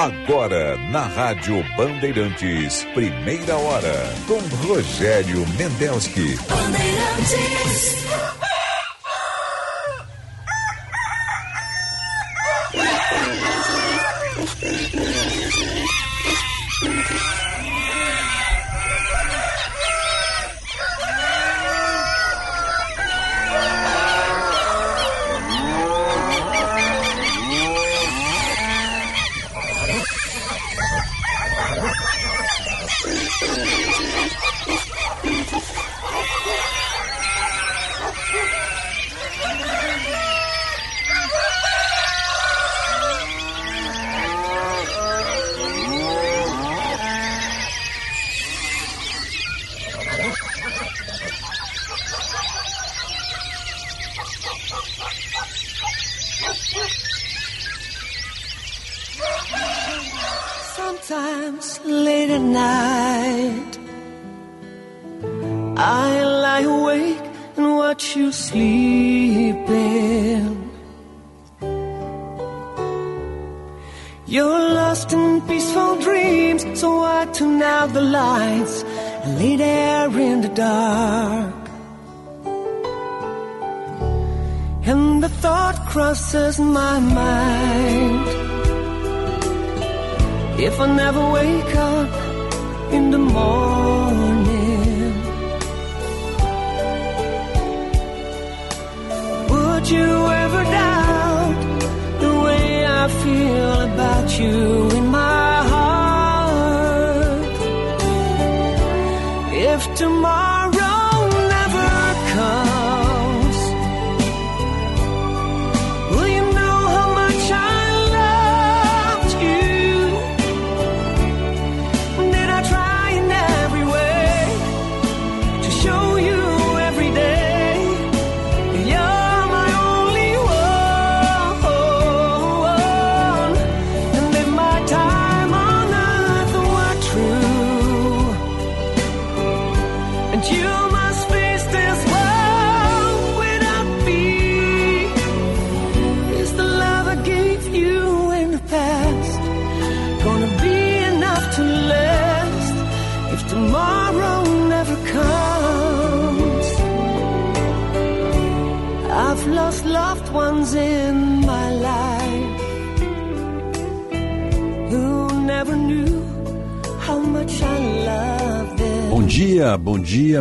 Agora, na Rádio Bandeirantes, primeira hora, com Rogério Mendelski. Bandeirantes.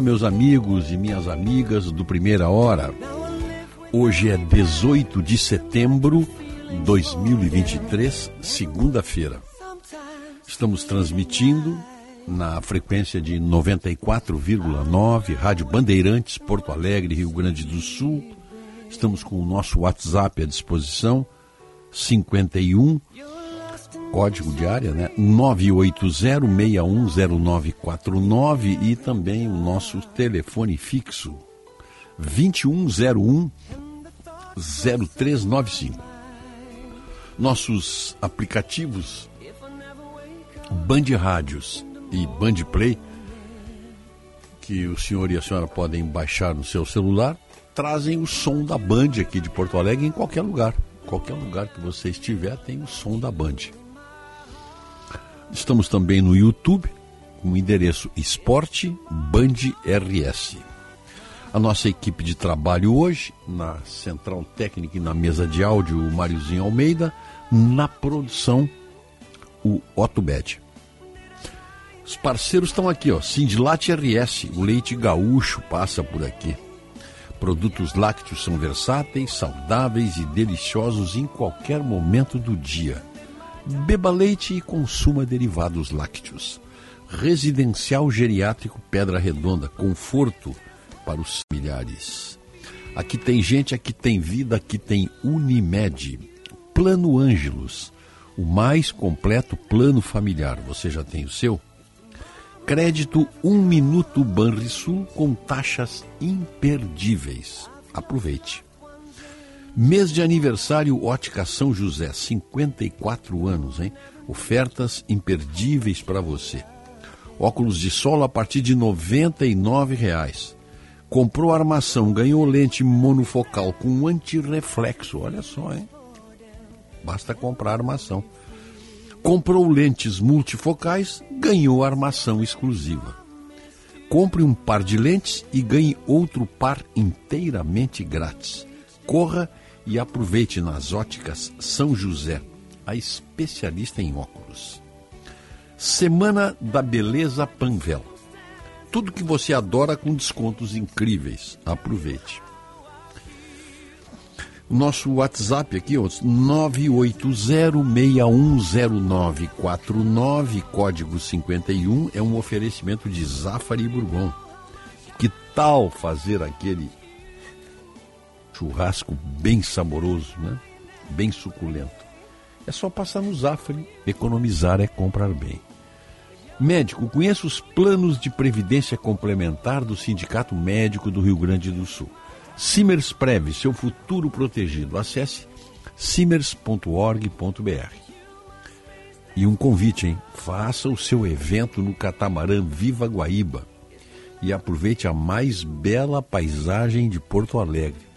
Meus amigos e minhas amigas do Primeira Hora. Hoje é 18 de setembro de 2023, segunda-feira. Estamos transmitindo na frequência de 94,9, Rádio Bandeirantes, Porto Alegre, Rio Grande do Sul. Estamos com o nosso WhatsApp à disposição, 51 código de área, né? 980610949 e também o nosso telefone fixo 2101 0395. Nossos aplicativos Band Rádios e Band Play que o senhor e a senhora podem baixar no seu celular trazem o som da Band aqui de Porto Alegre em qualquer lugar. Qualquer lugar que você estiver tem o som da Band. Estamos também no YouTube, com o endereço Esporte Band RS. A nossa equipe de trabalho hoje, na central técnica e na mesa de áudio, o Máriozinho Almeida, na produção, o Otto Bed. Os parceiros estão aqui, ó. Sindilate RS, o leite gaúcho passa por aqui. Produtos lácteos são versáteis, saudáveis e deliciosos em qualquer momento do dia. Beba leite e consuma derivados lácteos. Residencial Geriátrico Pedra Redonda, conforto para os familiares. Aqui tem gente, aqui tem vida, aqui tem Unimed. Plano Ângelos, o mais completo plano familiar. Você já tem o seu? Crédito 1 um Minuto Banrisul com taxas imperdíveis. Aproveite. Mês de aniversário Ótica São José, 54 anos, hein? Ofertas imperdíveis para você. Óculos de sol a partir de R$ 99,00. Comprou armação, ganhou lente monofocal com antirreflexo. Olha só, hein? Basta comprar armação. Comprou lentes multifocais, ganhou armação exclusiva. Compre um par de lentes e ganhe outro par inteiramente grátis. Corra e aproveite nas óticas São José, a especialista em óculos. Semana da Beleza Panvel. Tudo que você adora com descontos incríveis. Aproveite. Nosso WhatsApp aqui, 980610949, código 51, é um oferecimento de Zafari Bourbon. Que tal fazer aquele churrasco bem saboroso, né? Bem suculento. É só passar no Zafari, economizar é comprar bem. Médico, conheça os planos de previdência complementar do Sindicato Médico do Rio Grande do Sul. Simers Prev, seu futuro protegido. Acesse simers.org.br. E um convite, hein? Faça o seu evento no catamarã Viva Guaíba e aproveite a mais bela paisagem de Porto Alegre.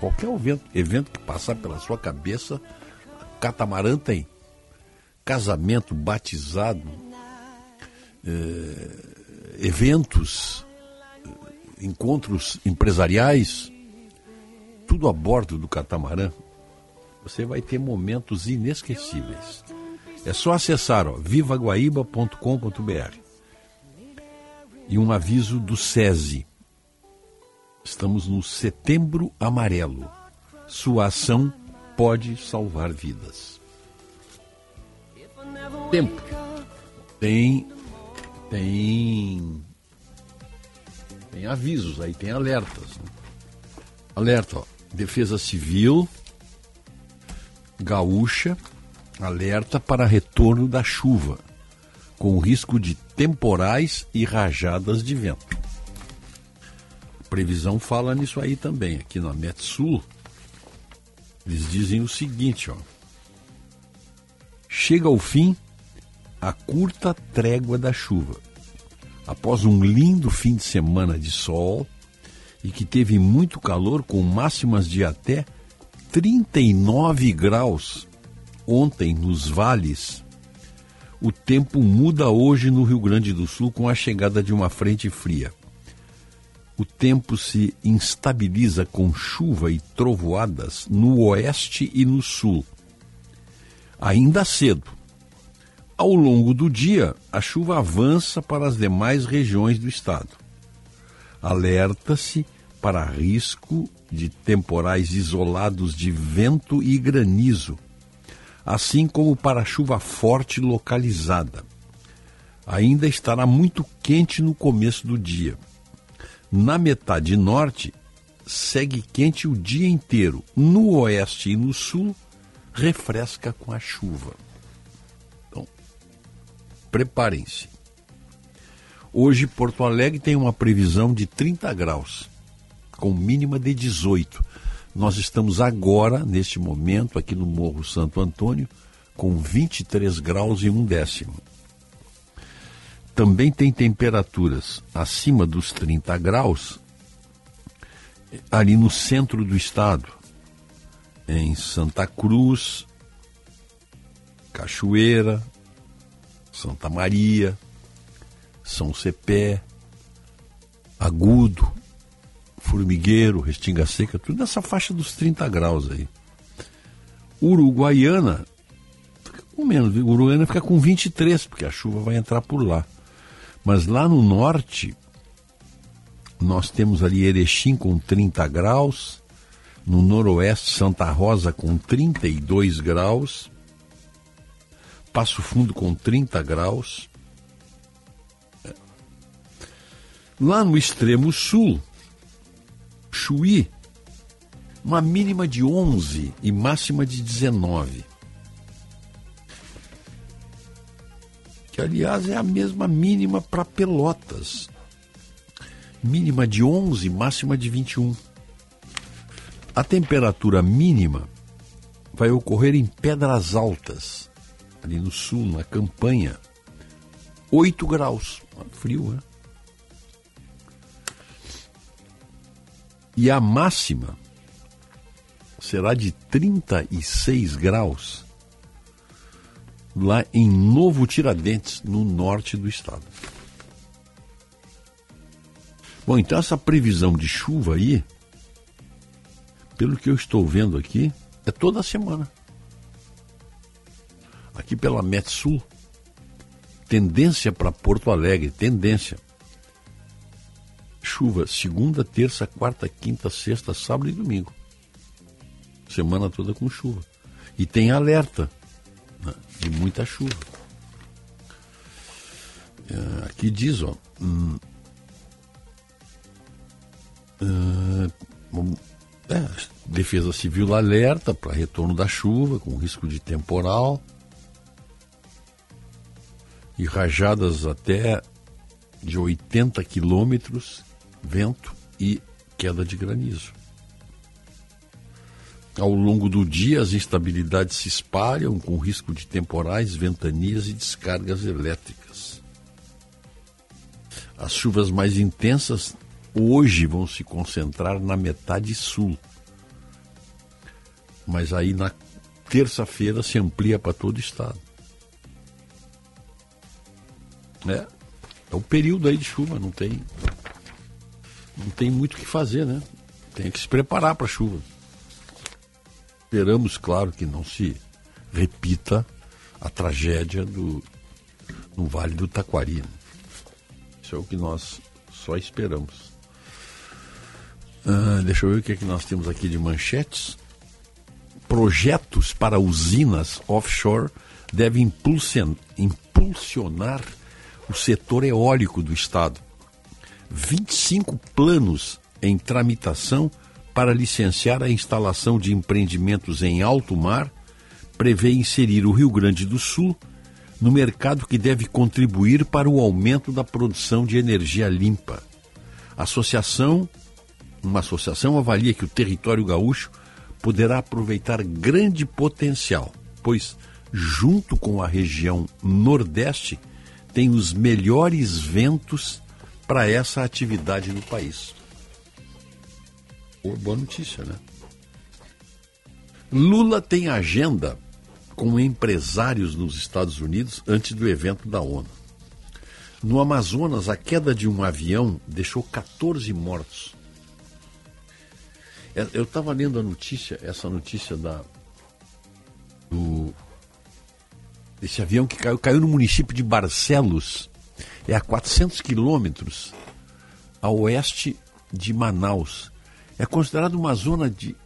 Qualquer evento, evento que passar pela sua cabeça, catamarã tem casamento, batizado, eh, eventos, encontros empresariais, tudo a bordo do catamarã, você vai ter momentos inesquecíveis. É só acessar vivaguaíba.com.br. E um aviso do SESI. Estamos no Setembro Amarelo. Sua ação pode salvar vidas. Tempo. Tem tem tem avisos, aí tem alertas. Né? Alerta, ó, Defesa Civil, Gaúcha, alerta para retorno da chuva, com risco de temporais e rajadas de vento. Previsão fala nisso aí também, aqui na Metsul. Eles dizem o seguinte, ó. Chega ao fim a curta trégua da chuva após um lindo fim de semana de sol e que teve muito calor, com máximas de até 39 graus ontem nos vales. O tempo muda hoje no Rio Grande do Sul com a chegada de uma frente fria. O tempo se instabiliza com chuva e trovoadas no oeste e no sul. Ainda cedo, ao longo do dia, a chuva avança para as demais regiões do estado. Alerta-se para risco de temporais isolados de vento e granizo, assim como para chuva forte localizada. Ainda estará muito quente no começo do dia. Na metade norte, segue quente o dia inteiro. No oeste e no sul, refresca com a chuva preparem-se. Hoje, Porto Alegre tem uma previsão de 30 graus, com mínima de 18. Nós estamos agora, neste momento, aqui no Morro Santo Antônio, com 23 graus e um décimo. Também tem temperaturas acima dos 30 graus ali no centro do estado, em Santa Cruz, Cachoeira, Santa Maria, São Cepé, Agudo, Formigueiro, Restinga Seca, tudo nessa faixa dos 30 graus aí. Uruguaiana, com menos, Uruguaiana fica com 23, porque a chuva vai entrar por lá. Mas lá no norte, nós temos ali Erechim com 30 graus, no noroeste Santa Rosa com 32 graus, Passo Fundo com 30 graus. Lá no extremo sul, Chuí, uma mínima de 11 e máxima de 19. Que, aliás, é a mesma mínima para Pelotas. Mínima de 11, máxima de 21. A temperatura mínima vai ocorrer em Pedras Altas, ali no sul, na campanha, 8 graus. Frio, né? E a máxima será de 36 graus lá em Novo Tiradentes, no norte do estado. Bom, então essa previsão de chuva aí, pelo que eu estou vendo aqui, é toda semana. Aqui pela Metsul, tendência para Porto Alegre, tendência. Chuva segunda, terça, quarta, quinta, sexta, sábado e domingo. Semana toda com chuva. E tem alerta de muita chuva. É, aqui diz, ó. Hum, Uh, é, Defesa Civil alerta para retorno da chuva, com risco de temporal e rajadas até de 80 quilômetros, vento e queda de granizo. Ao longo do dia, as instabilidades se espalham com risco de temporais, ventanias e descargas elétricas. As chuvas mais intensas hoje vão se concentrar na metade sul. Mas aí na terça-feira se amplia para todo o estado. É, é o período aí de chuva, não tem não tem muito o que fazer, né? Tem que se preparar para a chuva. Esperamos, claro, que não se repita a tragédia do no Vale do Taquari. Né? Isso é o que nós só esperamos. Ah, deixa eu ver o que, é que nós temos aqui de manchetes. Projetos para usinas offshore devem impulsionar o setor eólico do Estado. 25 planos em tramitação para licenciar a instalação de empreendimentos em alto mar prevê inserir o Rio Grande do Sul no mercado que deve contribuir para o aumento da produção de energia limpa. Associação uma associação avalia que o território gaúcho poderá aproveitar grande potencial, pois, junto com a região Nordeste, tem os melhores ventos para essa atividade no país. Boa notícia, né? Lula tem agenda com empresários nos Estados Unidos antes do evento da ONU. No Amazonas, a queda de um avião deixou 14 mortos é, eu estava lendo a notícia, essa notícia da do esse avião que caiu, caiu no município de Barcelos, é a 400 quilômetros a oeste de Manaus. É considerado uma zona de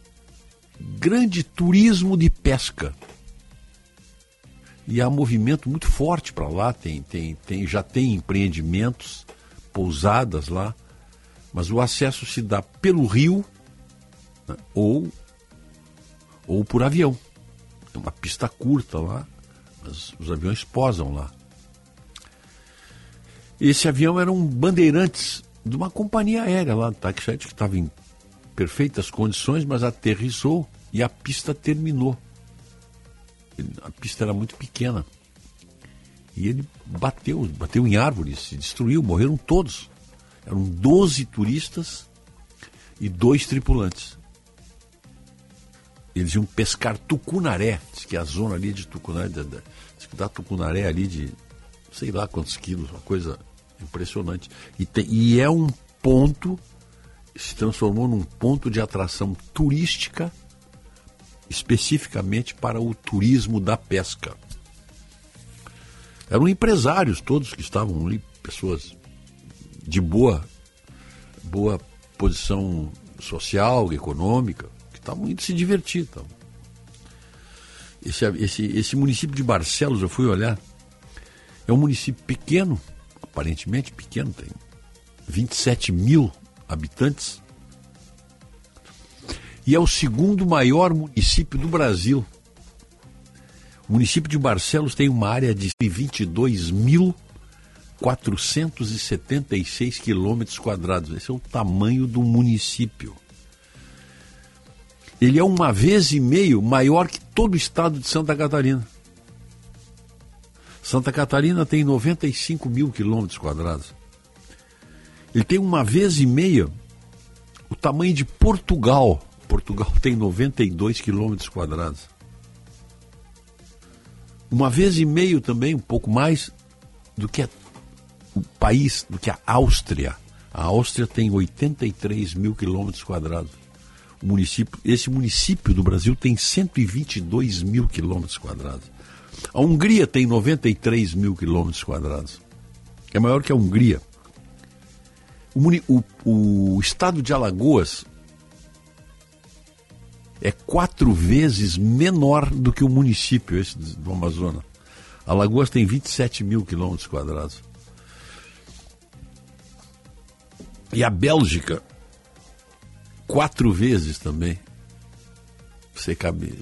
grande turismo de pesca. E há movimento muito forte para lá, tem, tem, tem, já tem empreendimentos, pousadas lá, mas o acesso se dá pelo rio ou, ou por avião. É uma pista curta lá, mas os aviões posam lá. Esse avião era um Bandeirantes de uma companhia aérea lá, Taxete, que estava em perfeitas condições, mas aterrissou e a pista terminou. A pista era muito pequena. E ele bateu, bateu em árvores, se destruiu, morreram todos. Eram 12 turistas e dois tripulantes eles iam pescar tucunaré, diz que a zona ali de tucunaré, da, dá tucunaré ali de sei lá quantos quilos, uma coisa impressionante. E, e é um ponto, se transformou num ponto de atração turística, especificamente para o turismo da pesca. Eram empresários todos que estavam ali, pessoas de boa, boa posição social, econômica, estavam indo se divertir. Então. Esse, esse, esse município de Barcelos, eu fui olhar, é um município pequeno, aparentemente pequeno, tem 27 mil habitantes. E é o segundo maior município do Brasil. O município de Barcelos tem uma área de 22.476 quilômetros quadrados. Esse é o tamanho do município ele é uma vez e meio maior que todo o estado de Santa Catarina. Santa Catarina tem 95 mil quilômetros quadrados. Ele tem uma vez e meia o tamanho de Portugal. Portugal tem 92 quilômetros quadrados. uma vez e meio também, um pouco mais, do que o país, do que a Áustria. A Áustria tem 83 mil quilômetros quadrados. O município, esse município do Brasil tem 122 mil quilômetros quadrados. A Hungria tem 93 mil quilômetros quadrados. É maior que a Hungria. O, o, o estado de Alagoas é quatro vezes menor do que o município esse do Amazonas. Alagoas tem 27 mil quilômetros quadrados. E a Bélgica, quatro vezes também. Você cabe.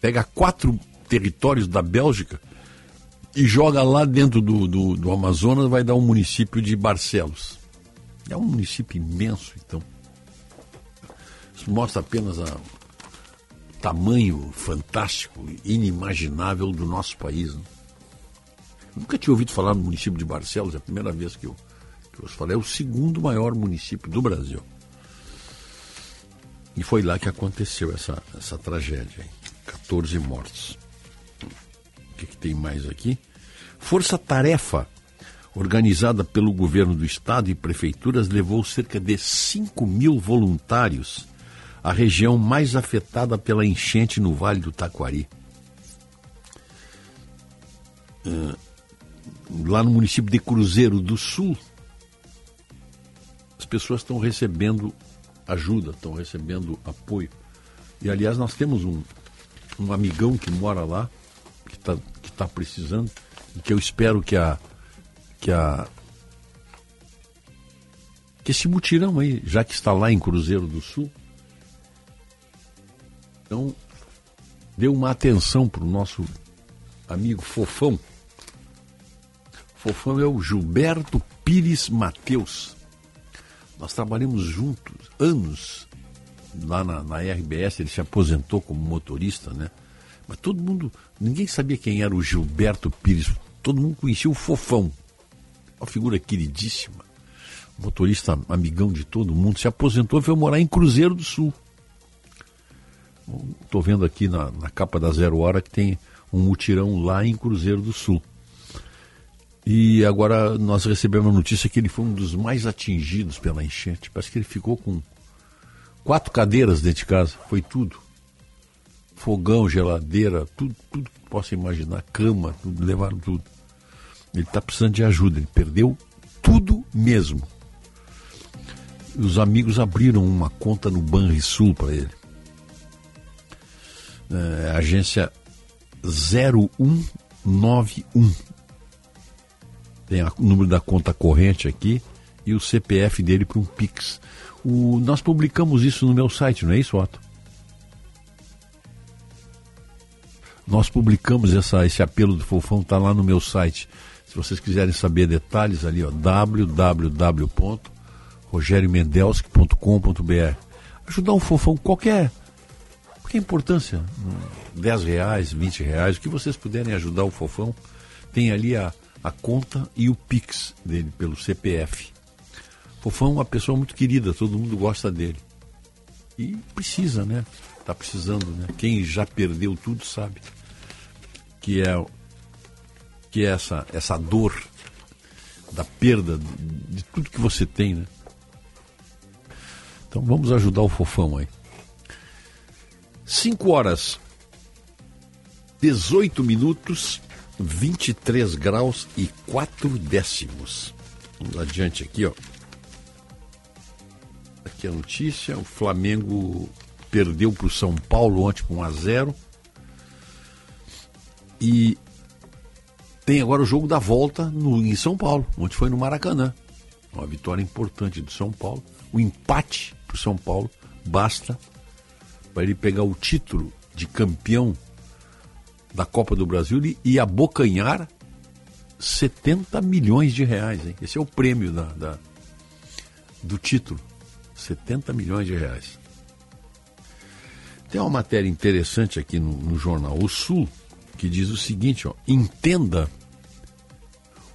Pega quatro territórios da Bélgica e joga lá dentro do, do, do Amazonas, vai dar um município de Barcelos. É um município imenso, então. Isso mostra apenas o tamanho fantástico, inimaginável do nosso país. Né? Nunca tinha ouvido falar no município de Barcelos, é a primeira vez que eu, que eu falei. É o segundo maior município do Brasil. E foi lá que aconteceu essa, essa tragédia. Hein? 14 mortos que, que tem mais aqui? Força Tarefa, organizada pelo governo do estado e prefeituras, levou cerca de 5 mil voluntários à região mais afetada pela enchente no Vale do Taquari. Uh, lá no município de Cruzeiro do Sul, as pessoas estão recebendo ajuda, estão recebendo apoio. E aliás, nós temos um, um amigão que mora lá, que está está precisando e que eu espero que a que a que esse mutirão aí, já que está lá em Cruzeiro do Sul, então dê uma atenção para o nosso amigo Fofão. Fofão é o Gilberto Pires Mateus. Nós trabalhamos juntos anos lá na, na RBS, ele se aposentou como motorista, né? Mas todo mundo, ninguém sabia quem era o Gilberto Pires. Todo mundo conhecia o Fofão. Uma figura queridíssima. Motorista amigão de todo mundo. Se aposentou e foi morar em Cruzeiro do Sul. Estou vendo aqui na, na capa da Zero Hora que tem um mutirão lá em Cruzeiro do Sul. E agora nós recebemos a notícia que ele foi um dos mais atingidos pela enchente. Parece que ele ficou com quatro cadeiras dentro de casa. Foi tudo fogão, geladeira, tudo, tudo que possa imaginar, cama, tudo, levaram tudo. Ele está precisando de ajuda, ele perdeu tudo mesmo. Os amigos abriram uma conta no Banrisul para ele. É, agência 0191. Tem o número da conta corrente aqui e o CPF dele para um Pix. O, nós publicamos isso no meu site, não é isso, Otto? Nós publicamos essa, esse apelo do Fofão, está lá no meu site. Se vocês quiserem saber detalhes ali, ó, www.rogeriomendelski.com.br. Ajudar um fofão qualquer, qualquer importância, 10 reais, 20 reais, o que vocês puderem ajudar o fofão, tem ali a, a conta e o Pix dele pelo CPF. Fofão é uma pessoa muito querida, todo mundo gosta dele. E precisa, né? Tá precisando, né? Quem já perdeu tudo sabe que é que é essa essa dor da perda de, tudo que você tem, né? Então vamos ajudar o fofão aí. 5 horas 18 minutos, 23 graus e 4 décimos. Vamos adiante aqui, ó. Aqui a notícia: o Flamengo perdeu para o São Paulo ontem com 1 a 0 e tem agora o jogo da volta no, em São Paulo, onde foi no Maracanã. Uma vitória importante do São Paulo. O empate para o São Paulo basta para ele pegar o título de campeão da Copa do Brasil e abocanhar 70 milhões de reais. Hein? Esse é o prêmio da, da, do título. 70 milhões de reais. Tem uma matéria interessante aqui no, no jornal O Sul que diz o seguinte: ó, entenda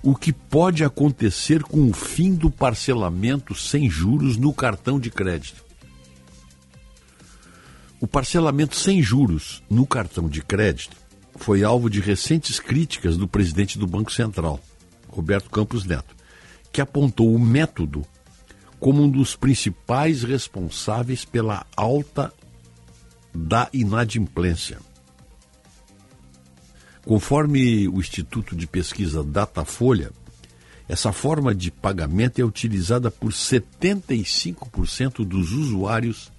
o que pode acontecer com o fim do parcelamento sem juros no cartão de crédito. O parcelamento sem juros no cartão de crédito foi alvo de recentes críticas do presidente do Banco Central, Roberto Campos Neto, que apontou o método como um dos principais responsáveis pela alta da inadimplência. Conforme o Instituto de Pesquisa Datafolha, essa forma de pagamento é utilizada por 75% dos usuários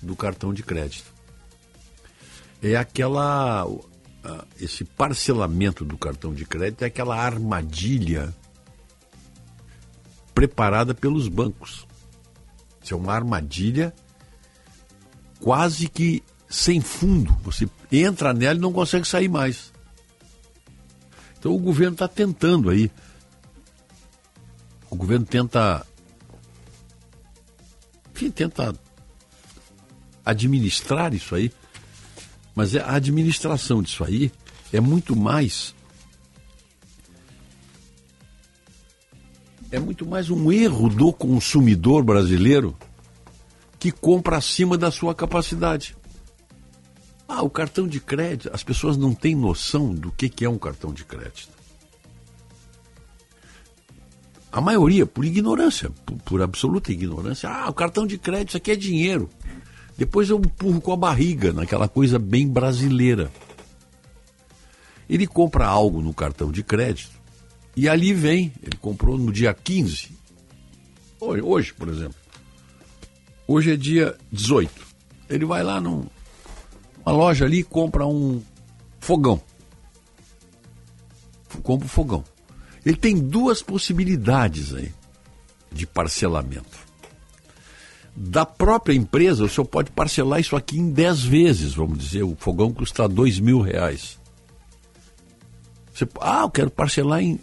do cartão de crédito. É aquela. Esse parcelamento do cartão de crédito é aquela armadilha preparada pelos bancos. Isso é uma armadilha quase que sem fundo. Você entra nela e não consegue sair mais. Então o governo está tentando aí. O governo tenta. Enfim, tenta administrar isso aí. Mas é, a administração disso aí é muito mais. É muito mais um erro do consumidor brasileiro que compra acima da sua capacidade. Ah, o cartão de crédito, as pessoas não têm noção do que, que é um cartão de crédito. A maioria, por ignorância, por, por, absoluta ignorância, ah, o cartão de crédito, isso aqui é dinheiro. Depois eu empurro com a barriga, naquela coisa bem brasileira. Ele compra algo no cartão de crédito e ali vem, ele comprou no dia 15, hoje, por exemplo. Hoje é dia 18. Ele vai lá num, uma loja ali compra um fogão. Compra um fogão. Ele tem duas possibilidades aí de parcelamento. Da própria empresa, o senhor pode parcelar isso aqui em 10 vezes, vamos dizer. O fogão custa dois mil reais. Você, ah, eu quero parcelar em,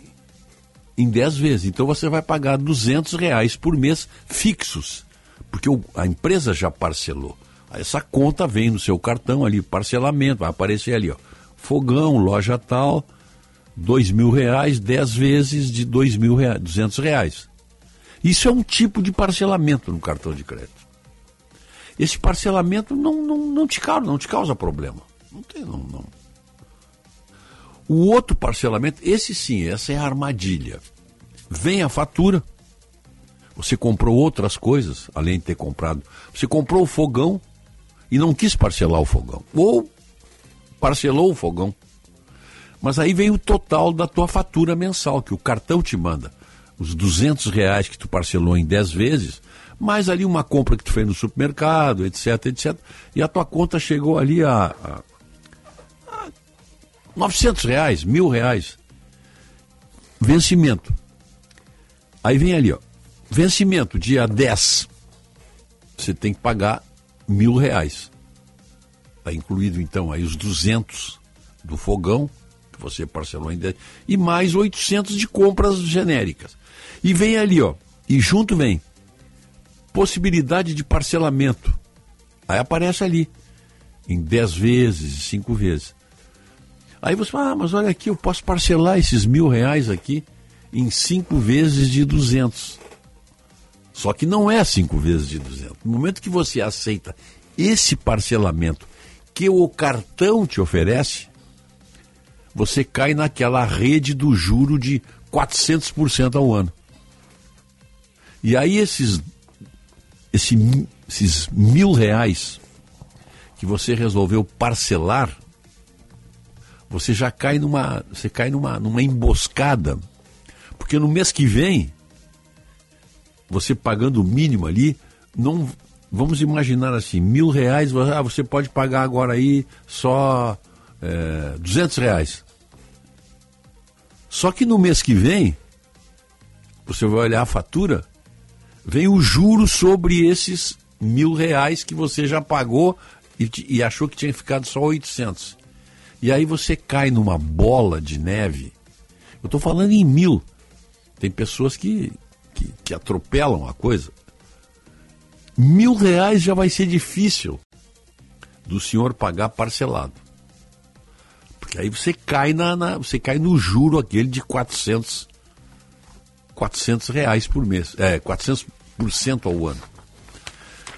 em 10 vezes. Então você vai pagar 200 reais por mês fixos, porque o, a empresa já parcelou. Essa conta vem no seu cartão ali, parcelamento, vai aparecer ali, ó. Fogão, loja tal, dois mil reais, dez vezes de dois mil reais, duzentos reais. Isso é um tipo de parcelamento no cartão de crédito. Esse parcelamento não, não, não, te, causa, não te causa problema. Não tem, não, não. O outro parcelamento, esse sim, essa é a armadilha. Vem a fatura, você comprou outras coisas, além de ter comprado. Você comprou o fogão, e não quis parcelar o fogão. Ou parcelou o fogão. Mas aí vem o total da tua fatura mensal, que o cartão te manda. Os 200 reais que tu parcelou em 10 vezes, mais ali uma compra que tu fez no supermercado, etc, etc. E a tua conta chegou ali a, a, a 900 reais, mil reais. Vencimento. Aí vem ali, ó. Vencimento, dia 10. Você tem que pagar mil reais. Está incluído então aí os 200 do fogão, que você parcelou em 10, e mais 800 de compras genéricas. E vem ali, ó, e junto vem possibilidade de parcelamento. Aí aparece ali, em 10 vezes, 5 vezes. Aí você fala, ah, mas olha aqui, eu posso parcelar esses mil reais aqui em 5 vezes de 200. Só que não é cinco vezes de 200. No momento que você aceita esse parcelamento que o cartão te oferece, você cai naquela rede do juro de 400% ao ano. E aí esses, esse, esses mil reais que você resolveu parcelar, você já cai numa, você cai numa, numa emboscada, porque no mês que vem você pagando o mínimo ali, não vamos imaginar assim, mil reais, ah, você pode pagar agora aí só é, 200 reais. Só que no mês que vem, você vai olhar a fatura, vem o juro sobre esses mil reais que você já pagou e, e achou que tinha ficado só 800. E aí você cai numa bola de neve. Eu estou falando em mil. Tem pessoas que que, que atropelam a coisa, mil reais já vai ser difícil do senhor pagar parcelado. Porque aí você cai, na, na, você cai no juro aquele de 400, 400 reais por mês, é, 400% ao ano.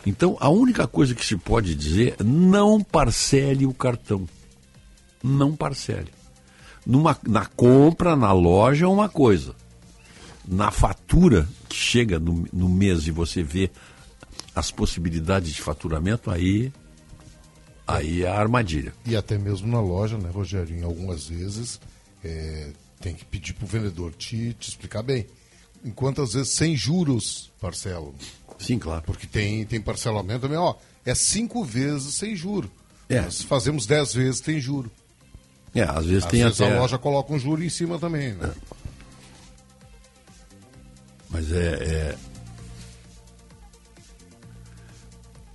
Então, a única coisa que se pode dizer não parcele o cartão. não parcele. Numa, na compra, na loja, é uma coisa. Na fatura que chega no, no mês e você vê as possibilidades de faturamento, aí, aí é a armadilha. E até mesmo na loja, né, Rogério? Algumas vezes é, tem que pedir para o vendedor te, te explicar bem. Enquanto às vezes sem juros parcelam. Sim, claro. Porque tem, tem parcelamento também, ó, é cinco vezes sem juro. É. Nós fazemos dez vezes tem juro. É, às vezes Às tem vezes até. a loja coloca um juro em cima também, né? Mas é, é-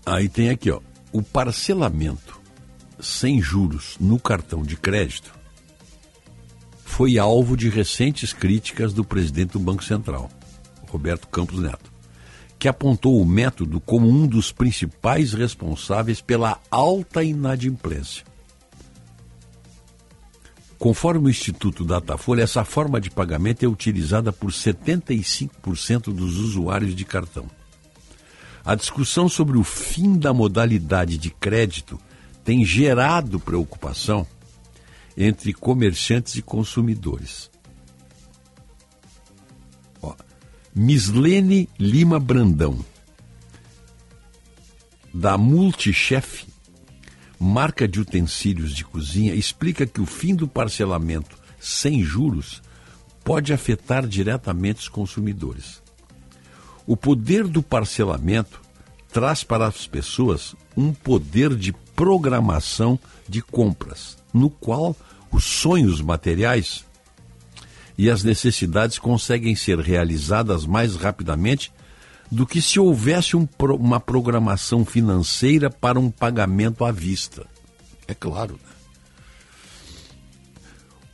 Aí tem aqui, ó. O parcelamento sem juros no cartão de crédito foi alvo de recentes críticas do presidente do Banco Central, Roberto Campos Neto, que apontou o método como um dos principais responsáveis pela alta inadimplência. Conforme o Instituto Datafolha, essa forma de pagamento é utilizada por 75% dos usuários de cartão. A discussão sobre o fim da modalidade de crédito tem gerado preocupação entre comerciantes e consumidores. Ó, Mislene Lima Brandão, da Multichef, marca de utensílios de cozinha, explica que o fim do parcelamento sem juros pode afetar diretamente os consumidores. O poder do parcelamento traz para as pessoas um poder de programação de compras, no qual os sonhos materiais e as necessidades conseguem ser realizadas mais rapidamente do que se houvesse um uma programação financeira para um pagamento à vista. É claro. Né?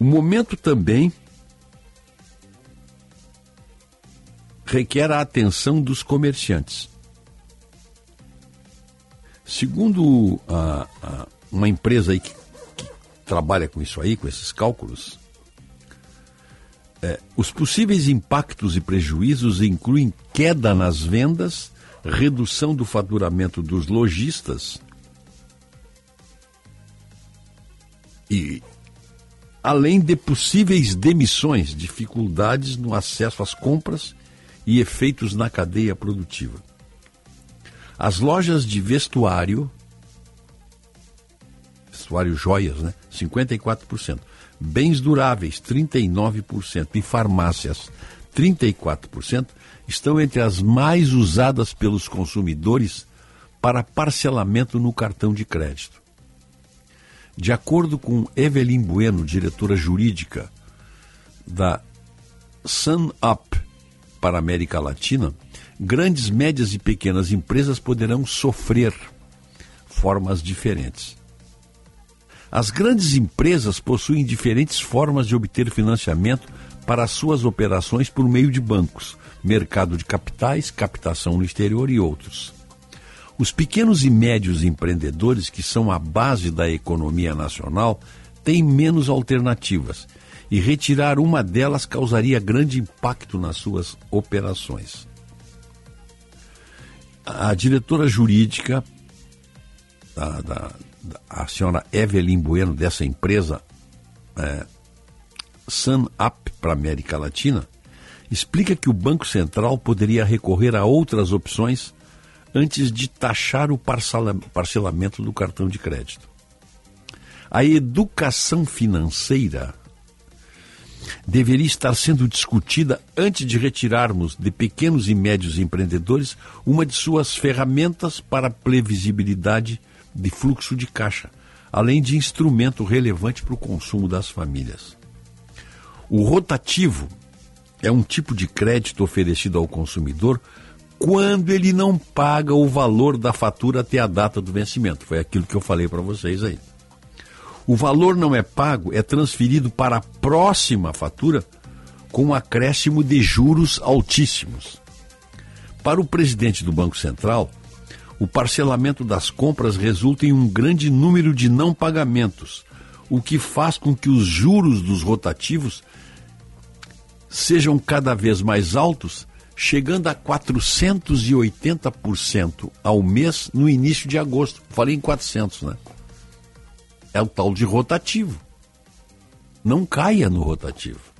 O momento também requer a atenção dos comerciantes. Segundo a- a- uma empresa aí que, que trabalha com isso aí, com esses cálculos, é, os possíveis impactos e prejuízos incluem queda nas vendas, redução do faturamento dos lojistas e além de possíveis demissões, dificuldades no acesso às compras e efeitos na cadeia produtiva. As lojas de vestuário, vestuário joias, né? 54%. Bens duráveis, 39%. E farmácias, 34%, estão entre as mais usadas pelos consumidores para parcelamento no cartão de crédito. De acordo com Evelyn Bueno, diretora jurídica da SunUp para a América Latina, grandes, médias e pequenas empresas poderão sofrer formas diferentes. As grandes empresas possuem diferentes formas de obter financiamento para suas operações por meio de bancos, mercado de capitais, captação no exterior e outros. Os pequenos e médios empreendedores, que são a base da economia nacional, têm menos alternativas e retirar uma delas causaria grande impacto nas suas operações. A diretora jurídica, da, da- a senhora Evelyn Bueno, dessa empresa, é, SunUp para América Latina, explica que o Banco Central poderia recorrer a outras opções antes de taxar o parcela- parcelamento do cartão de crédito. A educação financeira deveria estar sendo discutida antes de retirarmos de pequenos e médios empreendedores uma de suas ferramentas para previsibilidade de fluxo de caixa, além de instrumento relevante para o consumo das famílias. O rotativo é um tipo de crédito oferecido ao consumidor quando ele não paga o valor da fatura até a data do vencimento. Foi aquilo que eu falei para vocês aí. O valor não é pago, é transferido para a próxima fatura com um acréscimo de juros altíssimos. Para o presidente do Banco Central, o parcelamento das compras resulta em um grande número de não pagamentos, o que faz com que os juros dos rotativos sejam cada vez mais altos, chegando a 480% ao mês no início de agosto. Falei em 400, né? é o tal de rotativo. Não caia no rotativo.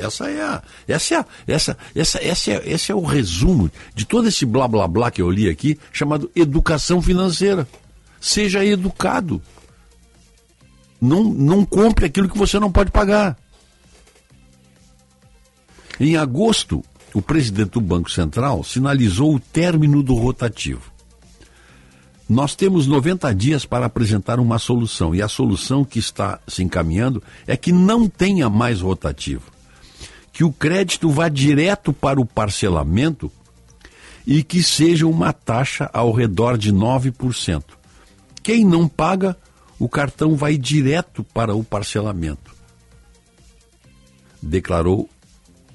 Essa é a, essa é a, essa, essa, essa é, esse é o resumo de todo esse blá blá blá que eu li aqui, chamado educação financeira. Seja educado. Não, não compre aquilo que você não pode pagar. Em agosto, o presidente do Banco Central sinalizou o término do rotativo. Nós temos 90 dias para apresentar uma solução, e a solução que está se encaminhando é que não tenha mais rotativo. Que o crédito vá direto para o parcelamento e que seja uma taxa ao redor de 9%. Quem não paga, o cartão vai direto para o parcelamento. Declarou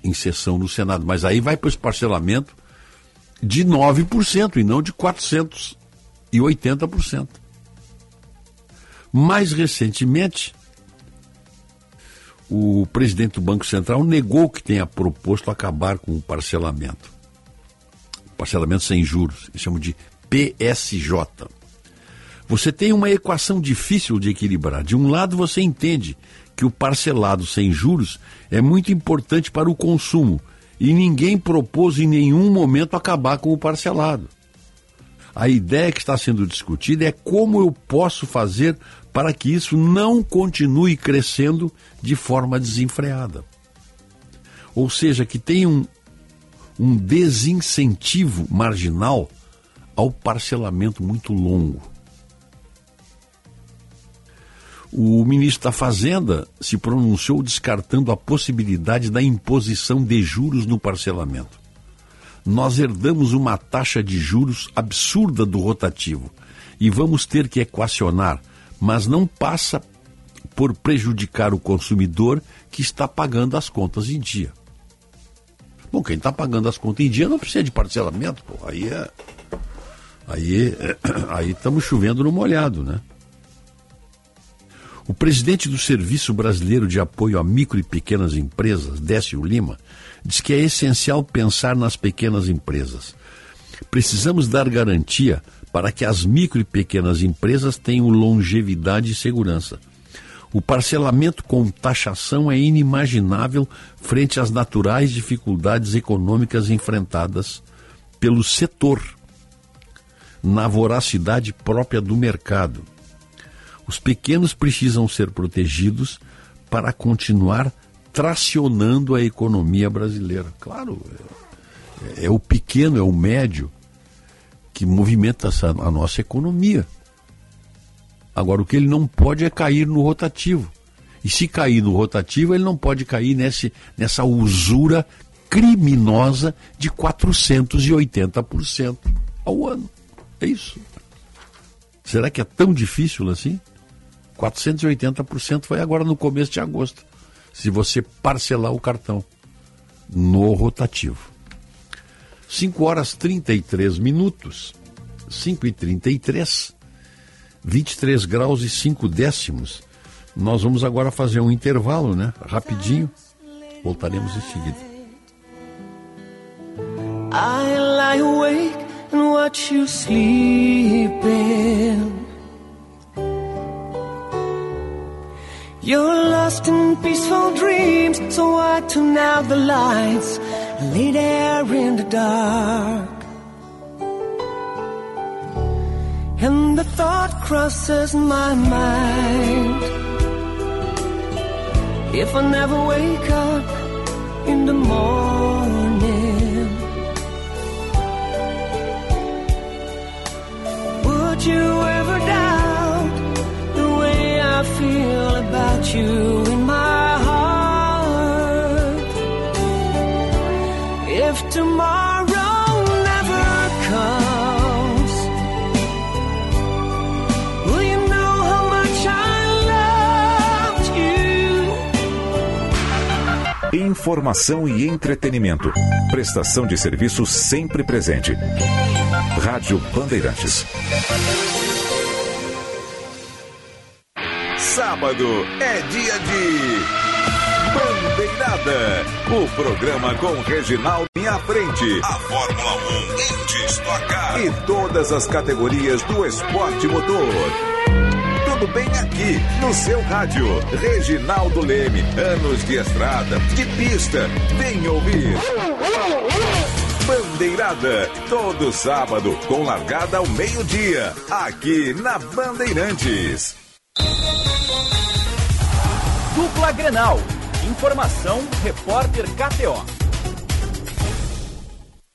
em sessão no Senado. Mas aí vai para esse parcelamento de 9% e não de 400% e 80%. Mais recentemente, o presidente do Banco Central negou que tenha proposto acabar com o parcelamento. Parcelamento sem juros, eles chamam de PSJ. Você tem uma equação difícil de equilibrar. De um lado, você entende que o parcelado sem juros é muito importante para o consumo e ninguém propôs em nenhum momento acabar com o parcelado. A ideia que está sendo discutida é como eu posso fazer para que isso não continue crescendo de forma desenfreada. Ou seja, que tenha um, um desincentivo marginal ao parcelamento muito longo. O ministro da Fazenda se pronunciou descartando a possibilidade da imposição de juros no parcelamento nós herdamos uma taxa de juros absurda do rotativo e vamos ter que equacionar, mas não passa por prejudicar o consumidor que está pagando as contas em dia. Bom, quem está pagando as contas em dia não precisa de parcelamento, pô. Aí é. Aí é, aí estamos chovendo no molhado, né? O presidente do Serviço Brasileiro de Apoio a Micro e Pequenas Empresas, Décio Lima, diz que é essencial pensar nas pequenas empresas. Precisamos dar garantia para que as micro e pequenas empresas tenham longevidade e segurança. O parcelamento com taxação é inimaginável frente às naturais dificuldades econômicas enfrentadas pelo setor, na voracidade própria do mercado. Os pequenos precisam ser protegidos para continuar tracionando a economia brasileira. Claro, é, é o pequeno, é o médio que movimenta a nossa economia. Agora, o que ele não pode é cair no rotativo. E se cair no rotativo, ele não pode cair nesse, nessa usura criminosa de 480% ao ano. É isso. Será que é tão difícil assim? 480% foi agora no começo de agosto se você parcelar o cartão no rotativo. 5 horas 33 minutos, 5 e 33, 23 graus e 5 décimos. Nós vamos agora fazer um intervalo, né? Rapidinho. Voltaremos em seguida. I lie awake and watch you sleeping. You're lost in peaceful dreams, so I turn out the lights and lay there in the dark. And the thought crosses my mind. If I never wake up in the morning, would you ever about you in my heart. If tomorrow never comes, will you know how much I loved you? Informação e entretenimento. Prestação de serviço sempre presente. Rádio Bandeirantes. Sábado é dia de Bandeirada. O programa com Reginaldo à frente. A Fórmula 1 em destacar. E todas as categorias do esporte motor tudo bem aqui, no seu rádio. Reginaldo Leme, anos de estrada, de pista. Vem ouvir. Bandeirada, todo sábado, com largada ao meio-dia, aqui na Bandeirantes. Dupla Grenal. Informação, repórter KTO.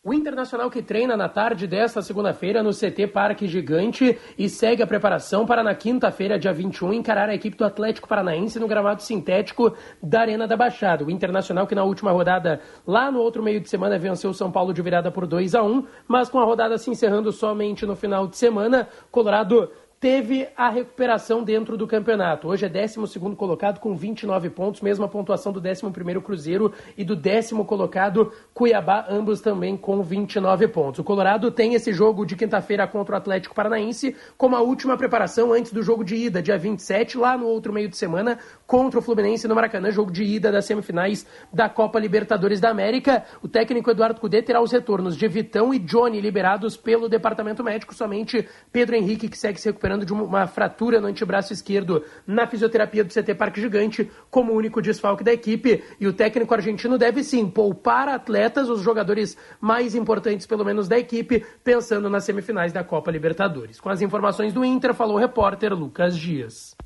O Internacional que treina na tarde desta segunda-feira no CT Parque Gigante e segue a preparação para na quinta-feira, dia 21, encarar a equipe do Atlético Paranaense no gramado sintético da Arena da Baixada. O Internacional que na última rodada, lá no outro meio de semana, venceu o São Paulo de virada por 2 a 1 mas com a rodada se encerrando somente no final de semana, Colorado teve a recuperação dentro do campeonato. Hoje é 12 colocado com 29 pontos, mesma pontuação do 11 Cruzeiro e do décimo colocado Cuiabá, ambos também com 29 pontos. O Colorado tem esse jogo de quinta-feira contra o Atlético Paranaense como a última preparação antes do jogo de ida, dia 27, lá no outro meio de semana, contra o Fluminense no Maracanã, jogo de ida das semifinais da Copa Libertadores da América. O técnico Eduardo Cudê terá os retornos de Vitão e Johnny liberados pelo departamento médico, somente Pedro Henrique que segue se recuperando recuperando de uma fratura no antebraço esquerdo na fisioterapia do CT Parque Gigante, como único desfalque da equipe. E o técnico argentino deve sim poupar atletas, os jogadores mais importantes, pelo menos, da equipe, pensando nas semifinais da Copa Libertadores. Com as informações do Inter, falou o repórter Lucas Dias.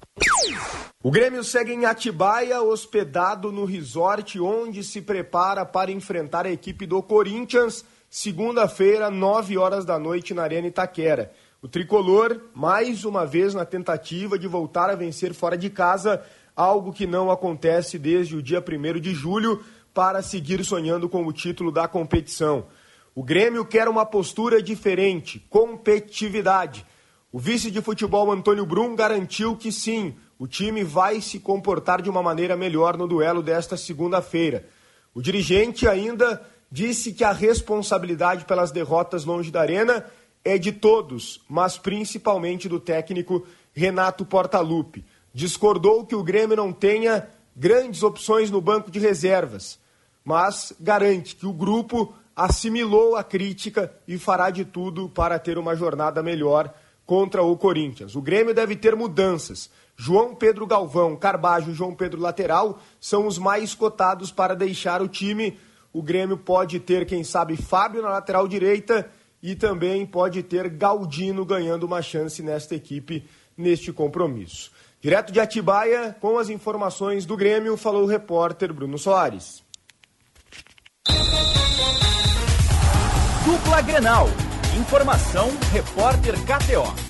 O Grêmio segue em Atibaia, hospedado no resort, onde se prepara para enfrentar a equipe do Corinthians, segunda-feira, 9 horas da noite, na Arena Itaquera. O tricolor, mais uma vez na tentativa de voltar a vencer fora de casa, algo que não acontece desde o dia 1 de julho, para seguir sonhando com o título da competição. O Grêmio quer uma postura diferente, competitividade. O vice de futebol Antônio Brum garantiu que sim, o time vai se comportar de uma maneira melhor no duelo desta segunda-feira. O dirigente ainda disse que a responsabilidade pelas derrotas longe da arena é de todos, mas principalmente do técnico Renato Portaluppi. Discordou que o Grêmio não tenha grandes opções no banco de reservas, mas garante que o grupo assimilou a crítica e fará de tudo para ter uma jornada melhor contra o Corinthians. O Grêmio deve ter mudanças. João Pedro Galvão, Carbajo e João Pedro Lateral são os mais cotados para deixar o time. O Grêmio pode ter, quem sabe, Fábio na lateral direita e também pode ter Galdino ganhando uma chance nesta equipe, neste compromisso. Direto de Atibaia, com as informações do Grêmio, falou o repórter Bruno Soares. Dupla Grenal. Informação, repórter KTO.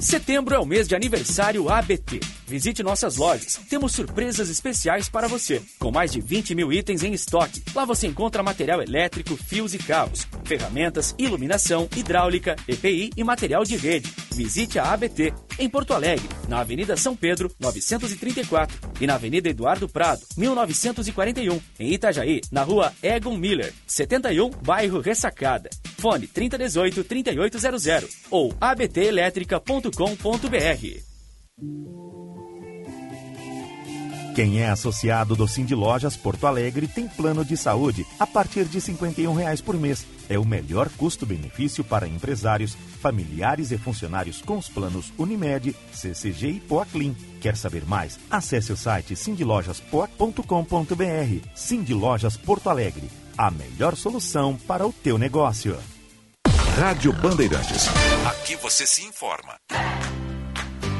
Setembro é o mês de aniversário ABT. Visite nossas lojas. Temos surpresas especiais para você, com mais de 20 mil itens em estoque. Lá você encontra material elétrico, fios e cabos, ferramentas, iluminação, hidráulica, EPI e material de rede. Visite a ABT em Porto Alegre, na Avenida São Pedro, 934 e na Avenida Eduardo Prado, 1941, em Itajaí, na Rua Egon Miller, 71, bairro Ressacada. Fone 3018 3800 ou abtelétrica.com.br. Quem é associado do Cindy Lojas Porto Alegre tem plano de saúde a partir de 51 reais por mês. É o melhor custo-benefício para empresários, familiares e funcionários com os planos Unimed, CCG e Poaclin. Quer saber mais? Acesse o site cindylojaspoa.com.br. Cindy Lojas Porto Alegre, a melhor solução para o teu negócio. Rádio Bandeirantes. Aqui você se informa.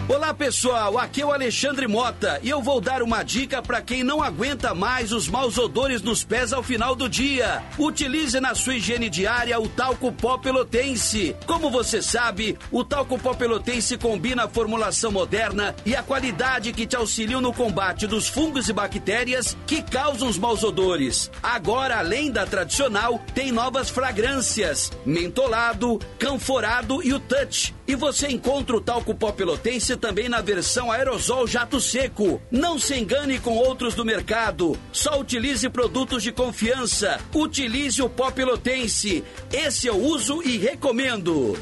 Olá pessoal, aqui é o Alexandre Mota e eu vou dar uma dica para quem não aguenta mais os maus odores nos pés ao final do dia. Utilize na sua higiene diária o talco pó pelotense. Como você sabe, o talco pó pelotense combina a formulação moderna e a qualidade que te auxiliam no combate dos fungos e bactérias que causam os maus odores. Agora, além da tradicional, tem novas fragrâncias: mentolado, canforado e o touch. E você encontra o talco pó pelotense também na versão aerosol jato seco. Não se engane com outros do mercado. Só utilize produtos de confiança. Utilize o pó pelotense. Esse eu uso e recomendo.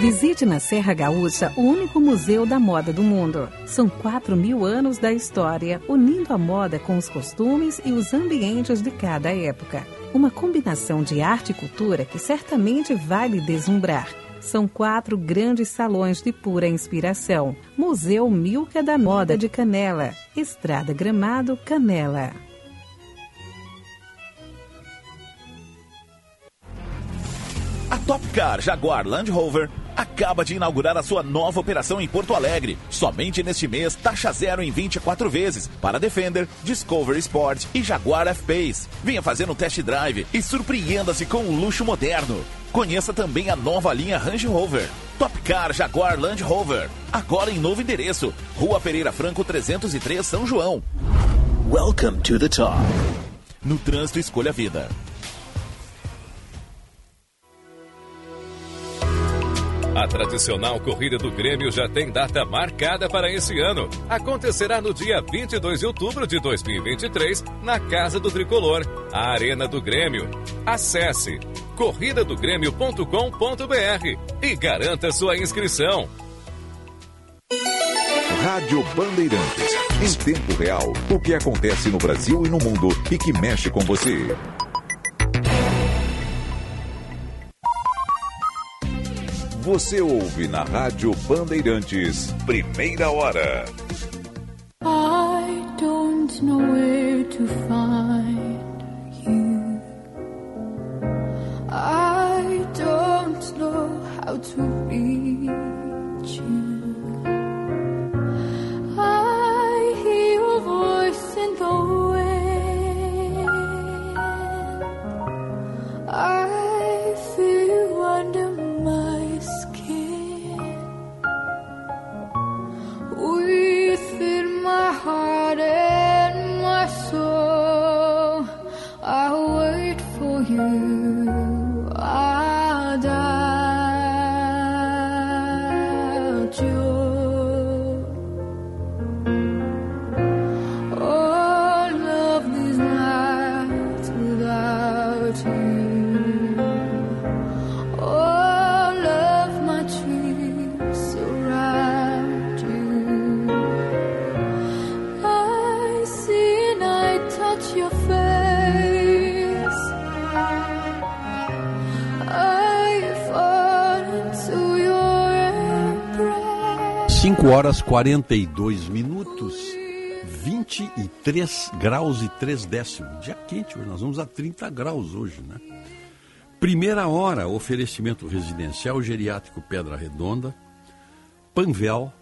Visite na Serra Gaúcha o único museu da moda do mundo. São 4 mil anos da história, unindo a moda com os costumes e os ambientes de cada época. Uma combinação de arte e cultura que certamente vai lhe deslumbrar. São quatro grandes salões de pura inspiração. Museu Milka da Moda de Canela, Estrada Gramado, Canela. A Top Car Jaguar Land Rover acaba de inaugurar a sua nova operação em Porto Alegre. Somente neste mês, taxa zero em 24 vezes para Defender, Discovery Sport e Jaguar F-Pace. Venha fazer um test drive e surpreenda-se com um luxo moderno. Conheça também a nova linha Range Rover. Top Car Jaguar Land Rover. Agora em novo endereço. Rua Pereira Franco 303, São João. Welcome to the top. No trânsito, escolha a vida. A tradicional corrida do Grêmio já tem data marcada para esse ano. Acontecerá no dia 22 de outubro de 2023, na Casa do Tricolor, a Arena do Grêmio. Acesse corridadogrêmio.com.br e garanta sua inscrição. Rádio Bandeirantes. Em tempo real, o que acontece no Brasil e no mundo e que mexe com você. Você ouve na Rádio Bandeirantes, primeira hora. I don't know where to find you. I don't know how to reach 5 horas 42 minutos, 23 graus e 3 décimos. Dia quente hoje, nós vamos a 30 graus hoje, né? Primeira hora, oferecimento residencial geriátrico Pedra Redonda, Panvel,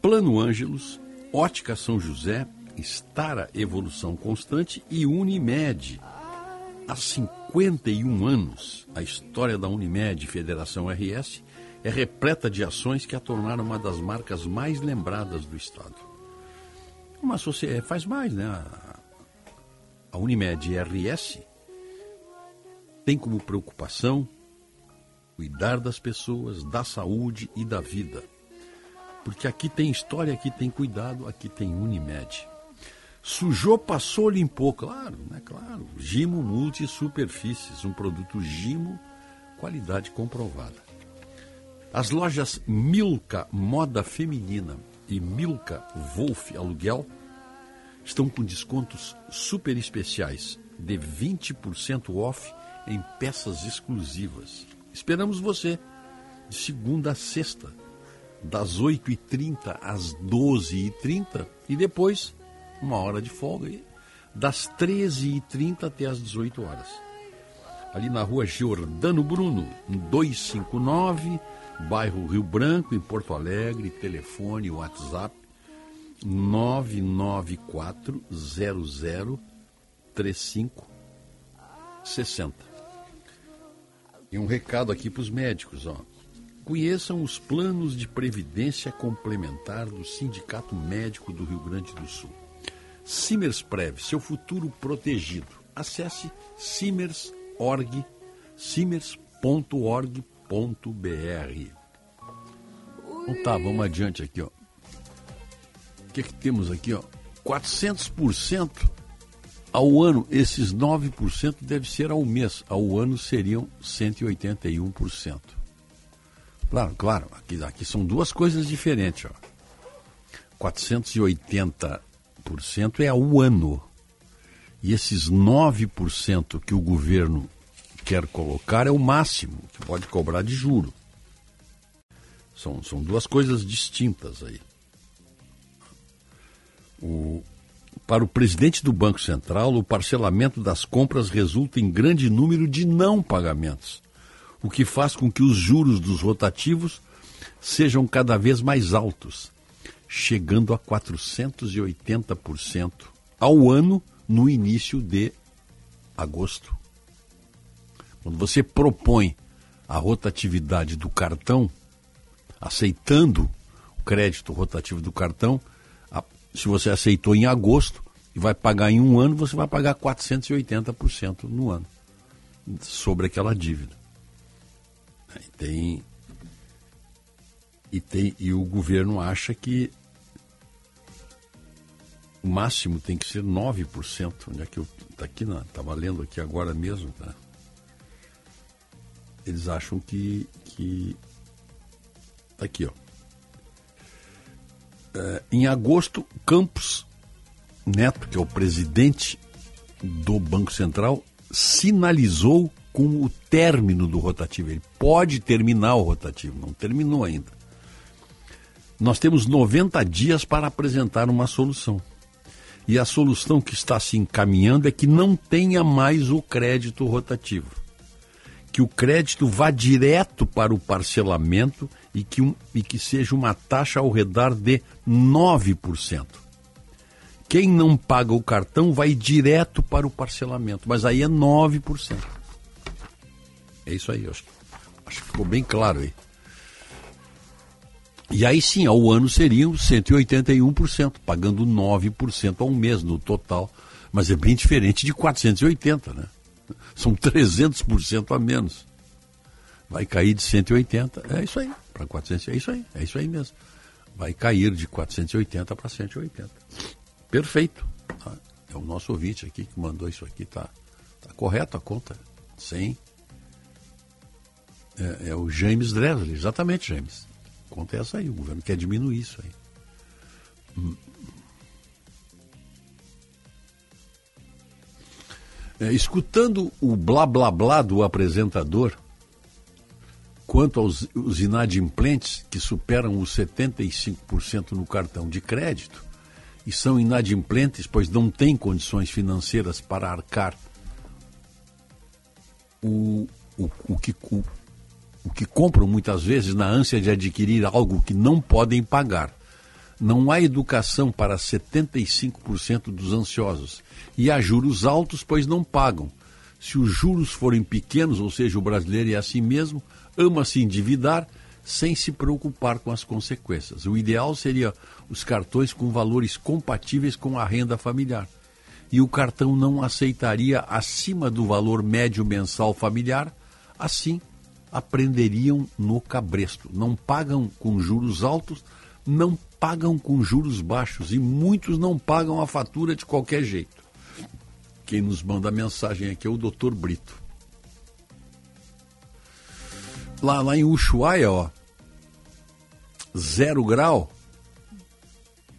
Plano Ângelos, Ótica São José, Estara Evolução Constante e Unimed. Há 51 anos, a história da Unimed Federação RS é repleta de ações que a tornaram uma das marcas mais lembradas do Estado. Uma sociedade faz mais, né? A- A Unimed RS tem como preocupação cuidar das pessoas, da saúde e da vida. Porque aqui tem história, aqui tem cuidado, aqui tem Unimed. Sujou, passou, limpou, claro, né? Claro. Gimo Multi Superfícies, um produto Gimo, qualidade comprovada. As lojas Milka Moda Feminina e Milka Wolf Aluguel estão com descontos super especiais de 20% off em peças exclusivas. Esperamos você de segunda a sexta, das 8h30 às 12h30 e depois uma hora de folga aí, das 13h30 até às 18 horas. Ali na rua Giordano Bruno, 259, bairro Rio Branco, em Porto Alegre, telefone, WhatsApp 994003560. E um recado aqui para os médicos, ó. Conheçam os planos de previdência complementar do Sindicato Médico do Rio Grande do Sul. Simers Prev, seu futuro protegido. Acesse simers.org, simers.org.br. Então tá, vamos adiante aqui, ó. O que, que temos aqui, ó? 400% ao ano, esses 9% deve ser ao mês. Ao ano seriam 181%. Claro, claro. Aqui, aqui são duas coisas diferentes. Ó. 480% é ao ano. E esses 9% que o governo quer colocar é o máximo que pode cobrar de juro. São, são duas coisas distintas aí. O, para o presidente do Banco Central, o parcelamento das compras resulta em grande número de não pagamentos, o que faz com que os juros dos rotativos sejam cada vez mais altos, chegando a 480% ao ano no início de agosto. Quando você propõe a rotatividade do cartão, aceitando o crédito rotativo do cartão, se você aceitou em agosto e vai pagar em um ano, você vai pagar 480% no ano sobre aquela dívida. Tem, e, tem, e o governo acha que o máximo tem que ser 9%. Onde é que eu. Está aqui, estava lendo aqui agora mesmo. Tá? Eles acham que. que tá aqui, ó. É, em agosto, Campos Neto, que é o presidente do Banco Central, sinalizou com o término do rotativo. Ele pode terminar o rotativo, não terminou ainda. Nós temos 90 dias para apresentar uma solução. E a solução que está se encaminhando é que não tenha mais o crédito rotativo. Que o crédito vá direto para o parcelamento e que, um, e que seja uma taxa ao redor de 9%. Quem não paga o cartão vai direto para o parcelamento, mas aí é 9%. É isso aí, acho, acho que ficou bem claro aí. E aí sim, ao ano seriam 181%, pagando 9% ao mês no total. Mas é bem diferente de 480, né? São 300% a menos. Vai cair de 180, é isso aí, para 400, é isso aí, é isso aí mesmo. Vai cair de 480 para 180. Perfeito. Tá? É o nosso ouvinte aqui que mandou isso aqui, tá, tá correto a conta. Sim. É, é o James Dressler, exatamente, James. Conta é essa aí, o governo quer diminuir isso aí. É, escutando o blá blá blá do apresentador quanto aos os inadimplentes que superam os 75% no cartão de crédito, e são inadimplentes, pois não têm condições financeiras para arcar o, o, o, que, o, o que compram muitas vezes na ânsia de adquirir algo que não podem pagar. Não há educação para 75% dos ansiosos. E há juros altos, pois não pagam. Se os juros forem pequenos, ou seja, o brasileiro é assim mesmo, ama se endividar sem se preocupar com as consequências. O ideal seria os cartões com valores compatíveis com a renda familiar. E o cartão não aceitaria acima do valor médio mensal familiar, assim aprenderiam no cabresto. Não pagam com juros altos, não pagam com juros baixos e muitos não pagam a fatura de qualquer jeito. Quem nos manda a mensagem aqui é o Dr. Brito. Lá, lá em Ushuaia, ó, zero grau,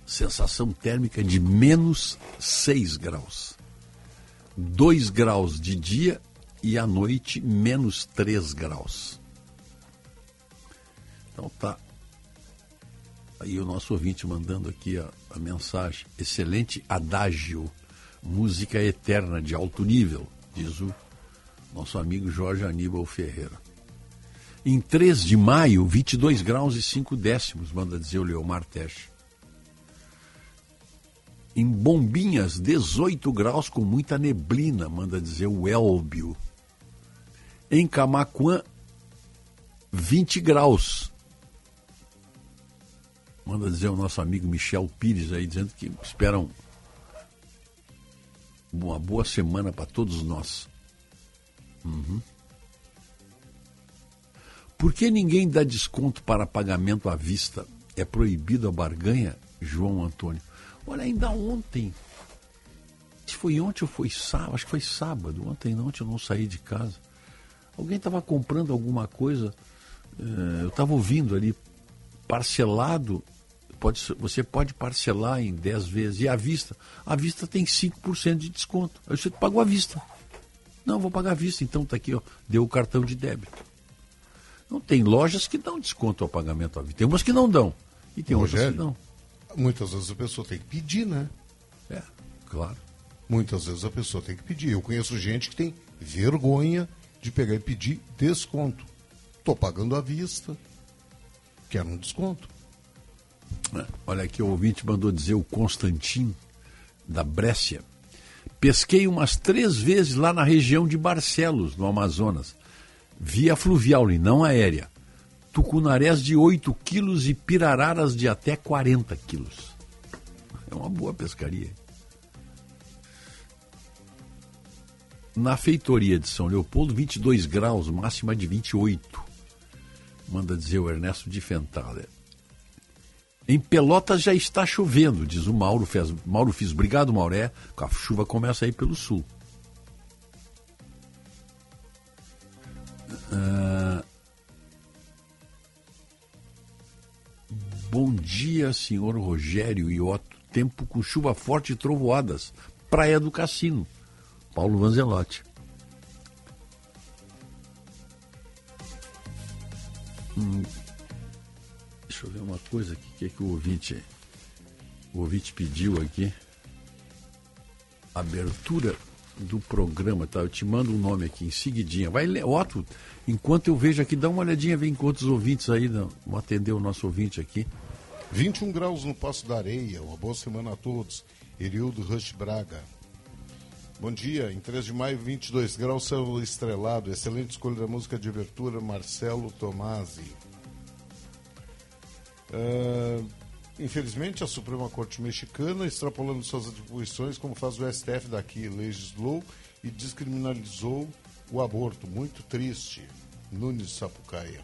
sensação térmica de menos 6 graus. 2 graus de dia e à noite menos 3 graus. Então tá. Aí o nosso ouvinte mandando aqui a, a mensagem. Excelente adágio, música eterna de alto nível, diz o nosso amigo Jorge Aníbal Ferreira. Em 3 de maio, 22 graus e 5 décimos, manda dizer o Leomar Teche. Em Bombinhas, 18 graus com muita neblina, manda dizer o Elbio. Em Camacuã, 20 graus. Manda dizer o nosso amigo Michel Pires aí, dizendo que esperam uma boa semana para todos nós. Uhum. Por que ninguém dá desconto para pagamento à vista? É proibido a barganha? João Antônio. Olha, ainda ontem. Se foi ontem ou foi sábado? Acho que foi sábado. Ontem, ontem eu não saí de casa. Alguém estava comprando alguma coisa eh, eu estava ouvindo ali, parcelado, pode, você pode parcelar em 10 vezes. E à vista? À vista tem 5% de desconto. Aí você pagou à vista. Não, vou pagar à vista, então tá aqui, ó. Deu o cartão de débito. Não tem lojas que dão desconto ao pagamento à vista. Tem umas que não dão. E tem outras que Rogério, não. muitas vezes a pessoa tem que pedir, né? É, claro. Muitas vezes a pessoa tem que pedir. Eu conheço gente que tem vergonha de pegar e pedir desconto. Estou pagando à vista. Quero um desconto. É, Olha aqui, o ouvinte mandou dizer o Constantin, da Brécia. Pesquei umas três vezes lá na região de Barcelos, no Amazonas. Via fluvial e não aérea. Tucunarés de 8 quilos e pirararas de até 40 quilos. É uma boa pescaria. Na feitoria de São Leopoldo, 22 graus, máxima de 28. Manda dizer o Ernesto de Fentaler. Em Pelotas já está chovendo, diz o Mauro, fez, Mauro Fiz. Obrigado, Mauré. A chuva começa aí pelo sul. Ah, bom dia, senhor Rogério e Otto. Tempo com chuva forte e trovoadas. Praia do Cassino. Paulo Vanzelotti. Hum, deixa eu ver uma coisa aqui. O que, é que o ouvinte. O ouvinte pediu aqui. Abertura do programa, tá? Eu te mando um nome aqui em seguidinha. Vai ler, Otto, enquanto eu vejo aqui, dá uma olhadinha, vem outros ouvintes aí, vamos atender o nosso ouvinte aqui. 21 graus no Passo da Areia. Uma boa semana a todos. Erildo Rush Braga. Bom dia. Em 3 de maio, 22 graus, céu estrelado. Excelente escolha da música de abertura, Marcelo Tomasi. Ah, infelizmente, a Suprema Corte Mexicana, extrapolando suas atribuições, como faz o STF daqui, legislou e descriminalizou o aborto. Muito triste. Nunes Sapucaia.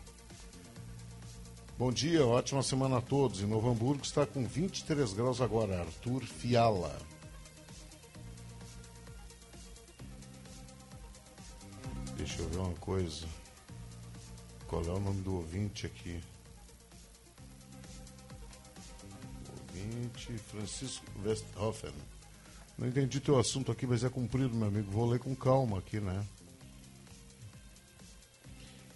Bom dia, ótima semana a todos. Em Novo Hamburgo está com 23 graus agora. Arthur Fiala. Deixa eu ver uma coisa. Qual é o nome do ouvinte aqui? Ouvinte Francisco Westhoffen. Não entendi teu assunto aqui, mas é comprido, meu amigo. Vou ler com calma aqui, né?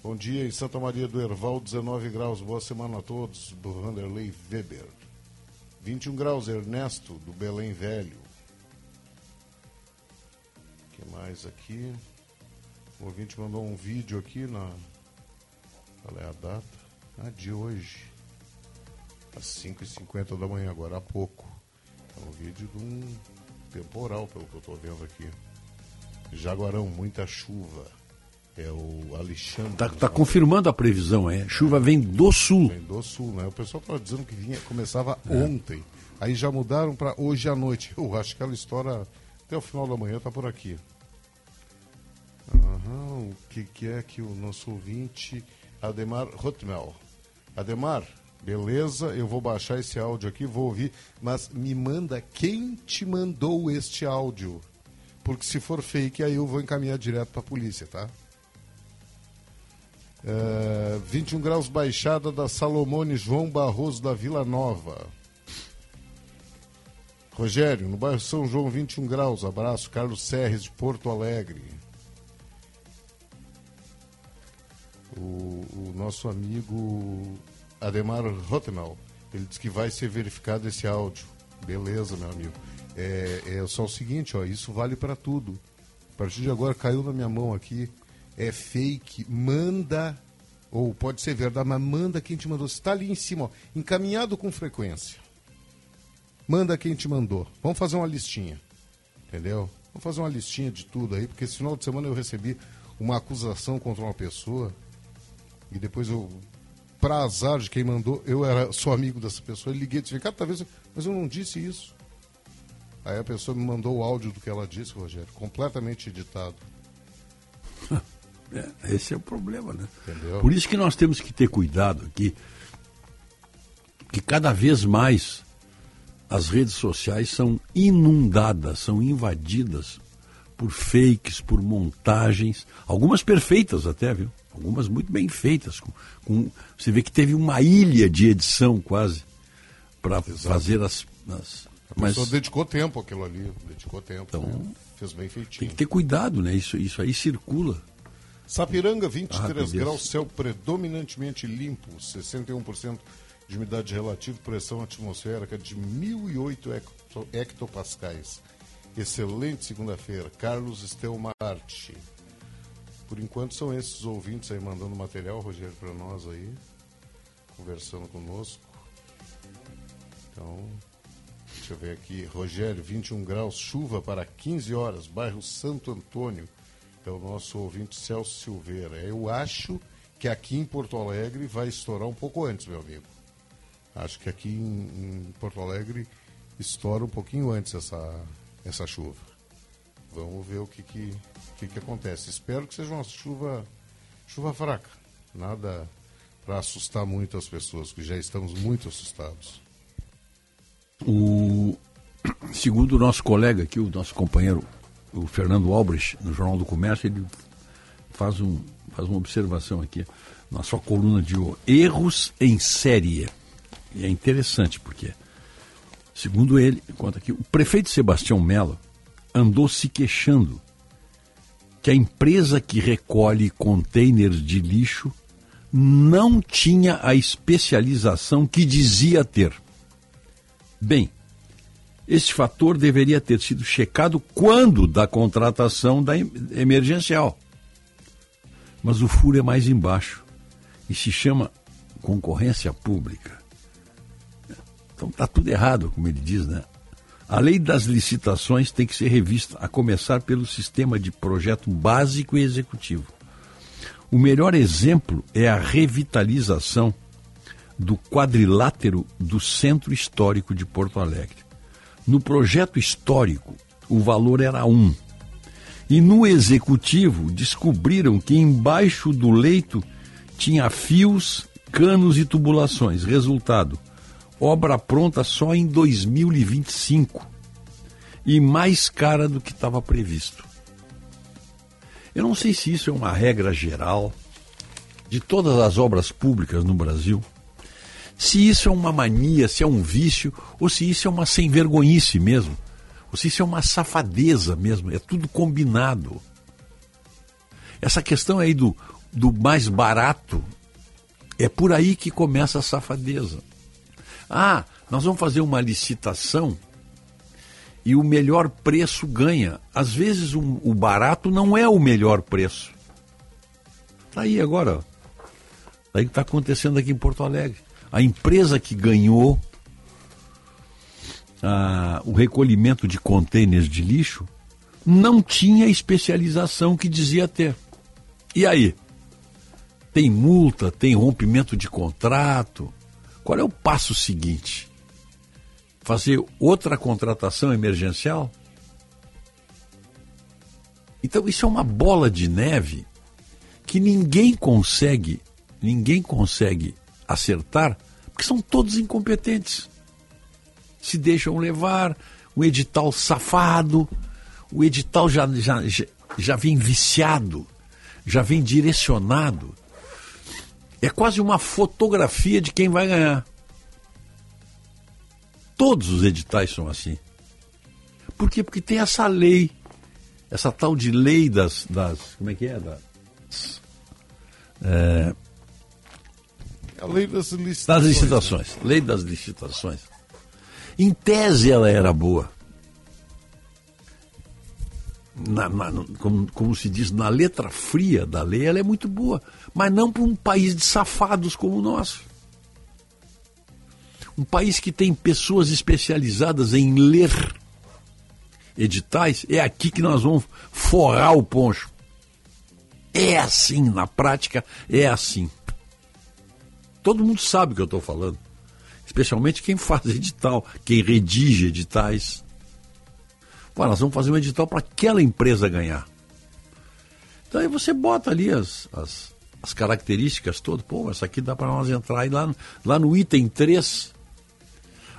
Bom dia, em Santa Maria do Herval, 19 graus. Boa semana a todos. Do Vanderlei Weber. 21 graus, Ernesto, do Belém Velho. O que mais aqui? O ouvinte mandou um vídeo aqui na. Qual é a data? Ah, de hoje. Às 5h50 da manhã, agora há pouco. É um vídeo de um temporal, pelo que eu estou vendo aqui. Jaguarão, muita chuva. É o Alexandre. Tá, tá confirmando a previsão, é? Chuva vem do sul. Vem do sul, né? O pessoal estava dizendo que vinha, começava ontem. Aí já mudaram para hoje à noite. Eu acho que aquela história até o final da manhã tá por aqui. Aham, o que, que é que o nosso ouvinte, Ademar Rotmel. Ademar, beleza, eu vou baixar esse áudio aqui, vou ouvir, mas me manda quem te mandou este áudio. Porque se for fake, aí eu vou encaminhar direto para a polícia, tá? É, 21 graus baixada da Salomone João Barroso da Vila Nova. Rogério, no bairro São João, 21 graus. Abraço, Carlos Serres de Porto Alegre. O, o nosso amigo Ademar Rottenau, ele disse que vai ser verificado esse áudio. Beleza, meu amigo. É, é só o seguinte, ó, isso vale para tudo. A partir de agora caiu na minha mão aqui, é fake, manda, ou pode ser verdade, mas manda quem te mandou. Está ali em cima, ó, encaminhado com frequência. Manda quem te mandou. Vamos fazer uma listinha. Entendeu? Vamos fazer uma listinha de tudo aí, porque esse final de semana eu recebi uma acusação contra uma pessoa e depois eu, pra azar de quem mandou, eu era sou amigo dessa pessoa, eu liguei e disse, cara, talvez, mas eu não disse isso. Aí a pessoa me mandou o áudio do que ela disse, Rogério, completamente editado. É, esse é o problema, né? Entendeu? Por isso que nós temos que ter cuidado aqui, que cada vez mais as redes sociais são inundadas, são invadidas por fakes, por montagens, algumas perfeitas até, viu? Algumas muito bem feitas. Com, com, você vê que teve uma ilha de edição quase para fazer as. as a mas... pessoa dedicou tempo aquilo ali, dedicou tempo. Então, né? fez bem feitinho. Tem que ter cuidado, né? Isso, isso aí circula. Sapiranga, 23 ah, graus, céu predominantemente limpo, 61% de umidade relativa, pressão atmosférica de 1.008 hectopascais. Excelente segunda-feira. Carlos Estelmarte. Por enquanto são esses ouvintes aí mandando material, Rogério, para nós aí, conversando conosco. Então, deixa eu ver aqui. Rogério, 21 graus, chuva para 15 horas, bairro Santo Antônio. É o nosso ouvinte Celso Silveira. Eu acho que aqui em Porto Alegre vai estourar um pouco antes, meu amigo. Acho que aqui em, em Porto Alegre estoura um pouquinho antes essa, essa chuva. Vamos ver o que, que, que, que acontece. Espero que seja uma chuva, chuva fraca. Nada para assustar muito as pessoas, que já estamos muito assustados. O segundo o nosso colega aqui, o nosso companheiro, o Fernando Albrecht, no Jornal do Comércio, ele faz, um, faz uma observação aqui na sua coluna de erros em série. E é interessante porque, segundo ele, conta aqui, o prefeito Sebastião Mello andou se queixando que a empresa que recolhe containers de lixo não tinha a especialização que dizia ter. Bem, este fator deveria ter sido checado quando da contratação da emergencial. Mas o furo é mais embaixo e se chama concorrência pública. Então está tudo errado, como ele diz, né? A lei das licitações tem que ser revista, a começar pelo sistema de projeto básico e executivo. O melhor exemplo é a revitalização do quadrilátero do Centro Histórico de Porto Alegre. No projeto histórico, o valor era um. E no executivo, descobriram que embaixo do leito tinha fios, canos e tubulações. Resultado: obra pronta só em 2025 e mais cara do que estava previsto. Eu não sei se isso é uma regra geral de todas as obras públicas no Brasil, se isso é uma mania, se é um vício, ou se isso é uma sem vergonhice mesmo, ou se isso é uma safadeza mesmo, é tudo combinado. Essa questão aí do, do mais barato, é por aí que começa a safadeza. Ah, nós vamos fazer uma licitação e o melhor preço ganha. Às vezes o, o barato não é o melhor preço. Está aí agora. Está aí que está acontecendo aqui em Porto Alegre. A empresa que ganhou ah, o recolhimento de contêineres de lixo não tinha especialização que dizia ter. E aí? Tem multa, tem rompimento de contrato, qual é o passo seguinte? Fazer outra contratação emergencial? Então isso é uma bola de neve que ninguém consegue, ninguém consegue acertar, porque são todos incompetentes. Se deixam levar, o edital safado, o edital já, já, já, vem viciado, já vem direcionado é quase uma fotografia de quem vai ganhar. Todos os editais são assim. Por quê? Porque tem essa lei, essa tal de lei das. das como é que é? Das, é, a lei das licitações. Das licitações. Lei das licitações. Em tese ela era boa na, na, como, como, se diz, na letra fria da lei, ela é muito boa, mas não para um país de safados como o nosso. Um país que tem pessoas especializadas em ler editais, é aqui que nós vamos forrar o poncho. É assim, na prática, é assim. Todo mundo sabe o que eu estou falando. Especialmente quem faz edital, quem redige editais. Pô, nós vamos fazer um edital para aquela empresa ganhar. Então aí você bota ali as, as, as características todas. Pô, essa aqui dá para nós entrar. E lá, lá no item 3,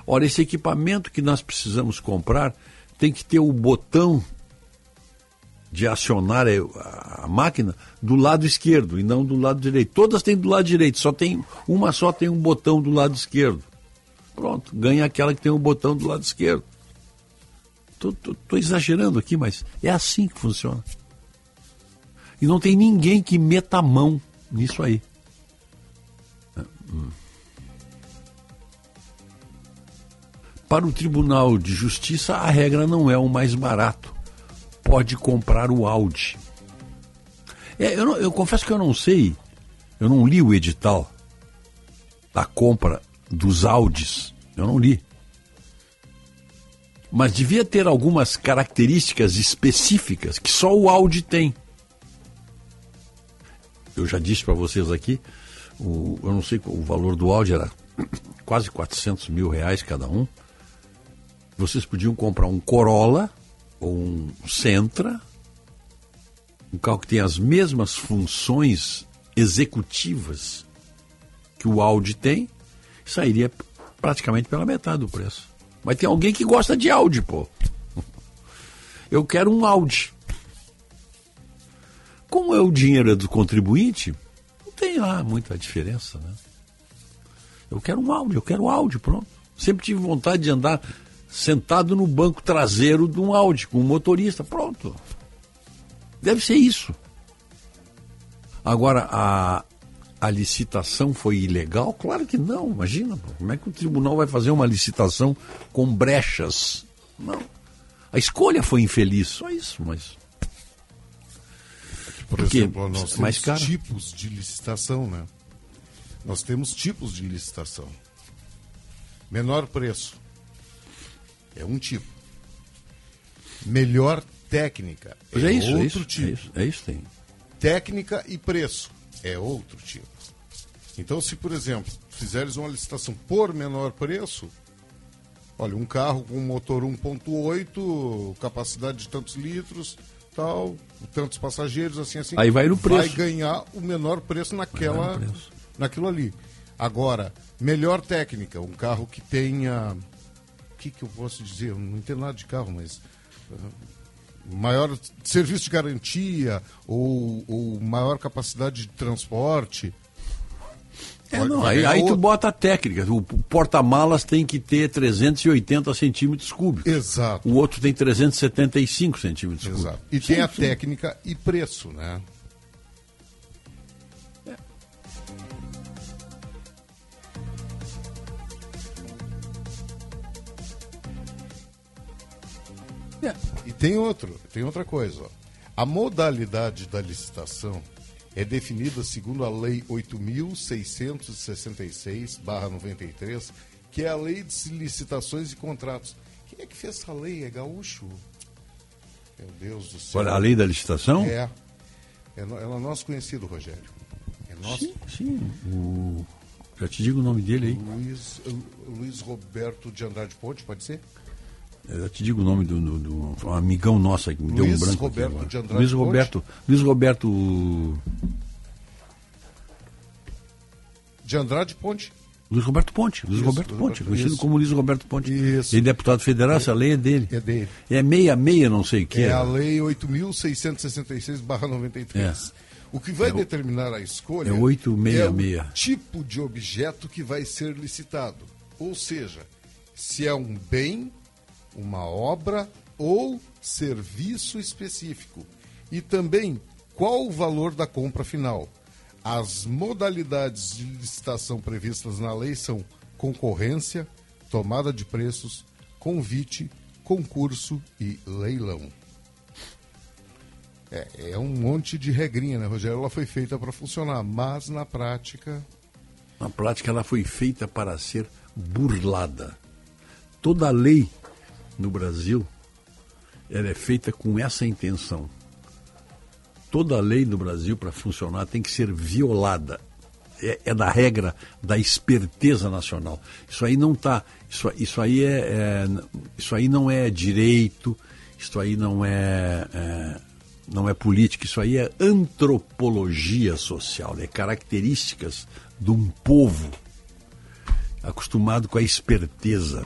olha, esse equipamento que nós precisamos comprar tem que ter o botão de acionar a máquina do lado esquerdo e não do lado direito. Todas têm do lado direito, só tem uma só tem um botão do lado esquerdo. Pronto, ganha aquela que tem um botão do lado esquerdo. Estou exagerando aqui, mas é assim que funciona. E não tem ninguém que meta a mão nisso aí. Para o Tribunal de Justiça, a regra não é o mais barato. Pode comprar o Audi. É, eu, não, eu confesso que eu não sei, eu não li o edital da compra dos Audis. Eu não li. Mas devia ter algumas características específicas que só o Audi tem. Eu já disse para vocês aqui, o, eu não sei o valor do Audi era quase 400 mil reais cada um. Vocês podiam comprar um Corolla ou um Sentra, um carro que tem as mesmas funções executivas que o Audi tem, sairia praticamente pela metade do preço. Mas tem alguém que gosta de Audi, pô. Eu quero um Audi. Como é o dinheiro do contribuinte, não tem lá muita diferença, né? Eu quero um Audi, eu quero Audi, pronto. Sempre tive vontade de andar sentado no banco traseiro de um Audi, com um motorista, pronto. Deve ser isso. Agora, a, a licitação foi ilegal? Claro que não, imagina. Como é que o tribunal vai fazer uma licitação com brechas? Não. A escolha foi infeliz, só isso, mas. Por Porque, exemplo, nós temos mais caro. tipos de licitação, né? Nós temos tipos de licitação. Menor preço é um tipo. Melhor técnica é, é isso, outro é isso, tipo. É isso, é isso tem. Técnica e preço é outro tipo. Então, se, por exemplo, fizeres uma licitação por menor preço, olha, um carro com motor 1.8, capacidade de tantos litros, tal, tantos passageiros, assim, assim. Aí vai no preço. Vai ganhar o menor preço naquela, preço. naquilo ali. Agora, melhor técnica, um carro que tenha, o que, que eu posso dizer? Eu não entendo nada de carro, mas uh, maior serviço de garantia ou, ou maior capacidade de transporte é, não, aí, aí tu bota a técnica. O porta-malas tem que ter 380 centímetros cúbicos. Exato. O outro tem 375 centímetros Exato. cúbicos. E tem sim, a sim. técnica e preço, né? É. É. E tem outro, tem outra coisa. Ó. A modalidade da licitação é definida segundo a Lei 8.666-93, que é a Lei de Licitações e Contratos. Quem é que fez essa lei? É gaúcho? Meu Deus do céu. Olha, a lei da licitação? É. É, é nosso conhecido, Rogério. É nosso. Sim, sim. O... Já te digo o nome dele aí. Luiz, Luiz Roberto de Andrade Ponte, pode ser? Eu te digo o nome do, do, do um amigão nosso aí que me Luiz deu um branco. Roberto de Andrade Luiz Roberto. Luiz Roberto. De Andrade Ponte. Luiz Roberto Ponte, Luiz isso, Roberto Ponte, conhecido como Luiz Roberto Ponte. Isso. Ele é deputado federal, essa lei é dele. É dele. É 66, não sei o que. É, é. a lei 8.666-93. É. O que vai é determinar a escolha é, 866. é o tipo de objeto que vai ser licitado. Ou seja, se é um bem uma obra ou serviço específico. E também qual o valor da compra final. As modalidades de licitação previstas na lei são concorrência, tomada de preços, convite, concurso e leilão. É, é um monte de regrinha, né, Rogério? Ela foi feita para funcionar, mas na prática. Na prática, ela foi feita para ser burlada. Toda lei no Brasil, ela é feita com essa intenção. Toda lei no Brasil, para funcionar, tem que ser violada. É, é, da regra da esperteza nacional. Isso aí não está. Isso, isso, aí é, é, isso aí não é direito, isso aí não é, é, não é política, isso aí é antropologia social, é características de um povo acostumado com a esperteza.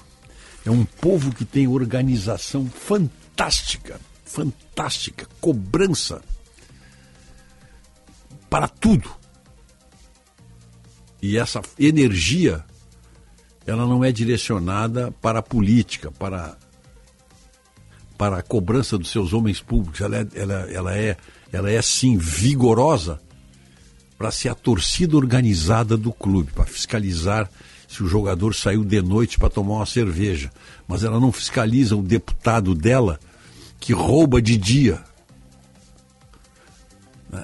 É um povo que tem organização fantástica. fantástica, cobrança para tudo. E essa energia, ela não é direcionada para a política, para, para a cobrança dos seus homens públicos. Ela é, ela, ela é, ela é sim vigorosa para ser a torcida organizada do clube, para fiscalizar se o jogador saiu de noite para tomar uma cerveja. Mas ela não fiscaliza o deputado dela que rouba de dia.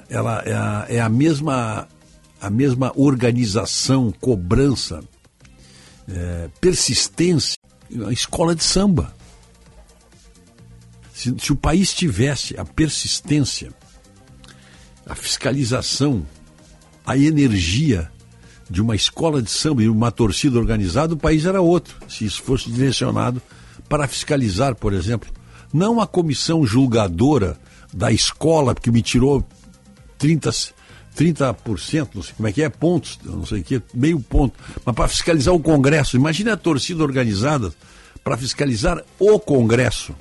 Ela é a, é a mesma a mesma organização, cobrança, é, persistência, a escola de samba. Se, se o país tivesse a persistência, a fiscalização, a energia de uma escola de samba e uma torcida organizada, o país era outro, se isso fosse direcionado para fiscalizar, por exemplo, não a comissão julgadora da escola, que me tirou 30, 30%, não sei como é que é, pontos, não sei o que, meio ponto, mas para fiscalizar o Congresso. Imagine a torcida organizada para fiscalizar o Congresso.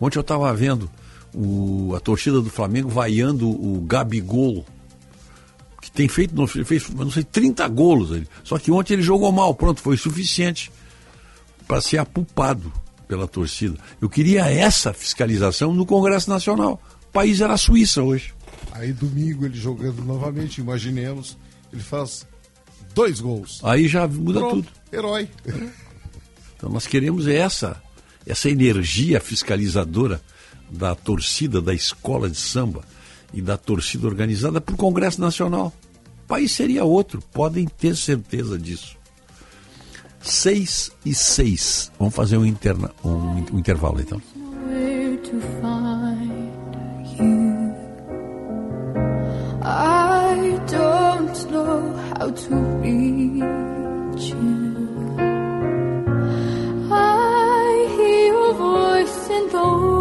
Ontem eu estava vendo o, a torcida do Flamengo vaiando o Gabigol, que tem feito, não, fez, não sei, 30 golos. Só que ontem ele jogou mal, pronto, foi suficiente para ser apupado pela torcida. Eu queria essa fiscalização no Congresso Nacional. O país era a Suíça hoje. Aí domingo ele jogando novamente, imaginemos, ele faz dois gols. Aí já muda Pronto, tudo. Herói. Então nós queremos essa, essa energia fiscalizadora da torcida da escola de samba e da torcida organizada para o Congresso Nacional. O país seria outro, podem ter certeza disso. Seis e seis. Vamos fazer um, interna, um, um intervalo então. I don't know how to reach you. I hear your voice in the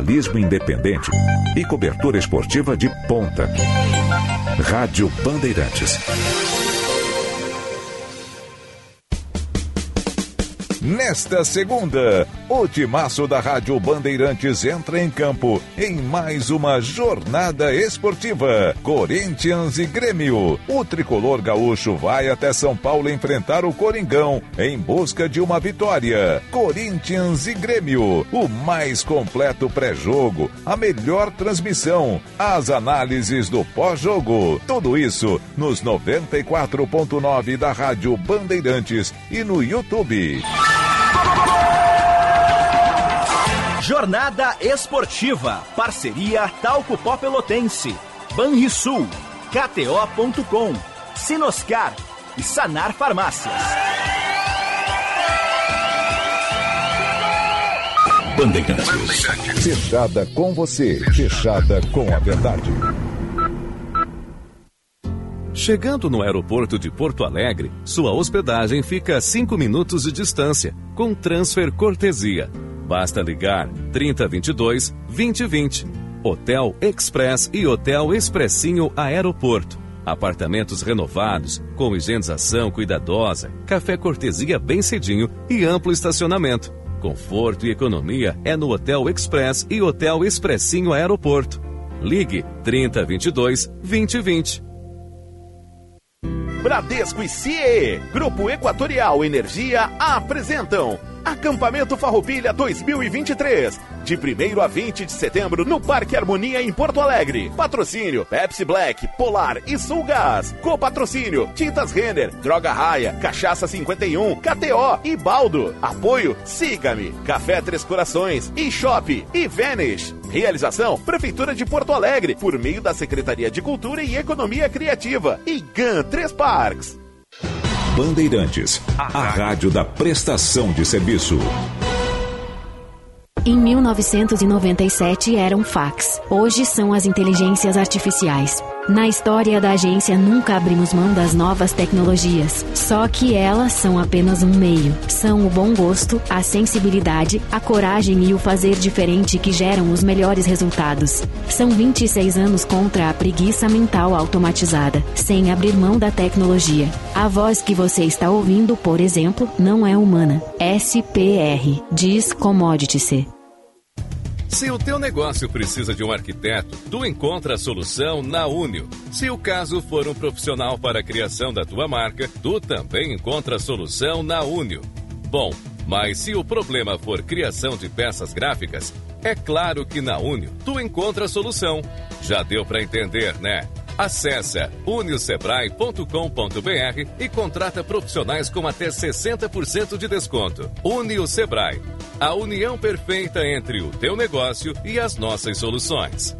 jornalismo independente e cobertura esportiva de ponta. Rádio Bandeirantes. Nesta segunda, o timaço da Rádio Bandeirantes entra em campo em mais uma jornada esportiva. Corinthians e Grêmio. O tricolor gaúcho vai até São Paulo enfrentar o Coringão em busca de uma vitória. Corinthians e Grêmio. O mais completo pré-jogo, a melhor transmissão, as análises do pós-jogo. Tudo isso nos 94.9 da Rádio Bandeirantes e no YouTube. Jornada Esportiva. Parceria Talco Pó Pelotense. Banrisul. KTO.com. Sinoscar. E Sanar Farmácias. Bandeirantes. Fechada com você. Fechada com a verdade. Chegando no aeroporto de Porto Alegre, sua hospedagem fica a 5 minutos de distância, com transfer cortesia. Basta ligar 3022 2020. Hotel Express e Hotel Expressinho Aeroporto. Apartamentos renovados, com higienização cuidadosa, café cortesia bem cedinho e amplo estacionamento. Conforto e economia é no Hotel Express e Hotel Expressinho Aeroporto. Ligue 3022 2020. Bradesco e CIE, Grupo Equatorial Energia apresentam Acampamento Farroupilha 2023, de 1 a 20 de setembro no Parque Harmonia em Porto Alegre. Patrocínio Pepsi Black, Polar e Sulgás. Co-patrocínio Tintas Renner, Droga Raia, Cachaça 51, KTO e Baldo. Apoio Siga-me, Café Três Corações, e Shop e Vanish. Realização Prefeitura de Porto Alegre, por meio da Secretaria de Cultura e Economia Criativa e GAN Três Parques. Bandeirantes, a rádio da prestação de serviço. Em 1997 eram fax. Hoje são as inteligências artificiais. Na história da agência nunca abrimos mão das novas tecnologias. Só que elas são apenas um meio. São o bom gosto, a sensibilidade, a coragem e o fazer diferente que geram os melhores resultados. São 26 anos contra a preguiça mental automatizada, sem abrir mão da tecnologia. A voz que você está ouvindo, por exemplo, não é humana. SPR diz Commodity. Se o teu negócio precisa de um arquiteto, tu encontra a solução na Unio. Se o caso for um profissional para a criação da tua marca, tu também encontra a solução na Unio. Bom, mas se o problema for criação de peças gráficas, é claro que na Unio tu encontra a solução. Já deu para entender, né? Acesse uniosebrae.com.br e contrata profissionais com até 60% de desconto. Unio Sebrae, a união perfeita entre o teu negócio e as nossas soluções.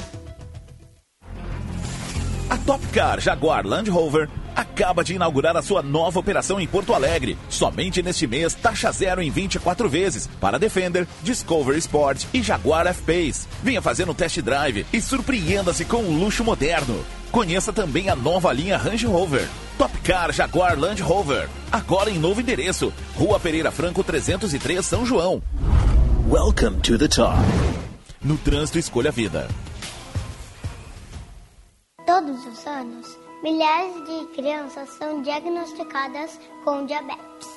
A Top Car Jaguar Land Rover acaba de inaugurar a sua nova operação em Porto Alegre. Somente neste mês, taxa zero em 24 vezes para Defender, Discovery Sport e Jaguar F-Pace. Venha fazer um test drive e surpreenda-se com o luxo moderno. Conheça também a nova linha Range Rover. Top Car Jaguar Land Rover. Agora em novo endereço. Rua Pereira Franco 303, São João. Welcome to the top. No trânsito, escolha a vida. Todos os anos, milhares de crianças são diagnosticadas com diabetes.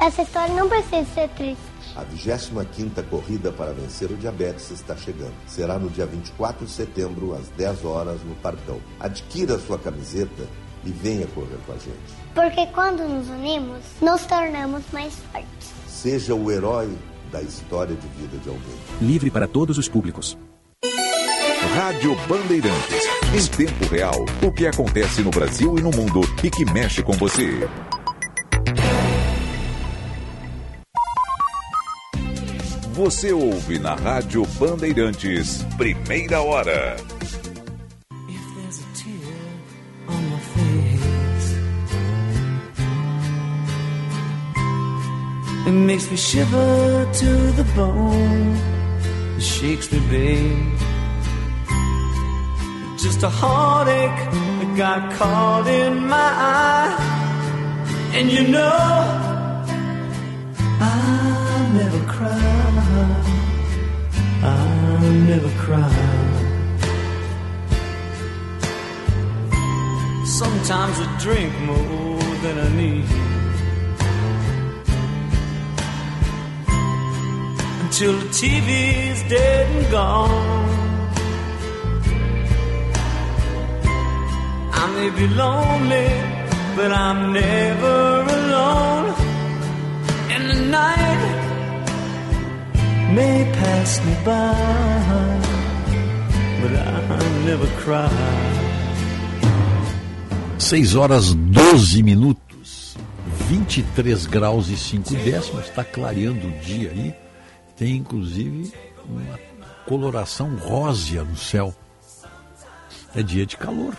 Essa história não precisa ser triste. A 25ª Corrida para Vencer o Diabetes está chegando. Será no dia 24 de setembro, às 10 horas, no Parcão. Adquira sua camiseta e venha correr com a gente. Porque quando nos unimos, nos tornamos mais fortes. Seja o herói da história de vida de alguém. Livre para todos os públicos. Rádio Bandeirantes. Em tempo real, o que acontece no Brasil e no mundo e que mexe com você. Você ouve na Rádio Bandeirantes, primeira hora. It makes me shiver to the bone. It shakes me, babe. Just a heartache that got caught in my eye. And you know, I never cry. I never cry. Sometimes I drink more than I need. Until the TV's dead and gone. May be lonely, but I'm never alone. And the night may pass me by, but I never cry. 6 horas 12 minutos, 23 graus e 5 décimos, está clareando o dia aí. Tem inclusive uma coloração rósea no céu. É dia de calor.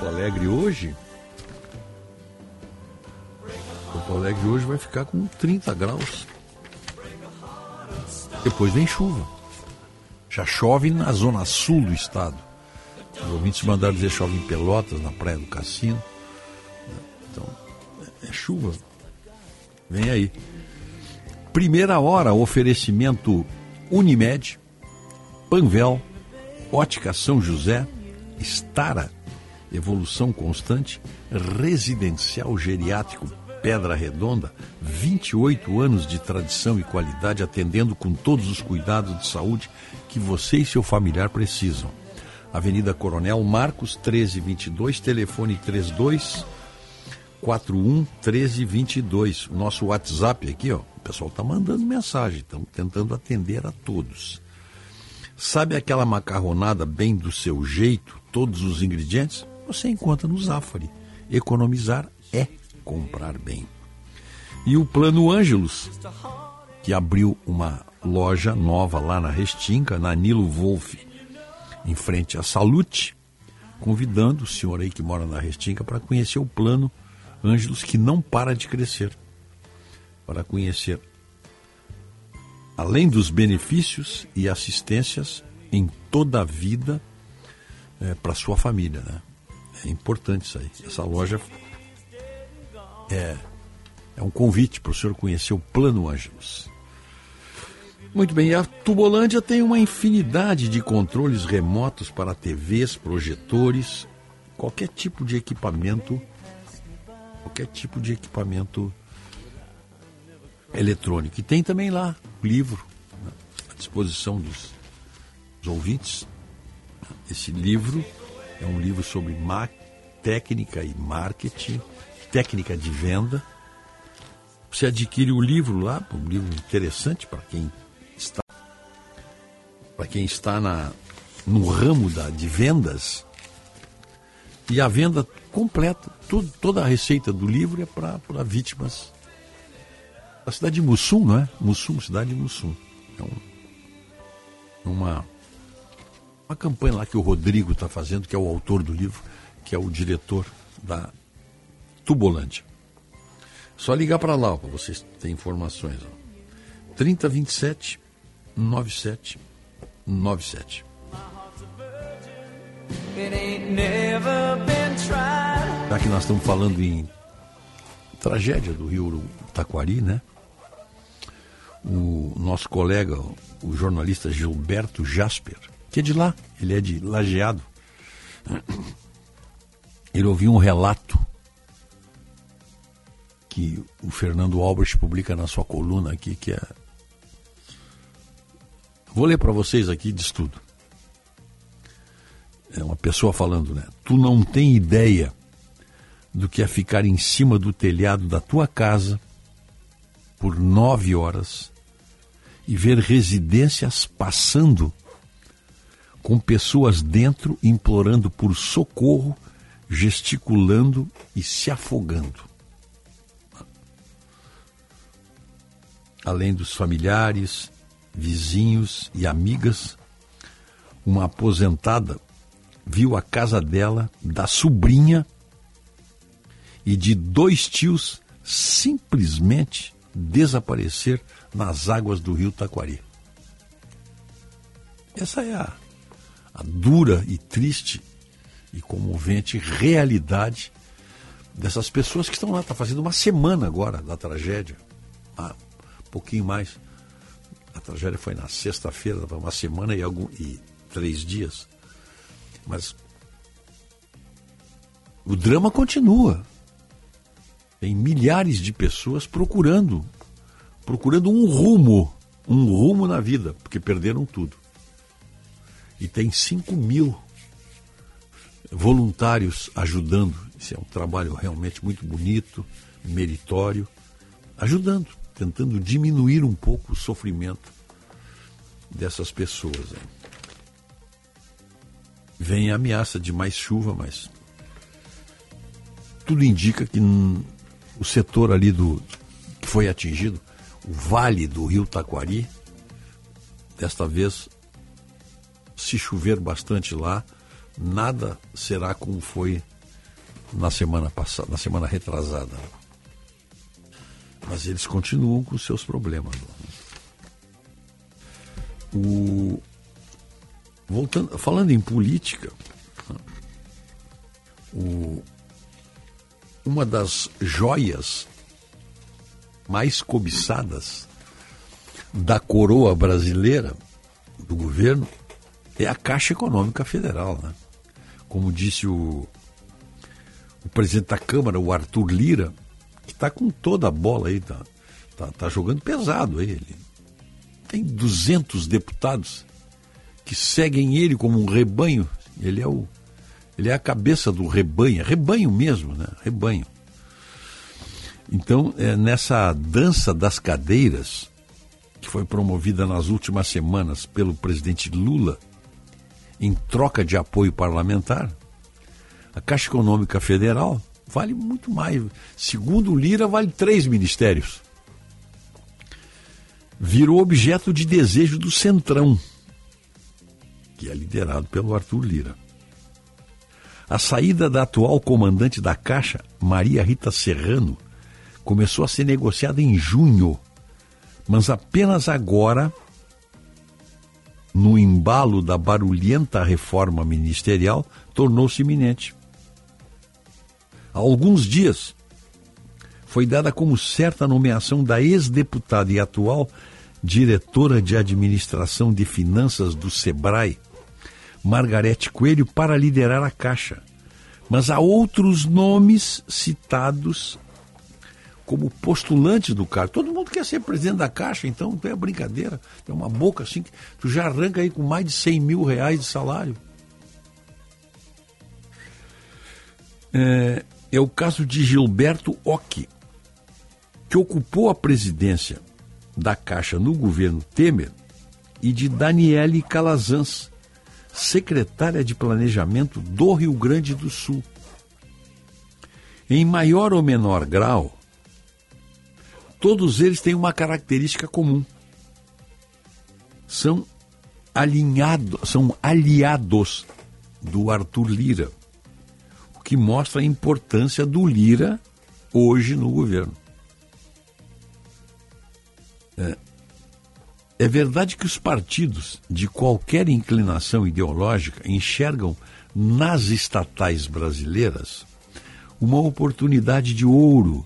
Porto Alegre hoje. Porto Alegre hoje vai ficar com 30 graus. Depois vem chuva. Já chove na zona sul do estado. Os ouvintes mandaram dizer chove em Pelotas, na Praia do Cassino. Então, é chuva. Vem aí. Primeira hora, oferecimento Unimed, Panvel, Ótica São José, Estara, Evolução Constante, Residencial Geriátrico Pedra Redonda, 28 anos de tradição e qualidade atendendo com todos os cuidados de saúde que você e seu familiar precisam. Avenida Coronel Marcos 1322, telefone 32 41 1322. O nosso WhatsApp aqui, ó, o pessoal tá mandando mensagem, estamos tentando atender a todos. Sabe aquela macarronada bem do seu jeito, todos os ingredientes? Você encontra no Zafari. Economizar é comprar bem. E o Plano Ângelos, que abriu uma loja nova lá na Restinga, na Nilo Wolf, em frente à Salute, convidando o senhor aí que mora na Restinga para conhecer o plano Ângelos que não para de crescer. Para conhecer, além dos benefícios e assistências em toda a vida é, para sua família, né? É importante isso aí. Essa loja é, é um convite para o senhor conhecer o Plano Ângelos. Muito bem, a Tubolândia tem uma infinidade de controles remotos para TVs, projetores, qualquer tipo de equipamento, qualquer tipo de equipamento eletrônico. E tem também lá o livro né, à disposição dos, dos ouvintes. Esse livro é um livro sobre técnica e marketing, técnica de venda. Você adquire o livro lá, um livro interessante para quem está para quem está na, no ramo da, de vendas. E a venda completa, tudo, toda a receita do livro é para vítimas da cidade de Mussum, não é? Mussum, cidade de Mussum. É um, uma, uma campanha lá que o Rodrigo está fazendo, que é o autor do livro, que é o diretor da Tubolândia. Só ligar para lá para vocês terem informações. Ó. 3027 9797. Já que nós estamos falando em tragédia do rio Taquari, né? O nosso colega, o jornalista Gilberto Jasper, que é de lá, ele é de Lajeado. Ele ouviu um relato que o Fernando Albert publica na sua coluna aqui, que é Vou ler para vocês aqui de estudo. É uma pessoa falando, né? Tu não tem ideia do que é ficar em cima do telhado da tua casa por nove horas e ver residências passando com pessoas dentro implorando por socorro, gesticulando e se afogando. Além dos familiares, vizinhos e amigas, uma aposentada viu a casa dela, da sobrinha e de dois tios simplesmente desaparecer nas águas do rio Taquari. Essa é a, a dura e triste e comovente realidade dessas pessoas que estão lá. Está fazendo uma semana agora da tragédia, ah, um pouquinho mais. A tragédia foi na sexta-feira, uma semana e, algum, e três dias. Mas o drama continua. Tem milhares de pessoas procurando, procurando um rumo, um rumo na vida, porque perderam tudo. E tem 5 mil voluntários ajudando. Isso é um trabalho realmente muito bonito, meritório, ajudando tentando diminuir um pouco o sofrimento dessas pessoas. Vem a ameaça de mais chuva, mas tudo indica que o setor ali do que foi atingido, o vale do rio Taquari, desta vez, se chover bastante lá, nada será como foi na semana passada, na semana retrasada mas eles continuam com seus problemas. O... Voltando, falando em política, o... uma das joias mais cobiçadas da coroa brasileira, do governo, é a Caixa Econômica Federal. Né? Como disse o, o presidente da Câmara, o Arthur Lira, que está com toda a bola aí, tá, tá, tá jogando pesado aí. Ele. Tem 200 deputados que seguem ele como um rebanho. Ele é o ele é a cabeça do rebanho, é rebanho mesmo, né? Rebanho. Então, é, nessa dança das cadeiras, que foi promovida nas últimas semanas pelo presidente Lula, em troca de apoio parlamentar, a Caixa Econômica Federal vale muito mais. Segundo Lira, vale três ministérios. Virou objeto de desejo do Centrão, que é liderado pelo Arthur Lira. A saída da atual comandante da Caixa, Maria Rita Serrano, começou a ser negociada em junho, mas apenas agora, no embalo da barulhenta reforma ministerial, tornou-se iminente. Há alguns dias, foi dada como certa a nomeação da ex-deputada e atual diretora de administração de finanças do SEBRAE, Margarete Coelho, para liderar a Caixa. Mas há outros nomes citados como postulantes do cargo. Todo mundo quer ser presidente da Caixa, então não é brincadeira. É uma boca assim que tu já arranca aí com mais de 100 mil reais de salário. É, é o caso de Gilberto Ock, que ocupou a presidência da Caixa no governo Temer, e de Daniele Calazans, secretária de Planejamento do Rio Grande do Sul. Em maior ou menor grau, todos eles têm uma característica comum. São alinhados, são aliados do Arthur Lira, o que mostra a importância do Lira hoje no governo. É, é verdade que os partidos de qualquer inclinação ideológica enxergam nas estatais brasileiras uma oportunidade de ouro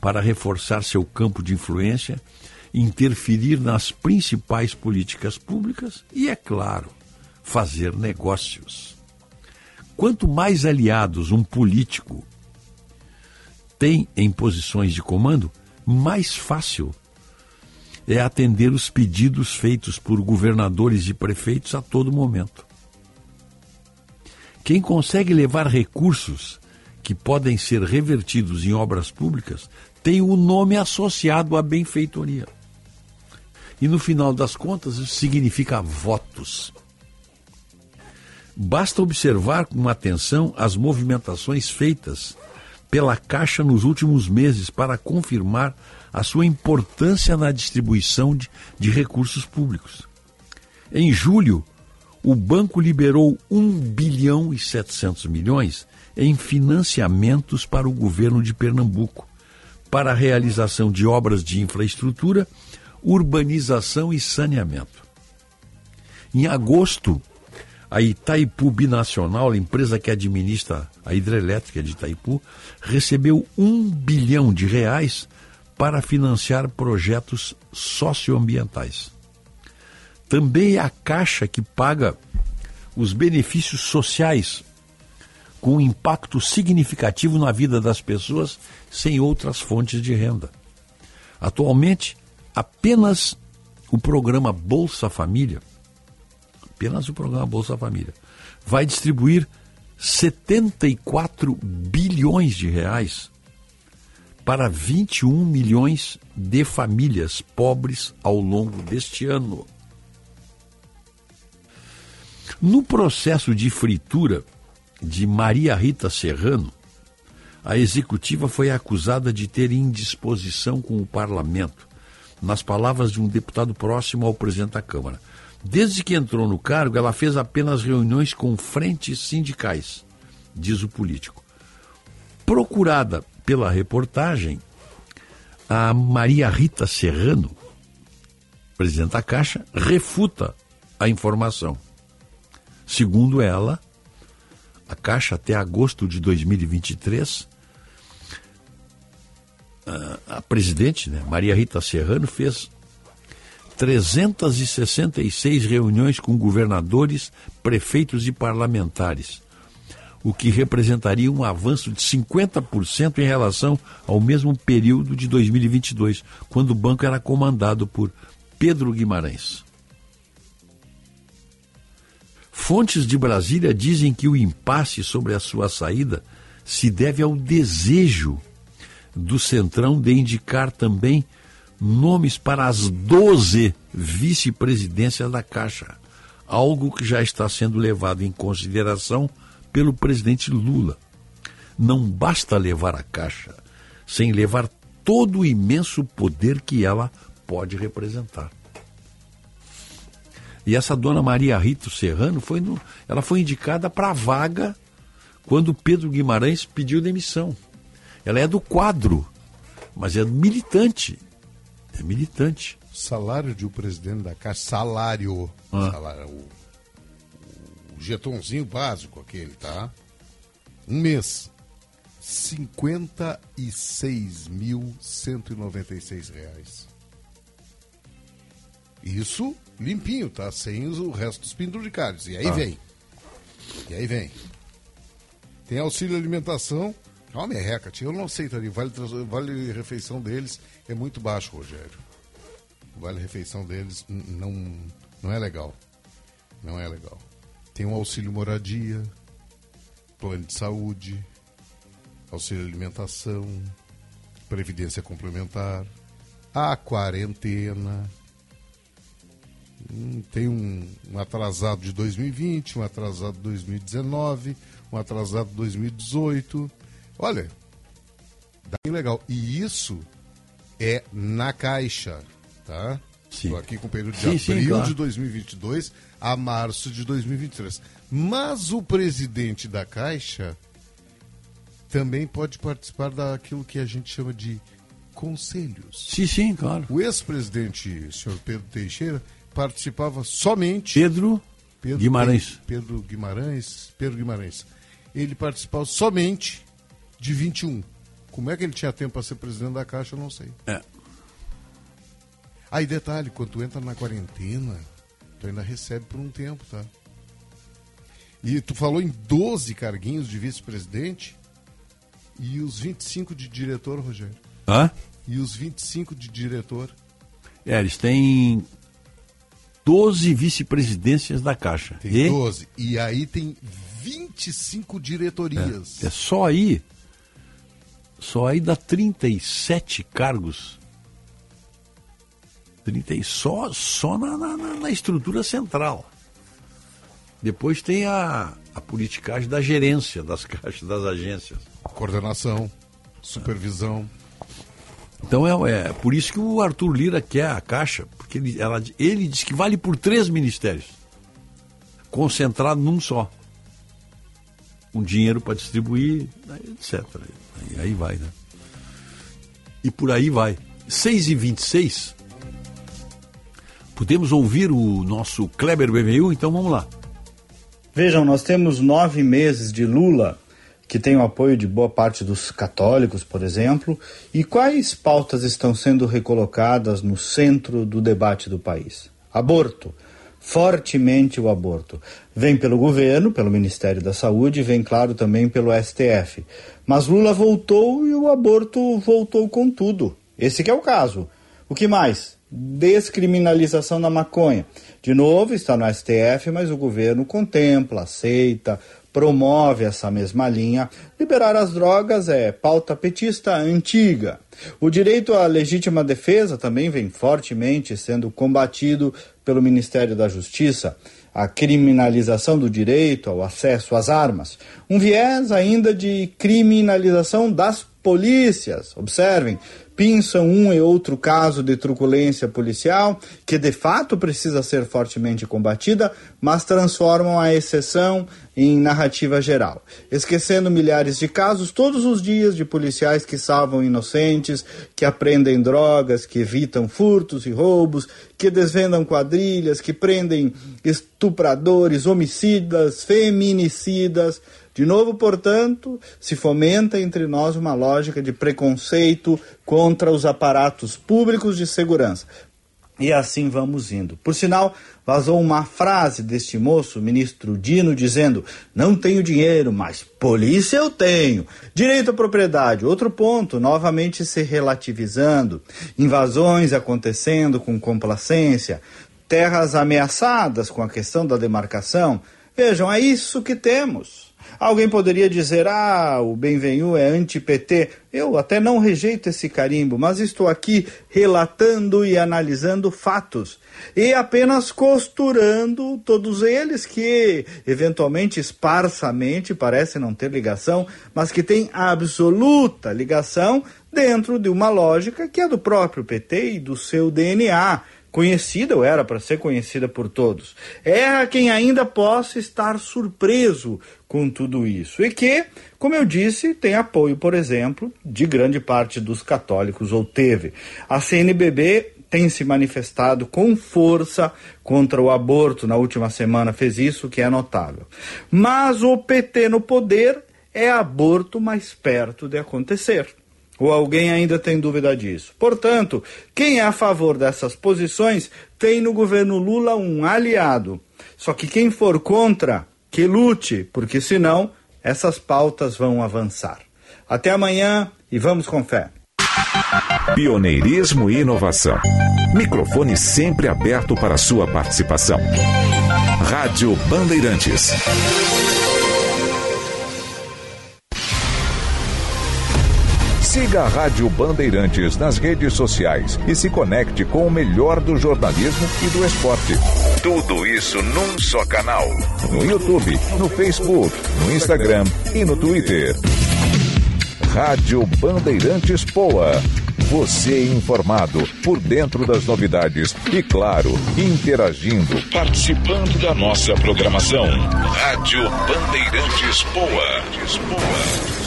para reforçar seu campo de influência, interferir nas principais políticas públicas e, é claro, fazer negócios. Quanto mais aliados um político tem em posições de comando, mais fácil é atender os pedidos feitos por governadores e prefeitos a todo momento. Quem consegue levar recursos que podem ser revertidos em obras públicas tem o nome associado à benfeitoria. E no final das contas, isso significa votos. Basta observar com atenção as movimentações feitas pela Caixa nos últimos meses para confirmar a sua importância na distribuição de, de recursos públicos. Em julho, o banco liberou 1 bilhão e 700 milhões em financiamentos para o governo de Pernambuco, para a realização de obras de infraestrutura, urbanização e saneamento. Em agosto, a Itaipu Binacional, a empresa que administra a hidrelétrica de Itaipu, recebeu um bilhão de reais para financiar projetos socioambientais. Também é a Caixa que paga os benefícios sociais com um impacto significativo na vida das pessoas sem outras fontes de renda. Atualmente, apenas o programa Bolsa Família, apenas o programa Bolsa Família, vai distribuir 74 bilhões de reais para 21 milhões de famílias pobres ao longo deste ano. No processo de fritura de Maria Rita Serrano, a executiva foi acusada de ter indisposição com o parlamento, nas palavras de um deputado próximo ao presidente da Câmara. Desde que entrou no cargo, ela fez apenas reuniões com frentes sindicais, diz o político. Procurada pela reportagem, a Maria Rita Serrano, presidente da Caixa, refuta a informação. Segundo ela, a Caixa até agosto de 2023, a presidente, né, Maria Rita Serrano, fez 366 reuniões com governadores, prefeitos e parlamentares o que representaria um avanço de 50% em relação ao mesmo período de 2022, quando o banco era comandado por Pedro Guimarães. Fontes de Brasília dizem que o impasse sobre a sua saída se deve ao desejo do Centrão de indicar também nomes para as 12 vice-presidências da Caixa, algo que já está sendo levado em consideração pelo presidente Lula. Não basta levar a Caixa sem levar todo o imenso poder que ela pode representar. E essa dona Maria Rito Serrano foi no, ela foi indicada para a vaga quando Pedro Guimarães pediu demissão. Ela é do quadro, mas é militante. É militante. Salário de um presidente da Caixa, salário. Ah. salário o, o jetonzinho básico aquele, tá? Um mês. 56.196 reais. Isso limpinho, tá? Sem os- o resto dos penduricários. E aí Tá. vem. E aí vem. Tem auxílio alimentação. Calma, merreca, tio. Eu não aceitaria. Vale, vale refeição deles é muito baixo, Rogério. Vale refeição deles não, não é legal. Não é legal. Tem um auxílio moradia, plano de saúde, auxílio alimentação, previdência complementar, a quarentena. Hum, Tem um, um atrasado de 2020, um atrasado de 2019, um atrasado de 2018. Olha, dá bem legal. E isso é na caixa, tá? Estou aqui com o período de Sim, sim, abril claro. de 2022 a março de 2023. Mas o presidente da Caixa também pode participar daquilo que a gente chama de conselhos. Sim, sim, claro. O ex-presidente, senhor Pedro Teixeira, participava somente. Pedro, Guimarães. Pedro Guimarães. Pedro Guimarães. Ele participava somente de 21. Como é que ele tinha tempo para ser presidente da Caixa, eu não sei. É. Aí, detalhe, quando tu entra na quarentena, tu ainda recebe por um tempo, tá? E tu falou em 12 carguinhos de vice-presidente e os 25 de diretor, Rogério. Hã? E os 25 de diretor. É, eles têm 12 vice-presidências da Caixa. Tem e 12. E aí tem 25 diretorias. é só aí, só aí dá 37 cargos. 30, e só só na, na, na- na estrutura central. Depois tem a, a politicagem da gerência das caixas, das agências. Coordenação, supervisão. Então é, é por isso que o Arthur Lira quer a Caixa, porque ele, ela, ele diz que vale por três ministérios, concentrado num só. Um dinheiro para distribuir, etc. E aí vai, né? E por aí vai. 6 e 26 Podemos ouvir o nosso Kleber BMU? Então vamos lá. Vejam, nós temos nove meses de Lula, que tem o apoio de boa parte dos católicos, por exemplo, e quais pautas estão sendo recolocadas no centro do debate do país? Aborto. Fortemente o aborto. Vem pelo governo, pelo Ministério da Saúde, vem, claro, também pelo STF. Mas Lula voltou e o aborto voltou com tudo. Esse é o caso. O que mais? Descriminalização da maconha. De novo, está no STF, mas o governo contempla, aceita, promove essa mesma linha. Liberar as drogas é pauta petista antiga. O direito à legítima defesa também vem fortemente sendo combatido pelo Ministério da Justiça. A criminalização do direito ao acesso às armas. Um viés ainda de criminalização das polícias. Observem, pinçam um e outro caso de truculência policial, que de fato precisa ser fortemente combatida, mas transformam a exceção em narrativa geral, esquecendo milhares de casos todos os dias de policiais que salvam inocentes, que apreendem drogas, que evitam furtos e roubos, que desvendam quadrilhas, que prendem estupradores, homicidas, feminicidas. De novo, portanto, se fomenta entre nós uma lógica de preconceito contra os aparatos públicos de segurança. E assim vamos indo. Por sinal, vazou uma frase deste moço, ministro Dino, dizendo: Não tenho dinheiro, mas polícia eu tenho. Direito à propriedade, outro ponto, novamente se relativizando. Invasões acontecendo com complacência. Terras ameaçadas com a questão da demarcação. Vejam, é isso que temos. Alguém poderia dizer, ah, o Benvenu é anti-PT. Eu até não rejeito esse carimbo, mas estou aqui relatando e analisando fatos. E apenas costurando todos eles que, eventualmente, esparsamente, parecem não ter ligação, mas que têm absoluta ligação dentro de uma lógica que é do próprio PT e do seu DNA conhecida, ou era para ser conhecida por todos. Erra quem ainda possa estar surpreso com tudo isso. E que, como eu disse, tem apoio, por exemplo, de grande parte dos católicos, ou teve. A CNBB tem se manifestado com força contra o aborto na última semana, fez isso, que é notável. Mas o PT no poder é aborto mais perto de acontecer. Ou alguém ainda tem dúvida disso? Portanto, quem é a favor dessas posições tem no governo Lula um aliado. Só que quem for contra, que lute, porque senão essas pautas vão avançar. Até amanhã e vamos com fé. Pioneirismo e inovação. Microfone sempre aberto para sua participação. Rádio Bandeirantes. Siga a Rádio Bandeirantes nas redes sociais e se conecte com o melhor do jornalismo e do esporte. Tudo isso num só canal. No YouTube, no Facebook, no Instagram e no Twitter. Rádio Bandeirantes Poa. Você informado por dentro das novidades e, claro, interagindo, participando da nossa programação. Rádio Bandeirantes Poa.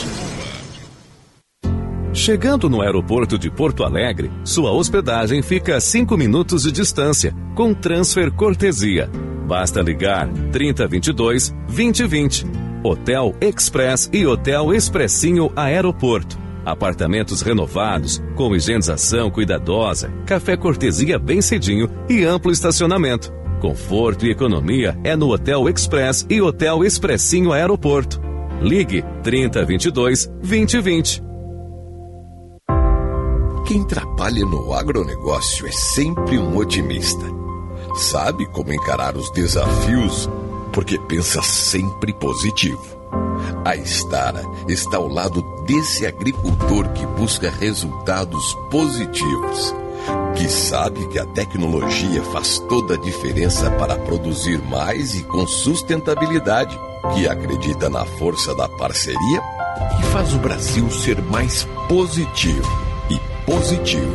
Chegando no aeroporto de Porto Alegre, sua hospedagem fica a 5 minutos de distância, com transfer cortesia. Basta ligar 3022 2020. Hotel Express e Hotel Expressinho Aeroporto. Apartamentos renovados, com higienização cuidadosa, café cortesia bem cedinho e amplo estacionamento. Conforto e economia é no Hotel Express e Hotel Expressinho Aeroporto. Ligue 3022 2020. Quem trabalha no agronegócio é sempre um otimista. Sabe como encarar os desafios porque pensa sempre positivo. A Estara está ao lado desse agricultor que busca resultados positivos, que sabe que a tecnologia faz toda a diferença para produzir mais e com sustentabilidade, que acredita na força da parceria e faz o Brasil ser mais positivo. Positivo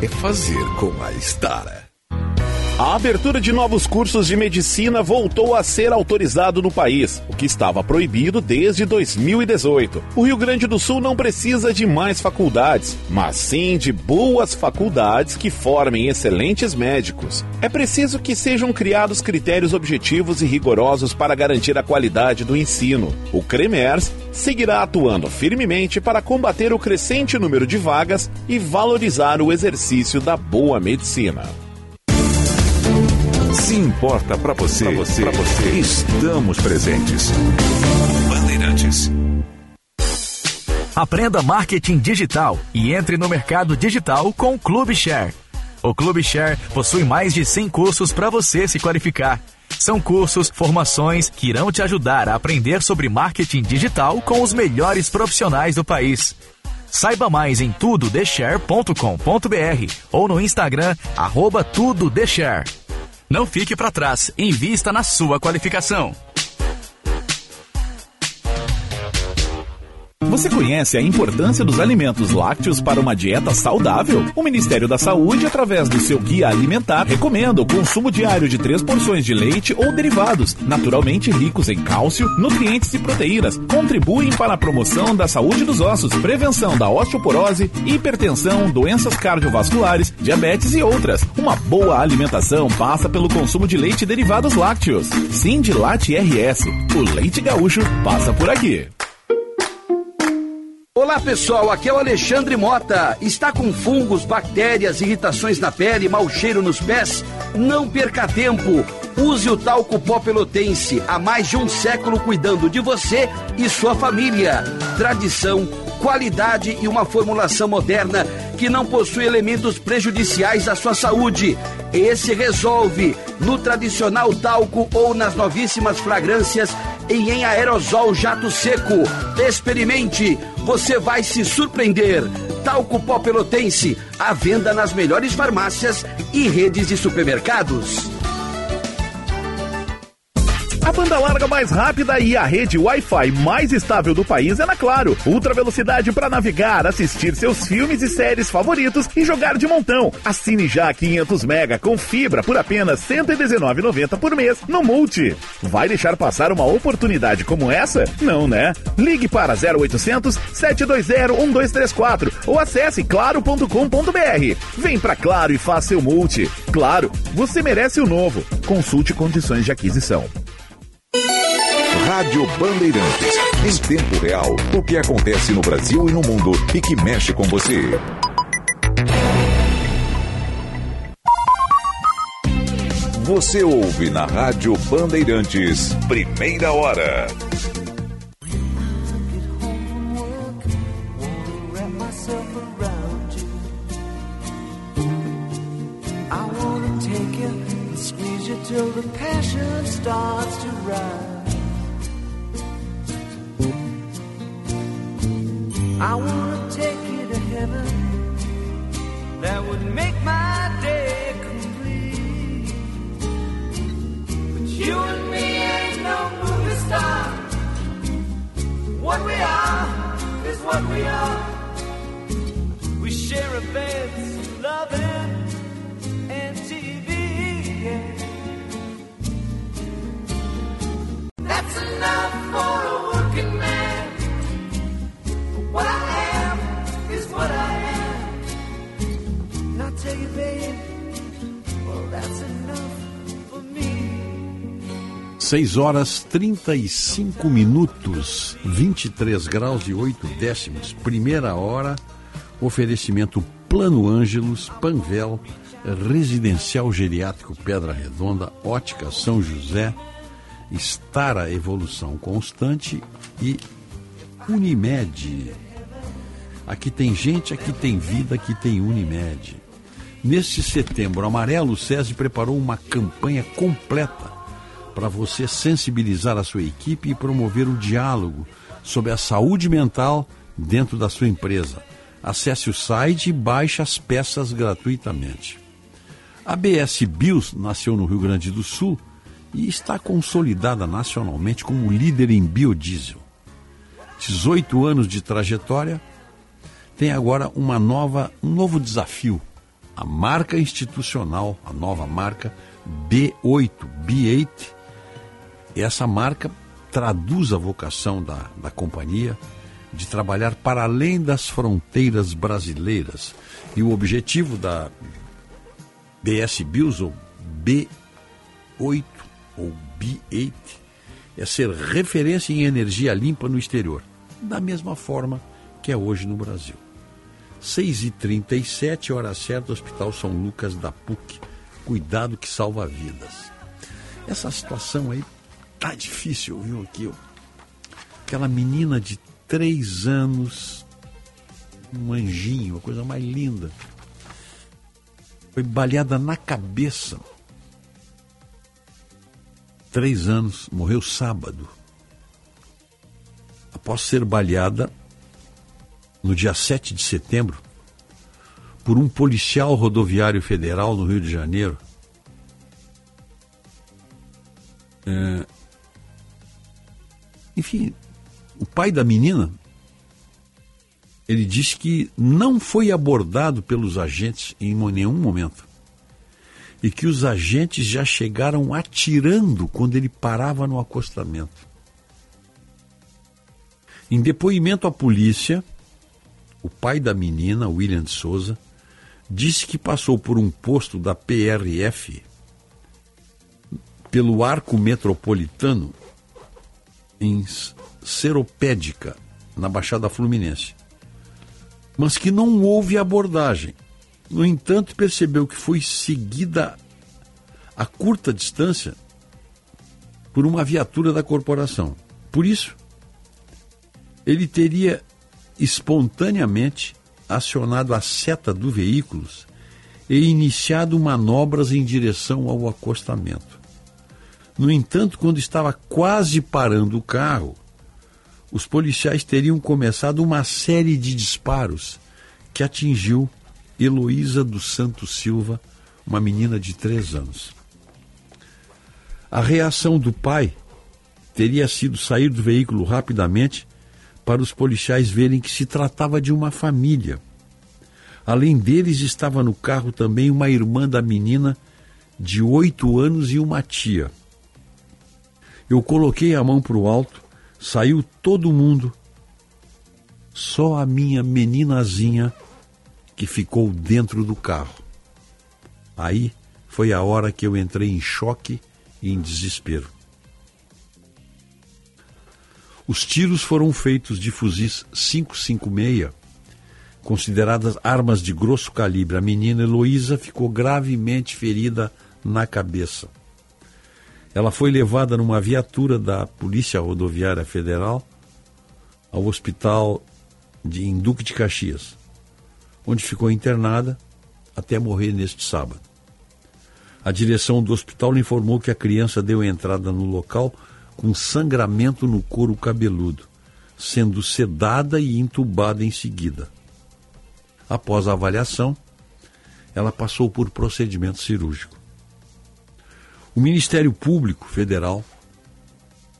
é fazer com a Estara. A abertura de novos cursos de medicina voltou a ser autorizado no país, o que estava proibido desde 2018. O Rio Grande do Sul não precisa de mais faculdades, mas sim de boas faculdades que formem excelentes médicos. É preciso que sejam criados critérios objetivos e rigorosos para garantir a qualidade do ensino. O CREMERS seguirá atuando firmemente para combater o crescente número de vagas e valorizar o exercício da boa medicina. Se importa para você, pra você, pra você, estamos presentes. Bandeirantes. Aprenda marketing digital e entre no mercado digital com o Clube Share. O Clube Share possui mais de 100 cursos para você se qualificar. São cursos, formações que irão te ajudar a aprender sobre marketing digital com os melhores profissionais do país. Saiba mais em tudodeshare.com.br ou no Instagram, arroba tudodeshare. Não fique para trás, invista na sua qualificação. Você conhece a importância dos alimentos lácteos para uma dieta saudável? O Ministério da Saúde, através do seu guia alimentar, recomenda o consumo diário de três porções de leite ou derivados, naturalmente ricos em cálcio, nutrientes e proteínas. Contribuem para a promoção da saúde dos ossos, prevenção da osteoporose, hipertensão, doenças cardiovasculares, diabetes e outras. Uma boa alimentação passa pelo consumo de leite e derivados lácteos. Sim de Late RS. O leite gaúcho passa por aqui. Olá pessoal, aqui é o Alexandre Mota. Está com fungos, bactérias, irritações na pele, mau cheiro nos pés? Não perca tempo. Use o talco pó pelotense. Há mais de um século cuidando de você e sua família. Tradição, qualidade e uma formulação moderna que não possui elementos prejudiciais à sua saúde. Esse resolve no tradicional talco ou nas novíssimas fragrâncias e em aerosol jato seco. Experimente, você vai se surpreender. Talco Pó Pelotense, à venda nas melhores farmácias e redes de supermercados. A banda larga mais rápida e a rede Wi-Fi mais estável do país é na Claro. Ultra velocidade para navegar, assistir seus filmes e séries favoritos e jogar de montão. Assine já 500 mega com fibra por apenas R$ 119,90 por mês no Multi. Vai deixar passar uma oportunidade como essa? Não, né? Ligue para 0800 720 1234 ou acesse claro.com.br. Vem pra Claro e faça seu Multi. Claro, você merece o novo. Consulte condições de aquisição. Rádio Bandeirantes. Em tempo real, o que acontece no Brasil e no mundo e que mexe com você. Você ouve na Rádio Bandeirantes, primeira hora. Till the passion starts to rise. I wanna take you to heaven. That would make my day complete. But you and me ain't no movie star. What we are is what we are. We share a bed, loving, and TV. That's enough for a working man. What I am is what I am. And I tell you, babe, well, that's enough for me. 6 horas 35 minutos, 23 graus e 8 décimos. Primeira hora, oferecimento Plano Ângelos, Panvel, Residencial Geriátrico Pedra Redonda, Ótica São José, Estara Evolução Constante e Unimed. Aqui tem gente, aqui tem vida, aqui tem Unimed. Neste setembro amarelo, o SESI preparou uma campanha completa para você sensibilizar a sua equipe e promover o diálogo sobre a saúde mental dentro da sua empresa. Acesse o site e baixe as peças gratuitamente. A BS Bios nasceu no Rio Grande do Sul e está consolidada nacionalmente como líder em biodiesel. 18 anos de trajetória, tem agora uma nova, um novo desafio. A marca institucional, a nova marca B8, B8. Essa marca traduz a vocação da, da companhia de trabalhar para além das fronteiras brasileiras. E o objetivo da BS Bills, ou B8 ou B8, é ser referência em energia limpa no exterior, da mesma forma que é hoje no Brasil. 6h37, hora certa, Hospital São Lucas da PUC. Cuidado que salva vidas. Essa situação aí tá difícil, viu, aqui? Aquela menina de três anos, um anjinho, a coisa mais linda, foi baleada na cabeça. Três anos, morreu sábado. Após ser baleada no dia 7 de setembro por um policial rodoviário federal no Rio de Janeiro. É, Enfim, o pai da menina ele disse que não foi abordado pelos agentes em nenhum momento e que os agentes já chegaram atirando quando ele parava no acostamento. Em depoimento à polícia, o pai da menina, William de Souza, disse que passou por um posto da PRF pelo arco metropolitano em Seropédica, na Baixada Fluminense, mas que não houve abordagem. No entanto, percebeu que foi seguida a curta distância por uma viatura da corporação. Por isso, ele teria espontaneamente acionado a seta do veículo e iniciado manobras em direção ao acostamento. No entanto, quando estava quase parando o carro, os policiais teriam começado uma série de disparos que atingiu Heloísa dos Santos Silva, uma menina de três anos. A reação do pai teria sido sair do veículo rapidamente para os policiais verem que se tratava de uma família. Além deles, estava no carro também uma irmã da menina de oito anos e uma tia. Eu coloquei a mão para o alto, saiu todo mundo, só a minha meninazinha que ficou dentro do carro. Aí foi a hora que eu entrei em choque e em desespero. Os tiros foram feitos de fuzis 556, consideradas armas de grosso calibre. A menina Heloísa ficou gravemente ferida na cabeça. Ela foi levada numa viatura da Polícia Rodoviária Federal ao hospital de em Duque de Caxias, onde ficou internada até morrer neste sábado. A direção do hospital informou que a criança deu entrada no local com sangramento no couro cabeludo, sendo sedada e entubada em seguida. Após a avaliação, ela passou por procedimento cirúrgico. O Ministério Público Federal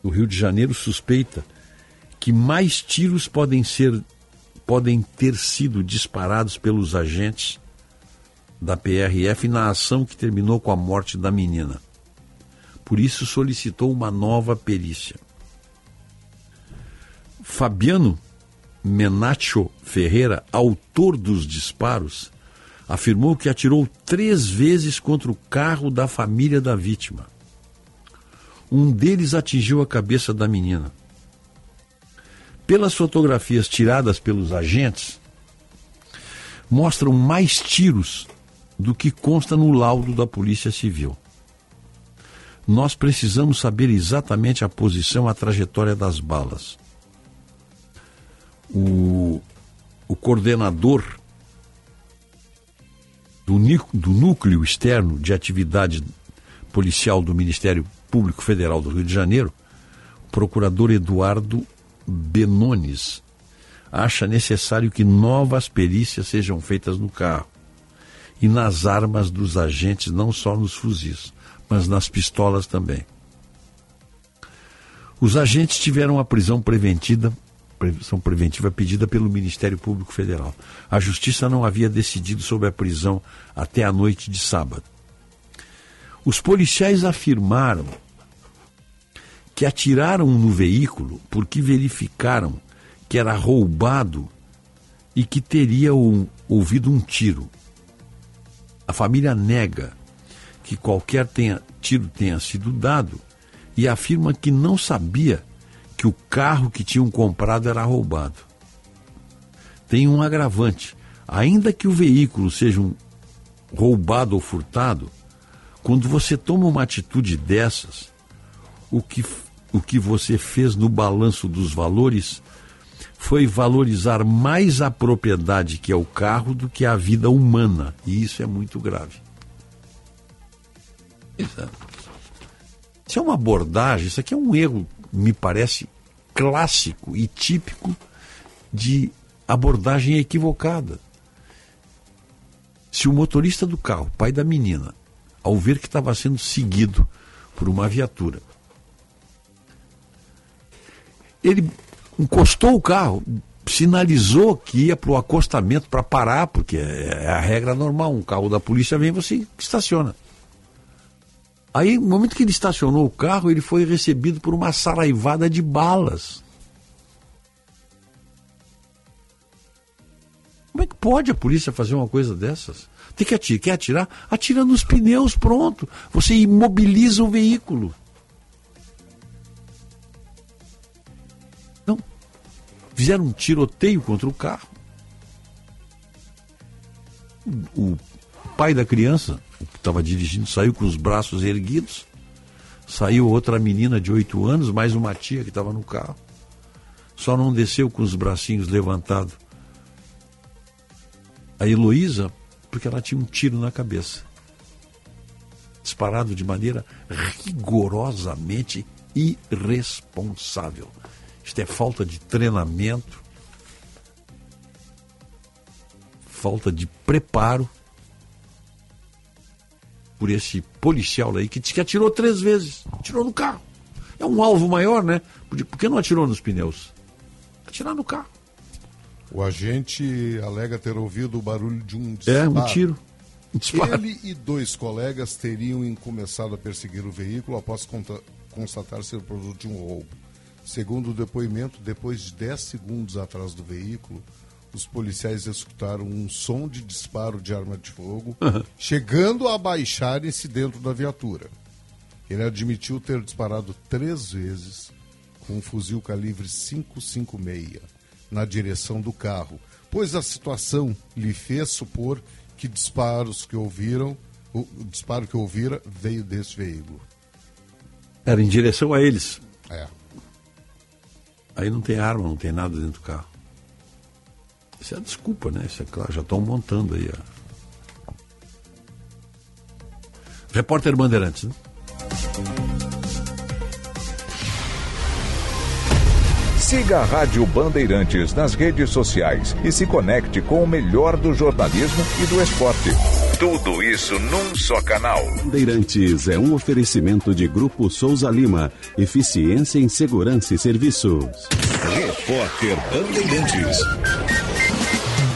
do Rio de Janeiro suspeita que mais tiros podem ser podem ter sido disparados pelos agentes da PRF na ação que terminou com a morte da menina. Por isso solicitou uma nova perícia. Fabiano Menacho Ferreira, autor dos disparos, afirmou que atirou três vezes contra o carro da família da vítima. Um deles atingiu a cabeça da menina. Pelas fotografias tiradas pelos agentes, mostram mais tiros do que consta no laudo da Polícia Civil. Nós precisamos saber exatamente a posição, a trajetória das balas. O, o coordenador do, do núcleo externo de atividade policial do Ministério Público Federal do Rio de Janeiro, o procurador Eduardo Benones, acha necessário que novas perícias sejam feitas no carro e nas armas dos agentes, não só nos fuzis, mas nas pistolas também. Os agentes tiveram a prisão preventiva, prisão preventiva pedida pelo Ministério Público Federal. A Justiça não havia decidido sobre a prisão até a noite de sábado. Os policiais afirmaram que atiraram no veículo porque verificaram que era roubado e que teria ouvido um tiro. A família nega que qualquer tenha, tiro tenha sido dado e afirma que não sabia que o carro que tinham comprado era roubado. Tem um agravante: ainda que o veículo seja um roubado ou furtado, quando você toma uma atitude dessas, o que, o que você fez no balanço dos valores foi valorizar mais a propriedade que é o carro do que a vida humana. E isso é muito grave. Isso é uma abordagem, isso aqui é um erro, me parece, clássico e típico de abordagem equivocada. Se o motorista do carro, pai da menina, ao ver que estava sendo seguido por uma viatura, ele encostou o carro, sinalizou que ia para o acostamento para parar, porque é a regra normal, um carro da polícia vem você estaciona. Aí, no momento que ele estacionou o carro, ele foi recebido por uma saraivada de balas. Como é que pode a polícia fazer uma coisa dessas? Tem que atirar, quer atirar? Atira nos pneus, pronto. Você imobiliza o veículo. Fizeram um tiroteio contra o carro. O pai da criança, que estava dirigindo, saiu com os braços erguidos. Saiu outra menina de oito anos, mais uma tia que estava no carro. Só não desceu com os bracinhos levantados. A Heloísa, porque ela tinha um tiro na cabeça. Disparado de maneira rigorosamente irresponsável. Isto é falta de treinamento, falta de preparo por esse policial aí que, que atirou três vezes. Atirou no carro. É um alvo maior, né? Por, que não atirou nos pneus? Atirar no carro. O agente alega ter ouvido o barulho de um disparo. É, um tiro. Um disparo. Ele e dois colegas teriam começado a perseguir o veículo após constatar ser produto de um roubo. Segundo o depoimento, depois de 10 segundos atrás do veículo, os policiais escutaram um som de disparo de arma de fogo, Uhum. chegando a abaixarem-se dentro da viatura. Ele admitiu ter disparado três vezes com um fuzil calibre 556 na direção do carro, pois a situação lhe fez supor que disparos que ouviram, o o disparo que ouvira veio desse veículo. Era em direção a eles. É. Aí não tem arma, não tem nada dentro do carro. Isso é a desculpa, né? Isso é claro, já estão montando aí. A... Repórter Bandeirantes, né? Siga a Rádio Bandeirantes nas redes sociais e se conecte com o melhor do jornalismo e do esporte. Tudo isso num só canal. Bandeirantes é um oferecimento de Grupo Souza Lima. Eficiência em Segurança e Serviços. Repórter Bandeirantes.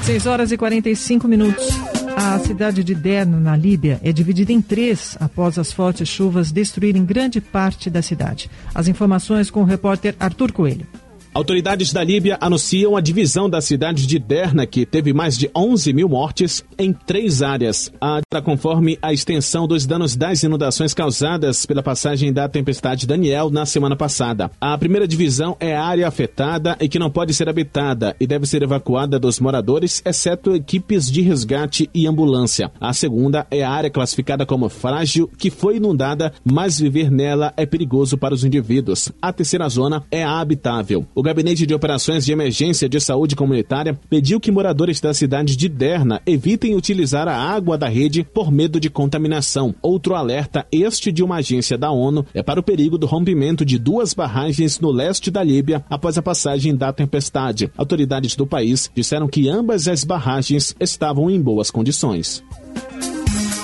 6 horas e 45 minutos. A cidade de Derna, na Líbia, é dividida em três após as fortes chuvas destruírem grande parte da cidade. As informações com o repórter Arthur Coelho. Autoridades da Líbia anunciam a divisão da cidade de Derna, que teve mais de 11 mil mortes, em três áreas. A conforme a extensão dos danos das inundações causadas pela passagem da tempestade Daniel na semana passada. A primeira divisão é a área afetada e que não pode ser habitada e deve ser evacuada dos moradores, exceto equipes de resgate e ambulância. A segunda é a área classificada como frágil, que foi inundada, mas viver nela é perigoso para os indivíduos. A terceira zona é a habitável. O Gabinete de Operações de Emergência de Saúde Comunitária pediu que moradores da cidade de Derna evitem utilizar a água da rede por medo de contaminação. Outro alerta, este de uma agência da ONU, é para o perigo do rompimento de duas barragens no leste da Líbia após a passagem da tempestade. Autoridades do país disseram que ambas as barragens estavam em boas condições.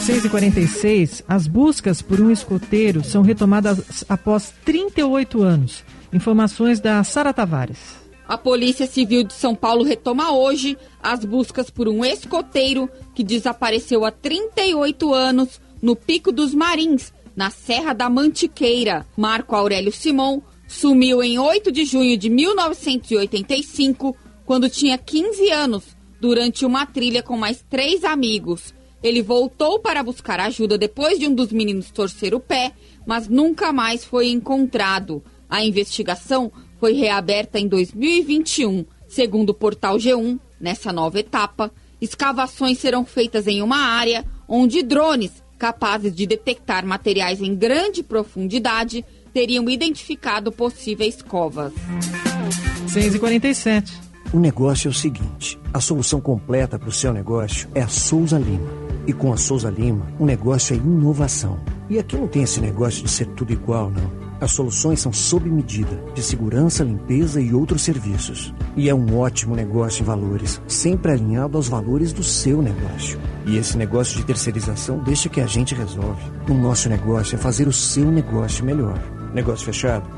6h46, as buscas por um escoteiro são retomadas após 38 anos. Informações da Sara Tavares. A Polícia Civil de São Paulo retoma hoje as buscas por um escoteiro que desapareceu há 38 anos no Pico dos Marins, na Serra da Mantiqueira. Marco Aurélio Simon sumiu em 8 de junho de 1985, quando tinha 15 anos, durante uma trilha com mais três amigos. Ele voltou para buscar ajuda depois de um dos meninos torcer o pé, mas nunca mais foi encontrado. A investigação foi reaberta em 2021. Segundo o portal G1, nessa nova etapa, escavações serão feitas em uma área onde drones capazes de detectar materiais em grande profundidade teriam identificado possíveis covas. 6h47. O negócio é o seguinte: a solução completa para o seu negócio é a Souza Lima. E com a Souza Lima, o negócio é inovação. E aqui não tem esse negócio de ser tudo igual, não. As soluções são sob medida, de segurança, limpeza e outros serviços. E é um ótimo negócio em valores, sempre alinhado aos valores do seu negócio. E esse negócio de terceirização deixa que a gente resolve. O nosso negócio é fazer o seu negócio melhor. Negócio fechado?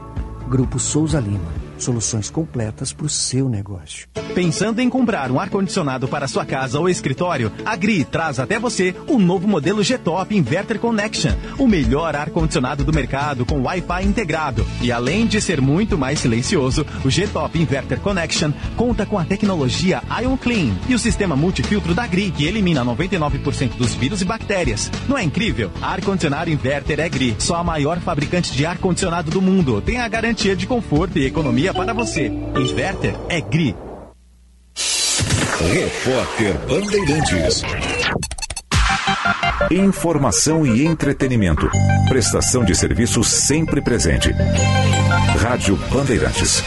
Grupo Souza Lima. Soluções completas para o seu negócio. Pensando em comprar um ar-condicionado para sua casa ou escritório? A GRI traz até você o novo modelo G-Top Inverter Connection, o melhor ar-condicionado do mercado com Wi-Fi integrado. E além de ser muito mais silencioso, o G-Top Inverter Connection conta com a tecnologia Ion Clean e o sistema multifiltro da GRI, que elimina 99% dos vírus e bactérias. Não é incrível? Ar-condicionado Inverter é GRI, só a maior fabricante de ar-condicionado do mundo. Tem a garantia de conforto e economia para você. Inverter é GRI. Repórter Bandeirantes. Informação e entretenimento. Prestação de serviço sempre presente. Rádio Bandeirantes.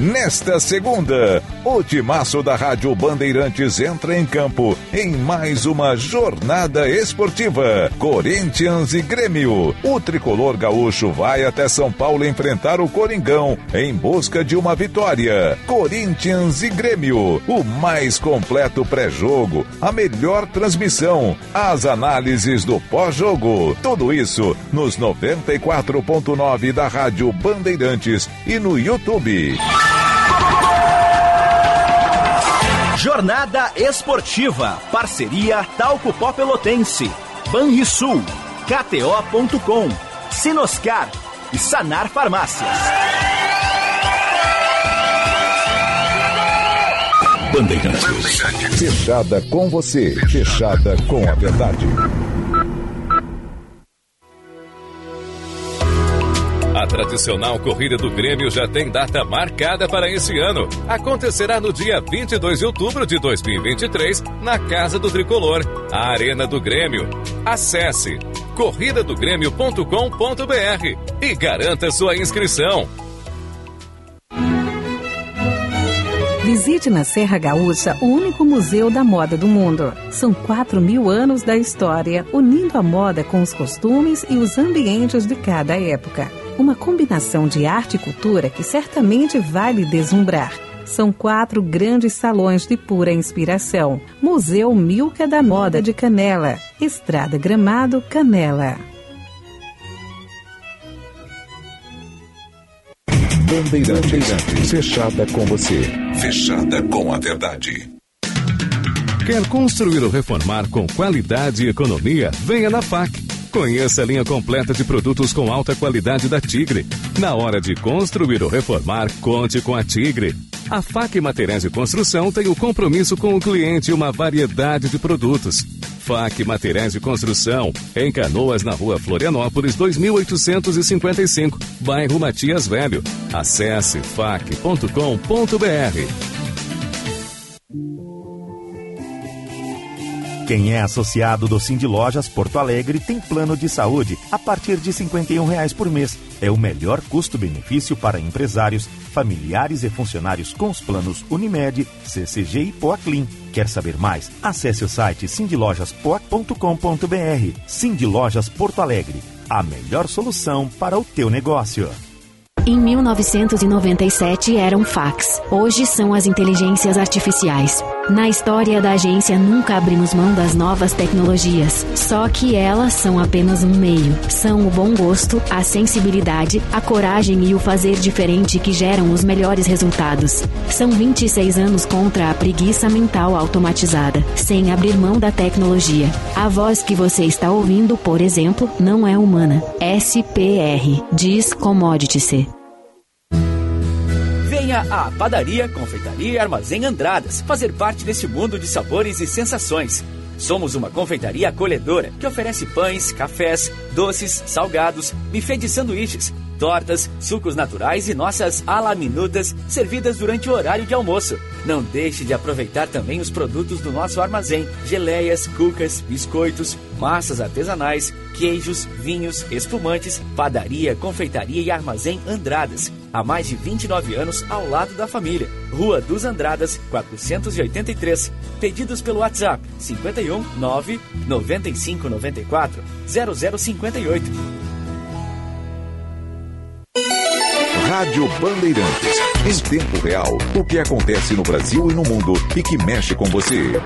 Nesta segunda, o timaço da Rádio Bandeirantes entra em campo em mais uma jornada esportiva. Corinthians e Grêmio. O tricolor gaúcho vai até São Paulo enfrentar o Coringão em busca de uma vitória. Corinthians e Grêmio. O mais completo pré-jogo, a melhor transmissão, as análises do pós-jogo. Tudo isso nos 94.9 da Rádio Bandeirantes e no YouTube. Jornada Esportiva. Parceria Talco Pó Pelotense. Banrisul. KTO.com. Sinoscar. E Sanar Farmácias. Bandeirantes. Fechada com você. Fechada com a verdade. A tradicional corrida do Grêmio já tem data marcada para esse ano. Acontecerá no dia 22 de outubro de 2023, na Casa do Tricolor, a Arena do Grêmio. Acesse corridadogrêmio.com.br e garanta sua inscrição. Visite na Serra Gaúcha o único museu da moda do mundo. São 4 mil anos da história, unindo a moda com os costumes e os ambientes de cada época. Uma combinação de arte e cultura que certamente vai lhe deslumbrar. São quatro grandes salões de pura inspiração. Museu Milka da Moda de Canela. Estrada Gramado, Canela. Bandeirantes. Fechada com você. Fechada com a verdade. Quer construir ou reformar com qualidade e economia? Venha na FAC. Conheça a linha completa de produtos com alta qualidade da Tigre. Na hora de construir ou reformar, conte com a Tigre. A FAC Materiais de Construção tem o compromisso com o cliente e uma variedade de produtos. FAC Materiais de Construção, em Canoas, na rua Florianópolis, 2855, bairro Matias Velho. Acesse fac.com.br. Quem é associado do Cindy Lojas Porto Alegre tem plano de saúde a partir de 51 reais por mês. É o melhor custo-benefício para empresários, familiares e funcionários com os planos Unimed, CCG e Poaclin. Quer saber mais? Acesse o site cindylojaspoa.com.br. Cindy Lojas Porto Alegre, a melhor solução para o teu negócio. Em 1997 eram fax. Hoje são as inteligências artificiais. Na história da agência nunca abrimos mão das novas tecnologias. Só que elas são apenas um meio. São o bom gosto, a sensibilidade, a coragem e o fazer diferente que geram os melhores resultados. São 26 anos contra a preguiça mental automatizada, sem abrir mão da tecnologia. A voz que você está ouvindo, por exemplo, não é humana. SPR. Diz Commodity-se. Venha à Padaria, Confeitaria Armazém Andradas fazer parte desse mundo de sabores e sensações. Somos uma confeitaria acolhedora que oferece pães, cafés, doces, salgados, buffet de sanduíches, tortas, sucos naturais e nossas alaminutas servidas durante o horário de almoço. Não deixe de aproveitar também os produtos do nosso armazém: geleias, cucas, biscoitos, massas artesanais, queijos, vinhos, espumantes, padaria, confeitaria e armazém Andradas. Há mais de 29 anos ao lado da família. Rua dos Andradas, 483. Pedidos pelo WhatsApp 51 9 95 94 0058. Rádio Bandeirantes. Em tempo real, o que acontece no Brasil e no mundo e que mexe com você.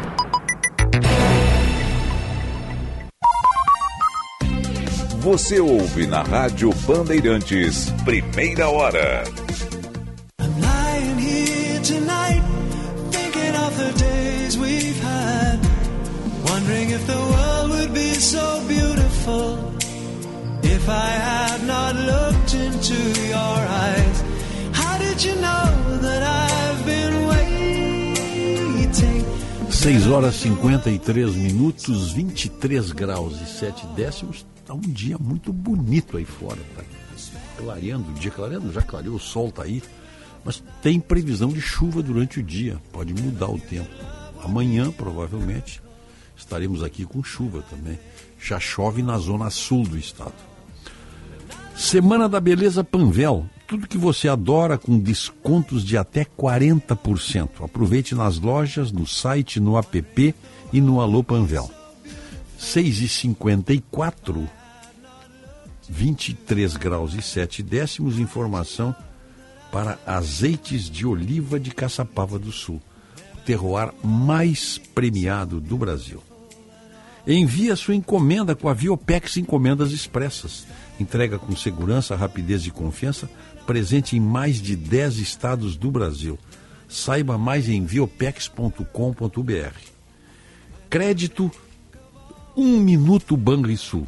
Você ouve na Rádio Bandeirantes, primeira hora. Wondering if the world would be so beautiful if I had not looked into your eyes. How did you know that I've been waiting? 6 horas 53 minutos, 23 graus e 7 décimos. Está um dia muito bonito aí fora. Tá clareando, o dia clareando, já clareou, o sol está aí. Mas tem previsão de chuva durante o dia. Pode mudar o tempo. Amanhã, provavelmente, estaremos aqui com chuva também. Já chove na zona sul do estado. Semana da Beleza Panvel. Tudo que você adora com descontos de até 40%. Aproveite nas lojas, no site, no app e no Alô Panvel. 6,54, 23 graus e 7 décimos. Informação para azeites de oliva de Caçapava do Sul, o terroir mais premiado do Brasil. Envie a sua encomenda com a Viopex Encomendas Expressas. Entrega com segurança, rapidez e confiança, presente em mais de 10 estados do Brasil. Saiba mais em viopex.com.br. Crédito 1 Minuto Banrisul.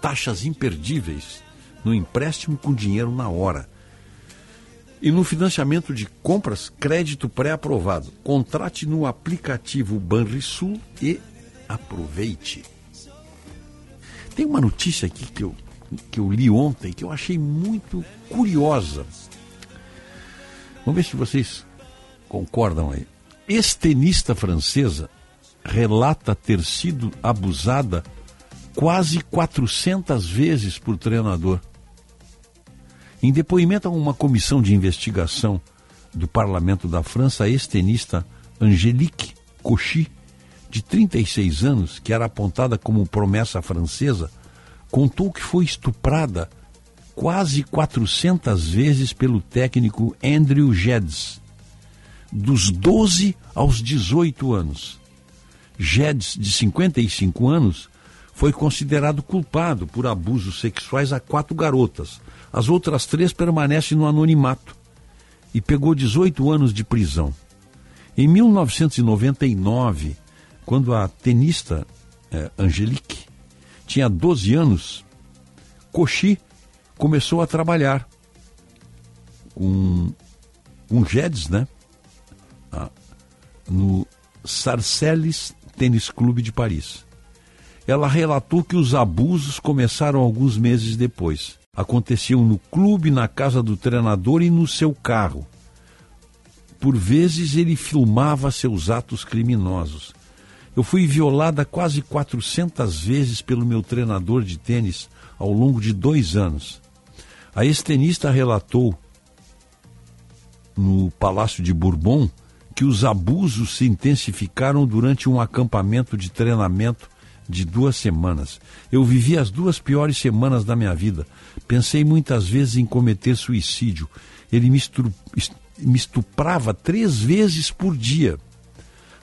Taxas imperdíveis no empréstimo com dinheiro na hora. E no financiamento de compras, crédito pré-aprovado. Contrate no aplicativo Banrisul e aproveite. Tem uma notícia aqui que eu, que eu li ontem que eu achei muito curiosa. Vamos ver se vocês concordam aí. Ex-tenista francesa relata ter sido abusada quase 400 vezes por treinador. Em depoimento a uma comissão de investigação do parlamento da França, a ex-tenista Angélique Cauchy de 36 anos, que era apontada como promessa francesa, contou que foi estuprada quase 400 vezes pelo técnico Andrew Jedz, dos 12 aos 18 anos. Jedz, de 55 anos, foi considerado culpado por abusos sexuais a quatro garotas. As outras três permanecem no anonimato e pegou 18 anos de prisão. Em 1999, quando a tenista eh, Angelique tinha 12 anos, Cochi começou a trabalhar com um Jedes, né? Ah, no Sarcelles Tênis Clube de Paris. Ela relatou que os abusos começaram alguns meses depois. Aconteciam no clube, na casa do treinador e no seu carro. Por vezes ele filmava seus atos criminosos. Eu fui violada quase 400 vezes pelo meu treinador de tênis ao longo de dois anos. A ex-tenista relatou no Palácio de Bourbon que os abusos se intensificaram durante um acampamento de treinamento de duas semanas. Eu vivi as duas piores semanas da minha vida. Pensei muitas vezes em cometer suicídio. Ele me, estuprava três vezes por dia.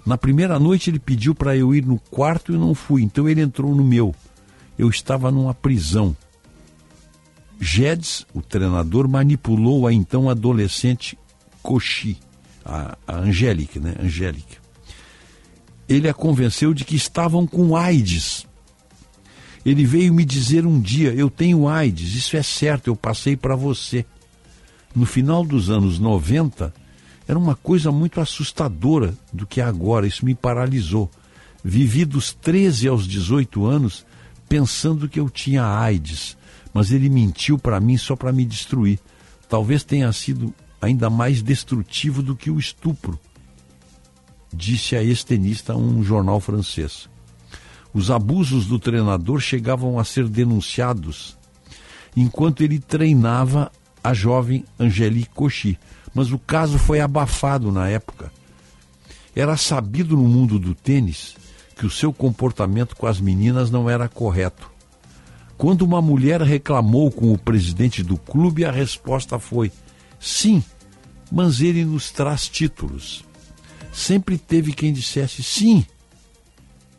Na primeira noite ele pediu para eu ir no quarto e não fui, então ele entrou no meu. Eu estava numa prisão. Jedes, o treinador, manipulou a então adolescente Cochi, a, a Angélica, né? Angélica. Ele a convenceu de que estavam com AIDS. Ele veio me dizer um dia: Eu tenho AIDS, isso é certo, eu passei para você. No final dos anos 90, era uma coisa muito assustadora do que é agora. Isso me paralisou. Vivi dos 13 aos 18 anos pensando que eu tinha AIDS, mas ele mentiu para mim só para me destruir. Talvez tenha sido ainda mais destrutivo do que o estupro, disse a ex-tenista a um jornal francês. Os abusos do treinador chegavam a ser denunciados enquanto ele treinava a jovem Angélique Cauchy, mas o caso foi abafado na época. Era sabido no mundo do tênis que o seu comportamento com as meninas não era correto. Quando uma mulher reclamou com o presidente do clube, a resposta foi: sim, mas ele nos traz títulos. Sempre teve quem dissesse: sim,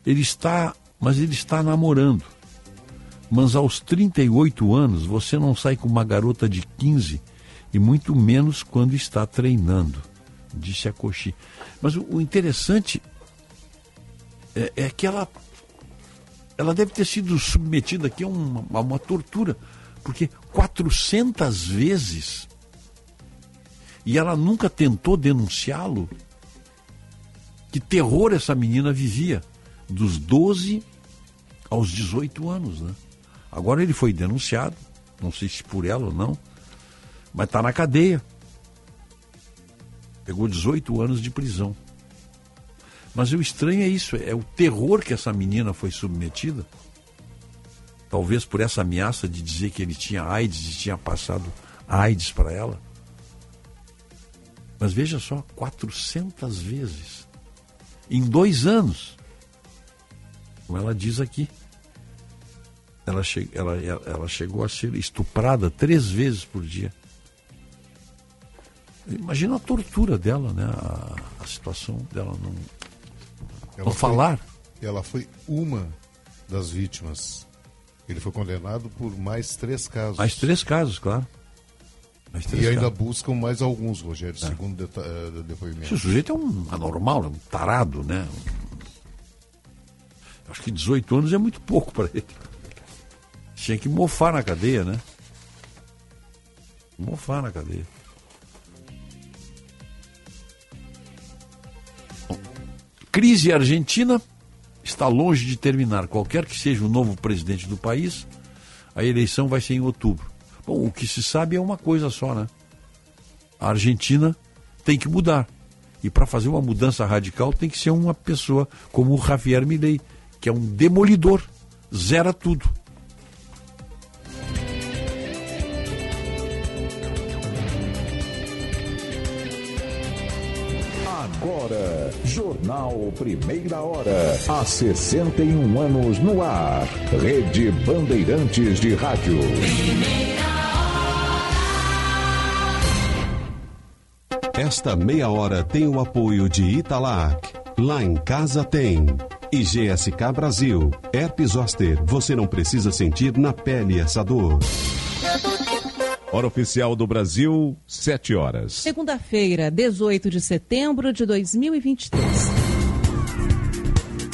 ele está, mas ele está namorando. Mas aos 38 anos você não sai com uma garota de 15 e muito menos quando está treinando, disse a Cochi. Mas o, o interessante é, é, que ela, ela deve ter sido submetida aqui a uma, a uma tortura, porque 400 vezes e ela nunca tentou denunciá-lo. Que terror essa menina vivia, dos 12 aos 18 anos, né? Agora ele foi denunciado, não sei se por ela ou não, mas está na cadeia. Pegou 18 anos de prisão. Mas o estranho é isso, é o terror que essa menina foi submetida. Talvez por essa ameaça de dizer que ele tinha AIDS e tinha passado AIDS para ela. Mas veja só, 400 vezes. Em dois anos. Como ela diz aqui. Ela, che ela, ela chegou a ser estuprada três vezes por dia. Imagina a tortura dela, né? A, a situação dela não, Ela não foi- falar. Ela foi uma das vítimas. Ele foi condenado por mais três casos. Mais três casos, claro. Mais três E ainda casos. buscam mais alguns, Rogério, É. segundo eh, depoimento. Esse sujeito é um anormal, é um tarado, né? Acho que 18 anos é muito pouco para ele. Tinha que mofar na cadeia, né? Mofar na cadeia. Crise argentina está longe de terminar. Qualquer que seja o novo presidente do país, a eleição vai ser em outubro. Bom, o que se sabe é uma coisa só, né? A Argentina tem que mudar. E para fazer uma mudança radical tem que ser uma pessoa como o Javier Milei, que é um demolidor, zera tudo. Jornal Primeira Hora. Há 61 anos no ar. Rede Bandeirantes de Rádio. Esta meia hora tem o apoio de Italac. Lá em casa tem. E GSK Brasil. Herpes Zoster. Você não precisa sentir na pele essa dor. Hora oficial do Brasil, 7 horas. Segunda-feira, 18 de setembro de 2023.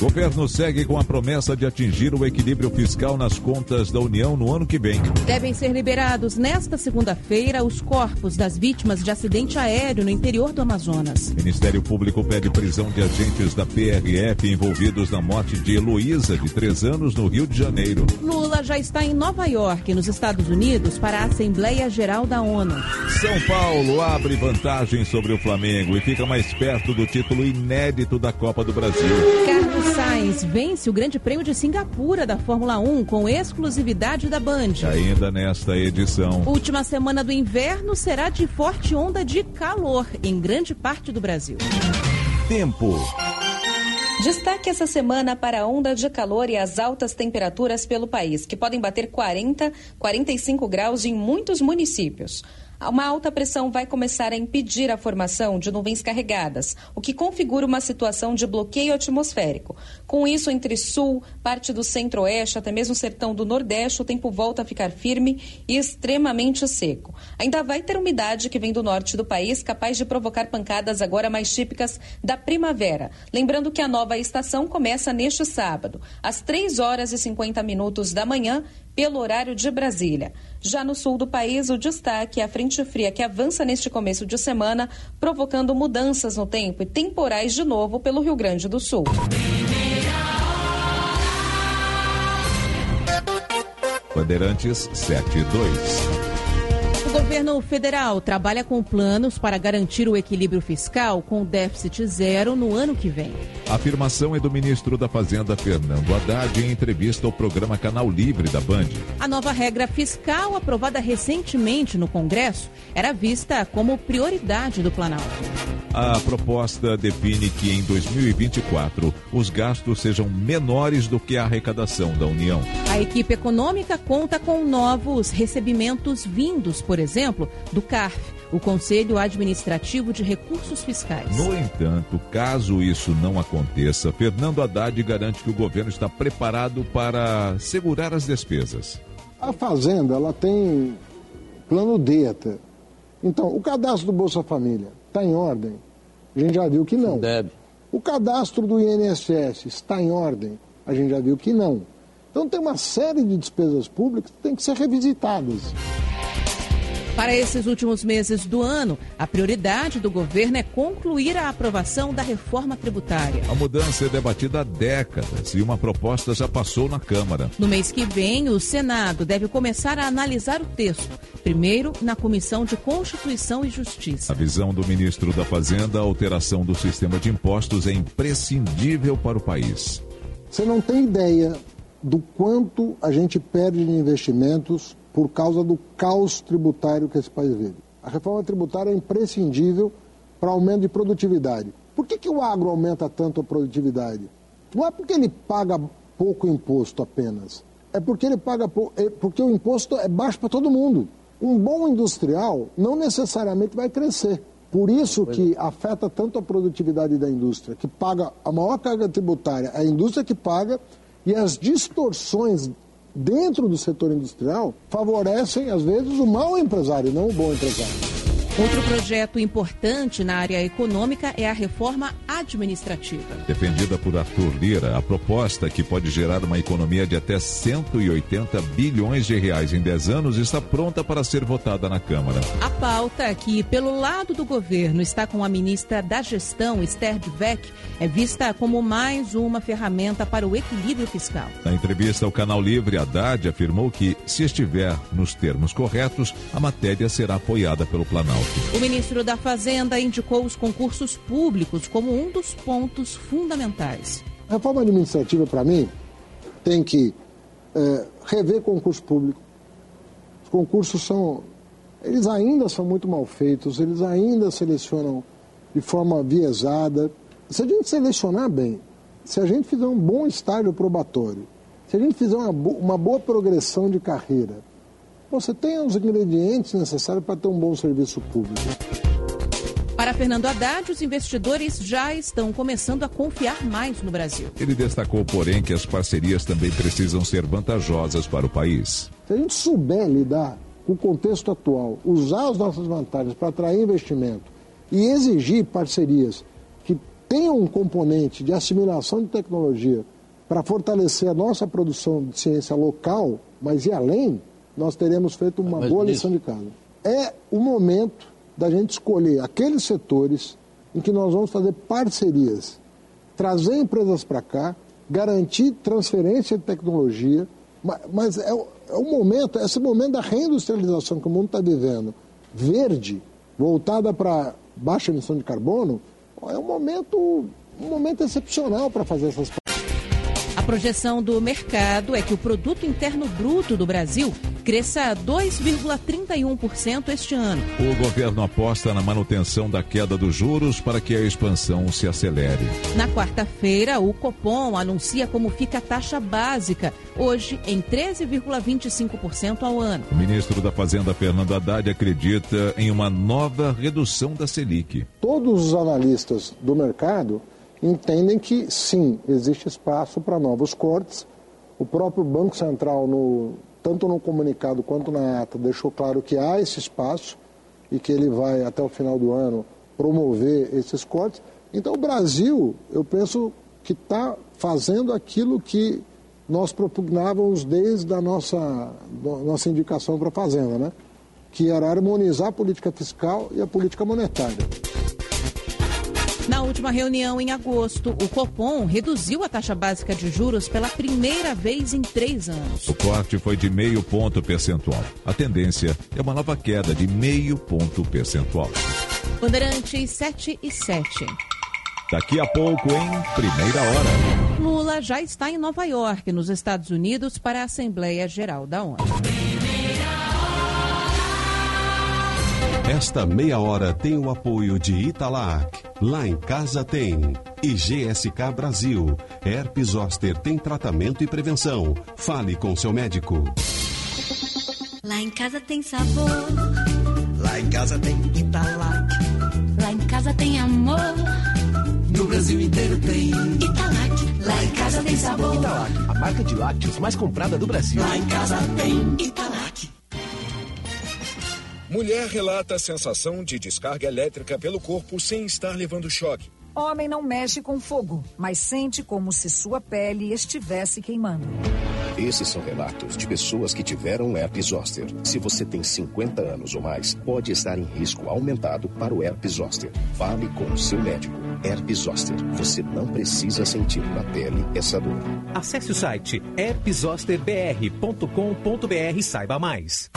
Governo segue com a promessa de atingir o equilíbrio fiscal nas contas da União no ano que vem. Devem ser liberados nesta segunda-feira os corpos das vítimas de acidente aéreo no interior do Amazonas. Ministério Público pede prisão de agentes da PRF envolvidos na morte de Heloísa, de 3 anos, no Rio de Janeiro. Lula já está em Nova York, nos Estados Unidos, para a Assembleia Geral da ONU. São Paulo abre vantagem sobre o Flamengo e fica mais perto do título inédito da Copa do Brasil. Carlos Sainz vence o Grande Prêmio de Singapura da Fórmula 1 com exclusividade da Band. Ainda nesta edição. Última semana do inverno será de forte onda de calor em grande parte do Brasil. Tempo. Destaque essa semana para a onda de calor e as altas temperaturas pelo país, que podem bater 40, 45 graus em muitos municípios. Uma alta pressão vai começar a impedir a formação de nuvens carregadas, o que configura uma situação de bloqueio atmosférico. Com isso, entre sul, parte do centro-oeste, até mesmo o sertão do nordeste, o tempo volta a ficar firme e extremamente seco. Ainda vai ter umidade que vem do norte do país, capaz de provocar pancadas agora mais típicas da primavera. Lembrando que a nova estação começa neste sábado, às 3 horas e 50 minutos da manhã, pelo horário de Brasília. Já no sul do país, o destaque é a frente fria que avança neste começo de semana, provocando mudanças no tempo e temporais de novo pelo Rio Grande do Sul. Bandeirantes 72. O governo federal trabalha com planos para garantir o equilíbrio fiscal com déficit zero no ano que vem. A afirmação é do ministro da Fazenda, Fernando Haddad, em entrevista ao programa Canal Livre da Band. A nova regra fiscal, aprovada recentemente no Congresso, era vista como prioridade do Planalto. A proposta define que em 2024 os gastos sejam menores do que a arrecadação da União. A equipe econômica conta com novos recebimentos vindos, por exemplo, do CARF, o Conselho Administrativo de Recursos Fiscais. No entanto, caso isso não aconteça, Fernando Haddad garante que o governo está preparado para segurar as despesas. A Fazenda, ela tem plano D até. Então, o cadastro do Bolsa Família está em ordem? A gente já viu que não. Deve. O cadastro do INSS está em ordem? A gente já viu que não. Então, tem uma série de despesas públicas que têm que ser revisitadas. Para esses últimos meses do ano, a prioridade do governo é concluir a aprovação da reforma tributária. A mudança é debatida há décadas e uma proposta já passou na Câmara. No mês que vem, o Senado deve começar a analisar o texto, primeiro na Comissão de Constituição e Justiça. A visão do ministro da Fazenda, a alteração do sistema de impostos é imprescindível para o país. Você não tem ideia do quanto a gente perde de investimentos por causa do caos tributário que esse país vive. A reforma tributária é imprescindível para aumento de produtividade. Por que, que o agro aumenta tanto a produtividade? Não é porque ele paga pouco imposto apenas, é porque ele paga é porque o imposto é baixo para todo mundo. Um bom industrial não necessariamente vai crescer. Por isso que afeta tanto a produtividade da indústria, que paga a maior carga tributária, é a indústria que paga, e as distorções dentro do setor industrial favorecem, às vezes, o mau empresário, não o bom empresário. Outro projeto importante na área econômica é a reforma administrativa. Defendida por Arthur Lira, a proposta, que pode gerar uma economia de até 180 bilhões de reais em 10 anos, está pronta para ser votada na Câmara. A pauta, que pelo lado do governo está com a ministra da Gestão, Esther Dweck, é vista como mais uma ferramenta para o equilíbrio fiscal. Na entrevista ao Canal Livre, Haddad afirmou que, se estiver nos termos corretos, a matéria será apoiada pelo Planalto. O ministro da Fazenda indicou os concursos públicos como um dos pontos fundamentais. A reforma administrativa, para mim, tem que é, rever concurso público. Os concursos são. Eles ainda são muito mal feitos, eles ainda selecionam de forma viesada. Se a gente selecionar bem, se a gente fizer um bom estágio probatório, se a gente fizer uma, uma boa progressão de carreira, você tem os ingredientes necessários para ter um bom serviço público. Para Fernando Haddad, os investidores já estão começando a confiar mais no Brasil. Ele destacou, porém, que as parcerias também precisam ser vantajosas para o país. Se a gente souber lidar com o contexto atual, usar as nossas vantagens para atrair investimento e exigir parcerias que tenham um componente de assimilação de tecnologia para fortalecer a nossa produção de ciência local, mas e além, nós teremos feito uma Mas boa nisso- lição de casa. É o momento da gente escolher aqueles setores em que nós vamos fazer parcerias, trazer empresas para cá, garantir transferência de tecnologia, ma- mas é, o- é o momento, esse momento da reindustrialização que o mundo está vivendo, verde, voltada para baixa emissão de carbono, é um momento, um momento excepcional para fazer essas projeção do mercado é que o produto interno bruto do Brasil cresça 2,31% este ano. O governo aposta na manutenção da queda dos juros para que a expansão se acelere. Na quarta-feira, o Copom anuncia como fica a taxa básica, hoje em 13,25% ao ano. O ministro da Fazenda, Fernando Haddad, acredita em uma nova redução da Selic. Todos os analistas do mercado entendem que sim, existe espaço para novos cortes. O próprio Banco Central, no- tanto no comunicado quanto na ata, deixou claro que há esse espaço e que ele vai, até o final do ano, promover esses cortes. Então, o Brasil, eu penso que está fazendo aquilo que nós propugnávamos desde a nossa, no- nossa indicação para a Fazenda, né? que era harmonizar a política fiscal e a política monetária. Na última reunião, em agosto, o Copom reduziu a taxa básica de juros pela primeira vez em três anos. O corte foi de meio ponto percentual. A tendência é uma nova queda de meio ponto percentual. Bandeirantes 7 e 7. Daqui a pouco, em primeira hora. Lula já está em Nova York, nos Estados Unidos, para a Assembleia Geral da ONU. Esta meia hora tem o apoio de Italac. Lá em casa tem. E GSK Brasil. Herpes Zoster tem tratamento e prevenção. Fale com seu médico. Lá em casa tem sabor. Lá em casa tem Italac. Lá em casa tem amor. No Brasil inteiro tem Italac. Lá em casa tem sabor. Italac, a marca de lácteos mais comprada do Brasil. Lá em casa tem Italac. Mulher relata a sensação de descarga elétrica pelo corpo sem estar levando choque. Homem não mexe com fogo, mas sente como se sua pele estivesse queimando. Esses são relatos de pessoas que tiveram herpes zoster. Se você tem 50 anos ou mais, pode estar em risco aumentado para o herpes zoster. Fale com o seu médico. Herpes zoster. Você não precisa sentir na pele essa dor. Acesse o site herpesosterbr.com.br e saiba mais.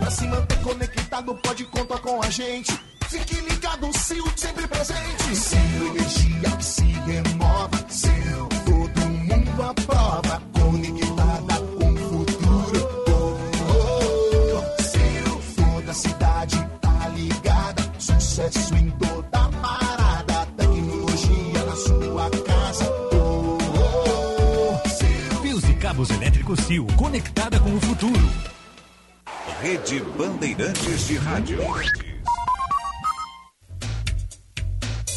Pra se manter conectado, pode contar com a gente. Fique ligado, Sil, sempre presente. Sil, energia que se renova. Sil, todo mundo aprova. Conectada com o futuro. Oh, oh, oh. Sil, toda cidade tá ligada. Sucesso em toda parada. Tecnologia na sua casa. Oh, oh, oh. Fios e cabos elétricos Sil, conectada com o futuro. Rede Bandeirantes de Rádio.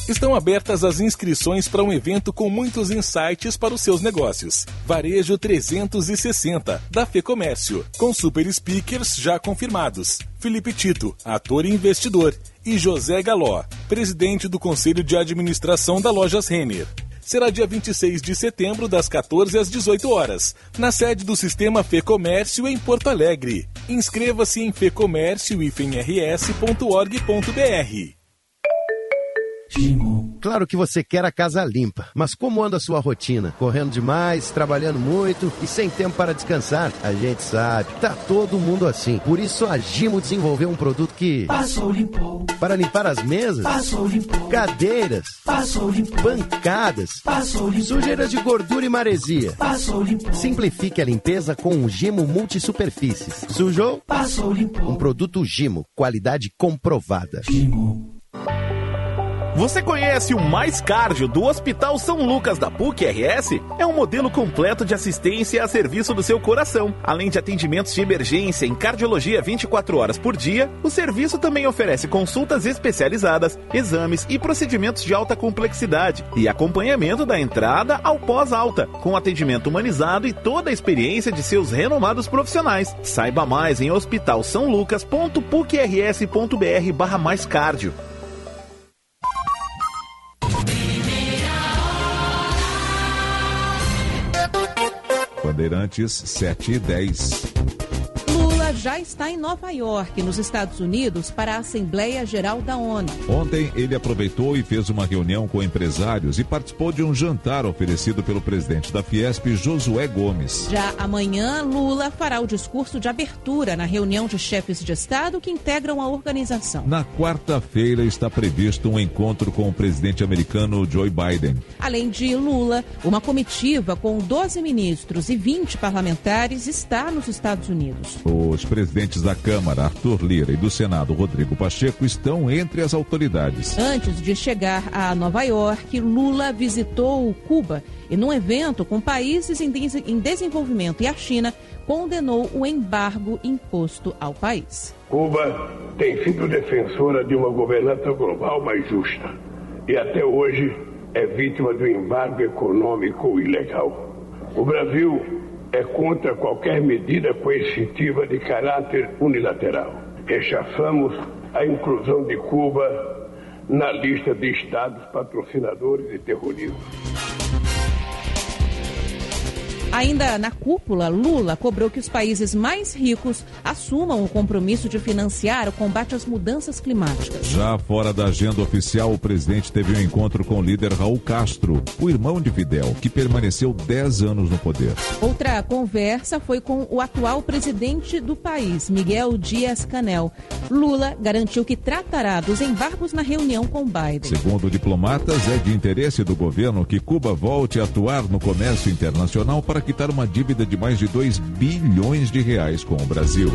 Estão abertas as inscrições para um evento com muitos insights para os seus negócios. Varejo 360, da Fecomércio, com super speakers já confirmados. Felipe Tito, ator e investidor, e José Galó, presidente do Conselho de Administração da Lojas Renner. Será dia 26 de setembro, das 14 às 18 horas, na sede do Sistema Fecomércio em Porto Alegre. Inscreva-se em fecomércio-rs.org.br. Claro que você quer a casa limpa, mas como anda a sua rotina? Correndo demais, trabalhando muito e sem tempo para descansar? A gente sabe, tá todo mundo assim. Por isso a Gimo desenvolveu um produto que Passou, limpou. para limpar as mesas, Passou, limpou. cadeiras, Passou, limpou. bancadas, Passou, limpou. sujeira de gordura e maresia. Passou, limpou. Simplifique a limpeza com o Gimo Multisuperfícies. Sujou? Passou, limpou. Um produto Gimo, qualidade comprovada. Você conhece o Mais Cardio do Hospital São Lucas da PUC RS? É um modelo completo de assistência a serviço do seu coração. Além de atendimentos de emergência em cardiologia 24 horas por dia, o serviço também oferece consultas especializadas, exames e procedimentos de alta complexidade e acompanhamento da entrada ao pós-alta, com atendimento humanizado e toda a experiência de seus renomados profissionais. Saiba mais em hospitalsaolucas.pucrs.br barra mais cardio. Bandeirantes 7 e 10. Já está em Nova York, nos Estados Unidos, para a Assembleia Geral da ONU. Ontem ele aproveitou e fez uma reunião com empresários e participou de um jantar oferecido pelo presidente da Fiesp, Josué Gomes. Já amanhã, Lula fará o discurso de abertura na reunião de chefes de Estado que integram a organização. Na quarta-feira está previsto um encontro com o presidente americano Joe Biden. Além de Lula, uma comitiva com 12 ministros e 20 parlamentares está nos Estados Unidos. Os presidentes da Câmara, Arthur Lira, e do Senado, Rodrigo Pacheco, estão entre as autoridades. Antes de chegar a Nova York, Lula visitou Cuba e, num evento com países em des- em desenvolvimento e a China, condenou o embargo imposto ao país. Cuba tem sido defensora de uma governança global mais justa e até hoje é vítima do embargo econômico ilegal. O Brasil é contra qualquer medida coercitiva de caráter unilateral. Rechaçamos a inclusão de Cuba na lista de estados patrocinadores de terrorismo. Ainda na cúpula, Lula cobrou que os países mais ricos assumam o compromisso de financiar o combate às mudanças climáticas. Já fora da agenda oficial, o presidente teve um encontro com o líder Raul Castro, o irmão de Fidel, que permaneceu 10 anos no poder. Outra conversa foi com o atual presidente do país, Miguel Dias Canel. Lula garantiu que tratará dos embargos na reunião com Biden. Segundo diplomatas, é de interesse do governo que Cuba volte a atuar no comércio internacional para quitar uma dívida de mais de 2 bilhões de reais com o Brasil.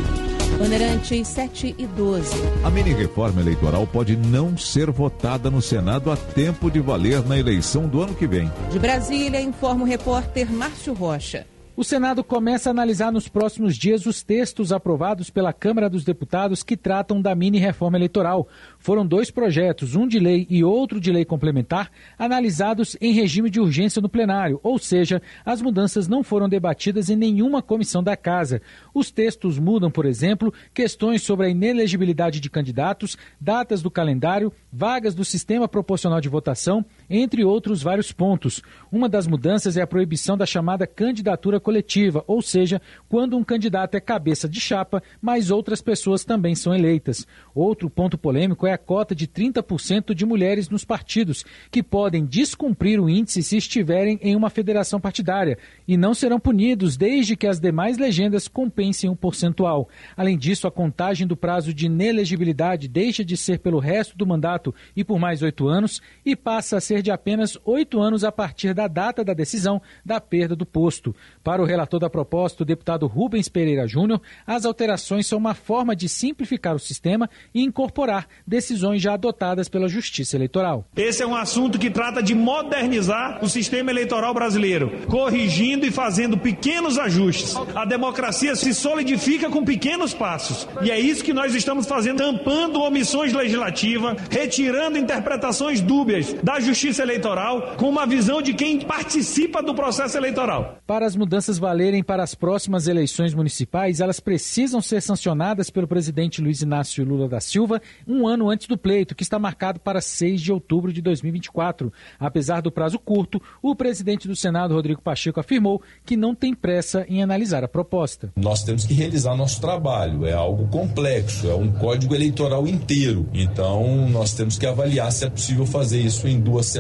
Bandeirantes 7 e 12. A mini-reforma eleitoral pode não ser votada no Senado a tempo de valer na eleição do ano que vem. De Brasília, informa o repórter Márcio Rocha. O Senado começa a analisar nos próximos dias os textos aprovados pela Câmara dos Deputados que tratam da mini-reforma eleitoral. Foram dois projetos, um de lei e outro de lei complementar, analisados em regime de urgência no plenário, ou seja, as mudanças não foram debatidas em nenhuma comissão da Casa. Os textos mudam, por exemplo, questões sobre a inelegibilidade de candidatos, datas do calendário, vagas do sistema proporcional de votação, entre outros vários pontos. Uma das mudanças é a proibição da chamada candidatura coletiva, ou seja, quando um candidato é cabeça de chapa, mas outras pessoas também são eleitas. Outro ponto polêmico é a cota de 30% de mulheres nos partidos, que podem descumprir o índice se estiverem em uma federação partidária e não serão punidos desde que as demais legendas compensem um percentual. Além disso, a contagem do prazo de inelegibilidade deixa de ser pelo resto do mandato e por mais oito anos e passa a ser ser de apenas oito anos a partir da data da decisão da perda do posto. Para o relator da proposta, o deputado Rubens Pereira Júnior, as alterações são uma forma de simplificar o sistema e incorporar decisões já adotadas pela Justiça Eleitoral. Esse é um assunto que trata de modernizar o sistema eleitoral brasileiro, corrigindo e fazendo pequenos ajustes. A democracia se solidifica com pequenos passos. E é isso que nós estamos fazendo, tampando omissões legislativas, retirando interpretações dúbias da Justiça Eleitoral, com uma visão de quem participa do processo eleitoral. Para as mudanças valerem para as próximas eleições municipais, elas precisam ser sancionadas pelo presidente Luiz Inácio Lula da Silva um ano antes do pleito, que está marcado para 6 de outubro de 2024. Apesar do prazo curto, o presidente do Senado, Rodrigo Pacheco, afirmou que não tem pressa em analisar a proposta. Nós temos que realizar nosso trabalho, é algo complexo, é um código eleitoral inteiro. Então, nós temos que avaliar se é possível fazer isso em duas semanas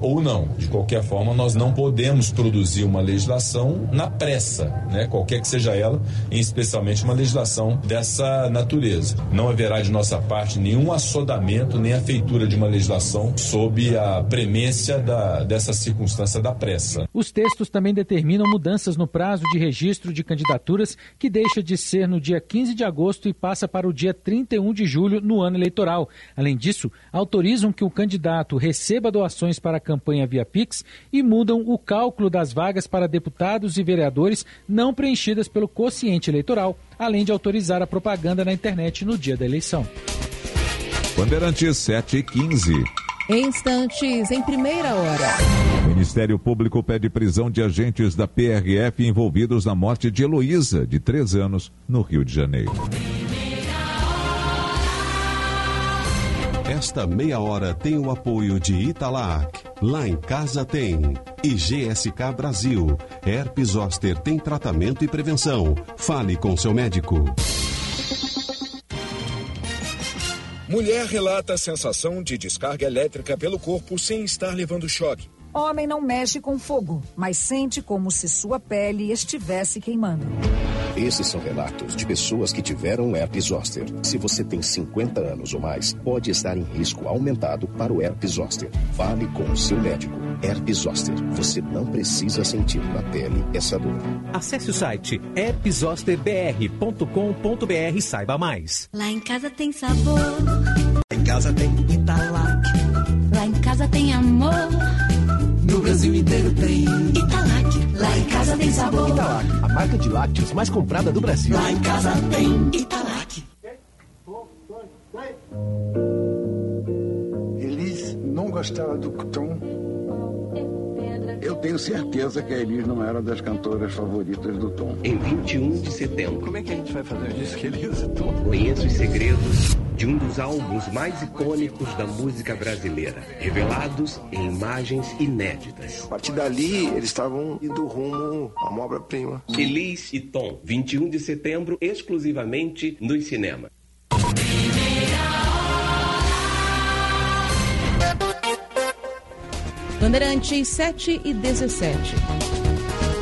ou não. De qualquer forma, nós não podemos produzir uma legislação na pressa, né? qualquer que seja ela, em especialmente uma legislação dessa natureza. Não haverá de nossa parte nenhum assodamento, nem a feitura de uma legislação sob a premência da, dessa circunstância da pressa. Os textos também determinam mudanças no prazo de registro de candidaturas, que deixa de ser no dia 15 de agosto e passa para o dia 31 de julho no ano eleitoral. Além disso, autorizam que o candidato receba doações para a campanha via Pix e mudam o cálculo das vagas para deputados e vereadores não preenchidas pelo quociente eleitoral, além de autorizar a propaganda na internet no dia da eleição. Bandeirantes 7 e 15. Instantes em primeira hora. Ministério Público pede prisão de agentes da PRF envolvidos na morte de Heloísa, de 3 anos, no Rio de Janeiro. Esta meia hora tem o apoio de Italac. Lá em casa tem. E GSK Brasil. Herpes Zoster tem tratamento e prevenção. Fale com seu médico. Mulher relata a sensação de descarga elétrica pelo corpo sem estar levando choque. Homem não mexe com fogo, mas sente como se sua pele estivesse queimando. Esses são relatos de pessoas que tiveram herpes zoster. Se você tem 50 anos ou mais, pode estar em risco aumentado para o herpes zoster. Fale com o seu médico. Herpes zoster. Você não precisa sentir na pele essa dor. Acesse o site herpesosterbr.com.br e saiba mais. Lá em casa tem sabor. Lá em casa tem Italac. Lá em casa tem amor. Brasil inteiro tem Italac. Lá em casa tem sabor. Italac, a marca de lácteos mais comprada do Brasil. Lá em casa tem Italac. Elis não gostava do tom. Eu tenho certeza que a Elis não era das cantoras favoritas do Tom. Em 21 de setembro. Como é que a gente vai fazer disso que Elis e Tom? Conheça os segredos de um dos álbuns mais icônicos da música brasileira, revelados em imagens inéditas. A partir dali, eles estavam indo rumo a uma obra-prima. Elis e Tom, 21 de setembro, exclusivamente nos cinemas. Bandeirantes 7 e 17.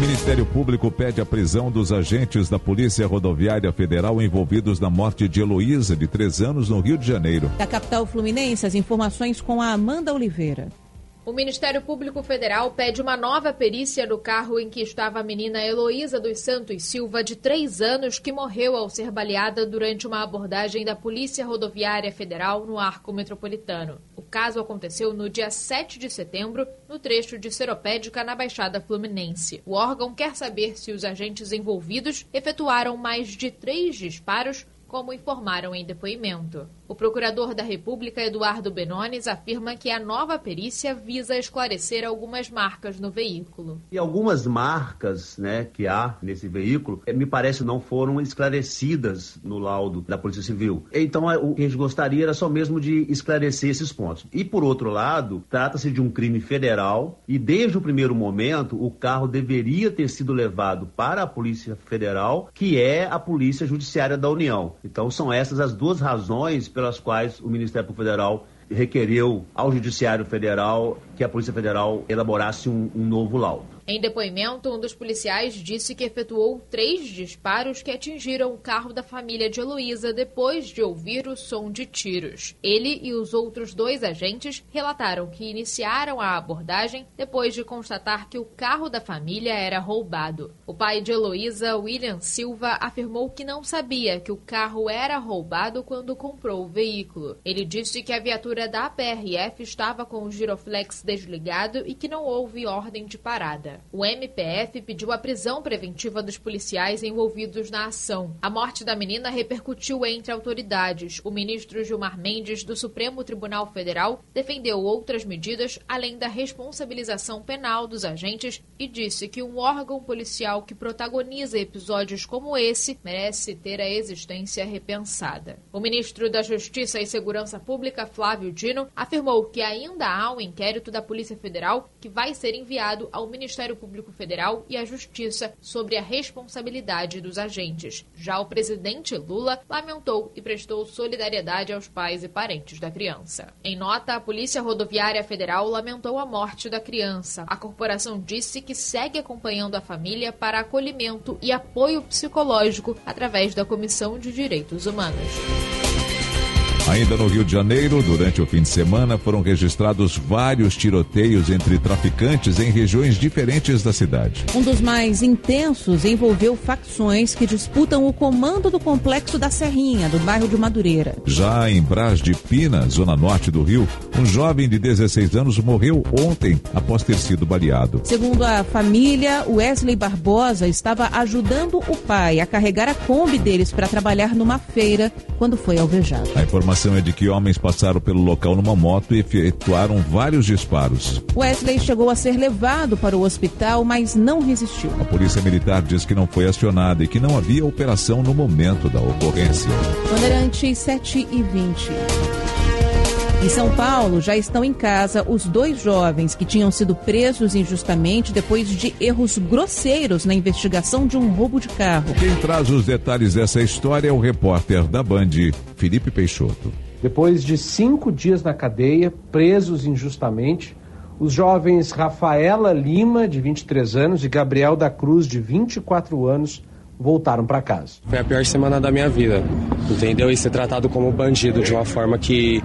Ministério Público pede a prisão dos agentes da Polícia Rodoviária Federal envolvidos na morte de Heloísa, de 3 anos, no Rio de Janeiro. Da capital fluminense, as informações com a Amanda Oliveira. O Ministério Público Federal pede uma nova perícia no carro em que estava a menina Heloísa dos Santos Silva, de três anos, que morreu ao ser baleada durante uma abordagem da Polícia Rodoviária Federal no Arco Metropolitano. O caso aconteceu no dia 7 de setembro, no trecho de Seropédica, na Baixada Fluminense. O órgão quer saber se os agentes envolvidos efetuaram mais de três disparos como informaram em depoimento. O procurador da República, Eduardo Benones, afirma que a nova perícia visa esclarecer algumas marcas no veículo. E algumas marcas né, que há nesse veículo, eh, me parece, não foram esclarecidas no laudo da Polícia Civil. Então, eh, o que a gente gostaria era só mesmo de esclarecer esses pontos. E, por outro lado, trata-se de um crime federal e, desde o primeiro momento, o carro deveria ter sido levado para a Polícia Federal, que é a Polícia Judiciária da União. Então, são essas as duas razões pelas quais o Ministério Público Federal requereu ao Judiciário Federal que a Polícia Federal elaborasse um, um novo laudo. Em depoimento, um dos policiais disse que efetuou três disparos que atingiram o carro da família de Heloísa depois de ouvir o som de tiros. Ele e os outros dois agentes relataram que iniciaram a abordagem depois de constatar que o carro da família era roubado. O pai de Heloísa, William Silva, afirmou que não sabia que o carro era roubado quando comprou o veículo. Ele disse que a viatura da PRF estava com o giroflex desligado e que não houve ordem de parada. O MPF pediu a prisão preventiva dos policiais envolvidos na ação. A morte da menina repercutiu entre autoridades. O ministro Gilmar Mendes, do Supremo Tribunal Federal, defendeu outras medidas além da responsabilização penal dos agentes e disse que um órgão policial que protagoniza episódios como esse merece ter a existência repensada. O ministro da Justiça e Segurança Pública, Flávio Dino, afirmou que ainda há um inquérito da Polícia Federal que vai ser enviado ao Ministério Público Federal e à Justiça sobre a responsabilidade dos agentes. Já o presidente Lula lamentou e prestou solidariedade aos pais e parentes da criança. Em nota, a Polícia Rodoviária Federal lamentou a morte da criança. A corporação disse que segue acompanhando a família para acolhimento e apoio psicológico através da Comissão de Direitos Humanos. Ainda no Rio de Janeiro, durante o fim de semana, foram registrados vários tiroteios entre traficantes em regiões diferentes da cidade. Um dos mais intensos envolveu facções que disputam o comando do complexo da Serrinha, do bairro de Madureira. Já em Brás de Pina, zona norte do Rio, um jovem de 16 anos morreu ontem após ter sido baleado. Segundo a família, Wesley Barbosa estava ajudando o pai a carregar a Kombi deles para trabalhar numa feira quando foi alvejado. A informação informação é de que homens passaram pelo local numa moto e efetuaram vários disparos. Wesley chegou a ser levado para o hospital, mas não resistiu. A polícia militar diz que não foi acionada e que não havia operação no momento da ocorrência. Bandeirantes 7 e 20. Em São Paulo, já estão em casa os dois jovens que tinham sido presos injustamente depois de erros grosseiros na investigação de um roubo de carro. Quem traz os detalhes dessa história é o repórter da Band, Felipe Peixoto. Depois de cinco dias na cadeia, presos injustamente, os jovens Rafaela Lima, de 23 anos, e Gabriel da Cruz, de 24 anos, voltaram para casa. Foi a pior semana da minha vida, entendeu? E ser tratado como bandido de uma forma que,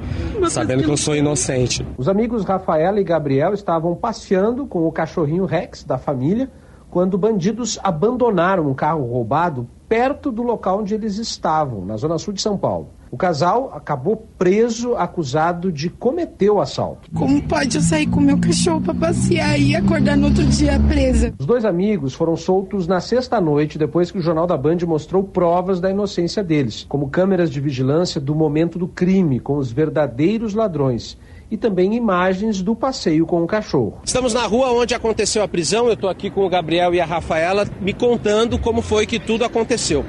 sabendo que eu sou inocente. Os amigos Rafaela e Gabriel estavam passeando com o cachorrinho Rex da família quando bandidos abandonaram um carro roubado perto do local onde eles estavam, na zona sul de São Paulo. O casal acabou preso, acusado de cometer o assalto. Como pode eu sair com meu cachorro para passear e acordar no outro dia presa? Os dois amigos foram soltos na sexta-noite, depois que o Jornal da Band mostrou provas da inocência deles, como câmeras de vigilância do momento do crime, com os verdadeiros ladrões e também imagens do passeio com o cachorro. Estamos na rua onde aconteceu a prisão. Eu estou aqui com o Gabriel e a Rafaela me contando como foi que tudo aconteceu.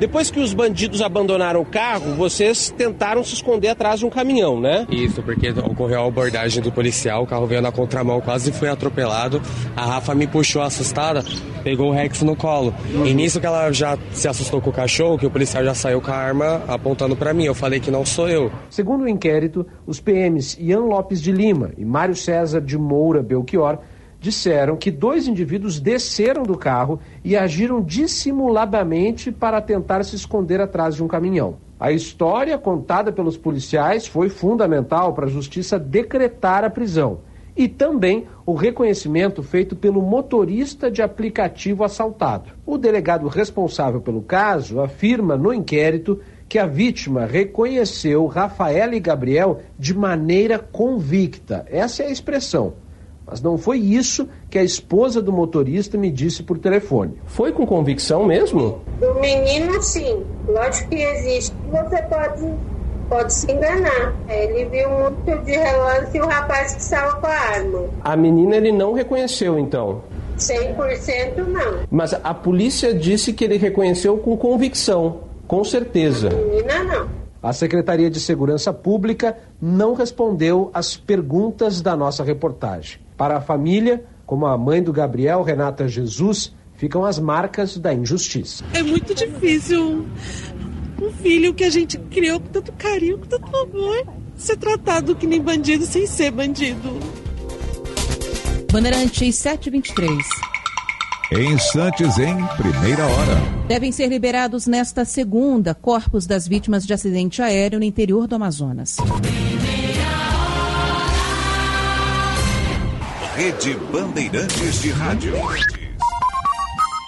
Depois que os bandidos abandonaram o carro, vocês tentaram se esconder atrás de um caminhão, né? Isso, porque ocorreu a abordagem do policial, o carro veio na contramão, quase foi atropelado. A Rafa me puxou assustada, pegou o Rex no colo. E nisso que ela já se assustou com o cachorro, que o policial já saiu com a arma apontando para mim. Eu falei que não sou eu. Segundo o inquérito, os PMs Ian Lopes de Lima e Mário César de Moura Belchior disseram que dois indivíduos desceram do carro e agiram dissimuladamente para tentar se esconder atrás de um caminhão. A história contada pelos policiais foi fundamental para a justiça decretar a prisão e também o reconhecimento feito pelo motorista de aplicativo assaltado. O delegado responsável pelo caso afirma no inquérito que a vítima reconheceu Rafael e Gabriel de maneira convicta. Essa é a expressão. Mas não foi isso que a esposa do motorista me disse por telefone. Foi com convicção mesmo? O menino, sim. Lógico que existe. Você pode, pode se enganar. Ele viu muito de relance e o rapaz que estava com a arma. A menina ele não reconheceu, então? 100% não. Mas a polícia disse que ele reconheceu com convicção, com certeza. A menina não. A Secretaria de Segurança Pública não respondeu às perguntas da nossa reportagem. Para a família, como a mãe do Gabriel, Renata Jesus, ficam as marcas da injustiça. É muito difícil um filho que a gente criou com tanto carinho, com tanto amor, ser tratado que nem bandido sem ser bandido. Bandeirantes 723. Em instantes, em primeira hora. Devem ser liberados nesta segunda corpos das vítimas de acidente aéreo no interior do Amazonas. Rede Bandeirantes de Rádio.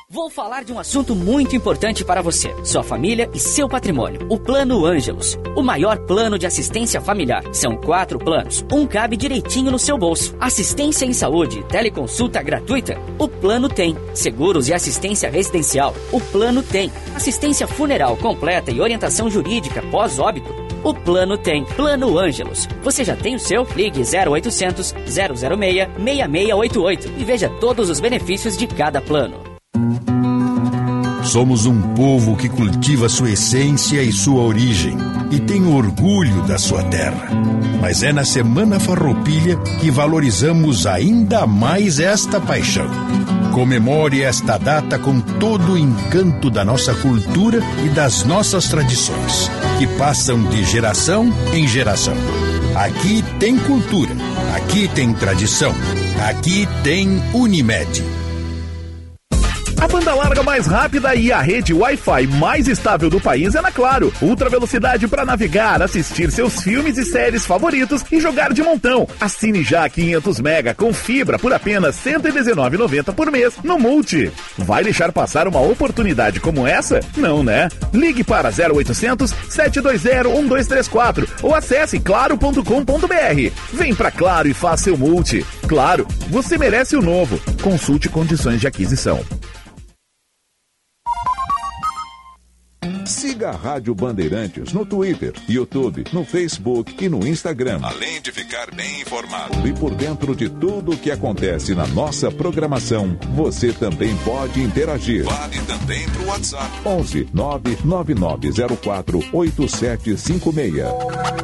Vou falar de um assunto muito importante para você, sua família e seu patrimônio. O Plano Ângelos, o maior plano de assistência familiar. São quatro planos, um cabe direitinho no seu bolso. Assistência em saúde, teleconsulta gratuita, o plano tem. Seguros e assistência residencial, o plano tem. Assistência funeral completa e orientação jurídica pós-óbito, o plano tem. Plano Ângelos. Você já tem o seu? Ligue 0800 006 6688 e veja todos os benefícios de cada plano. Somos um povo que cultiva sua essência e sua origem e tem orgulho da sua terra. Mas é na Semana Farroupilha que valorizamos ainda mais esta paixão. Comemore esta data com todo o encanto da nossa cultura e das nossas tradições, que passam de geração em geração. Aqui tem cultura, aqui tem tradição, aqui tem Unimed. A banda larga mais rápida e a rede Wi-Fi mais estável do país é na Claro. Ultra velocidade para navegar, assistir seus filmes e séries favoritos e jogar de montão. Assine já 500 mega com fibra por apenas R$ 119,90 por mês no Multi. Vai deixar passar uma oportunidade como essa? Não, né? Ligue para 0800 720 1234 ou acesse claro.com.br. Vem pra Claro e faça seu Multi. Claro, você merece o novo. Consulte condições de aquisição. Mm-hmm. Siga a Rádio Bandeirantes no Twitter, YouTube, no Facebook e no Instagram. Além de ficar bem informado e por dentro de tudo o que acontece na nossa programação, você também pode interagir. Vale também para o WhatsApp. 11 99904 8756.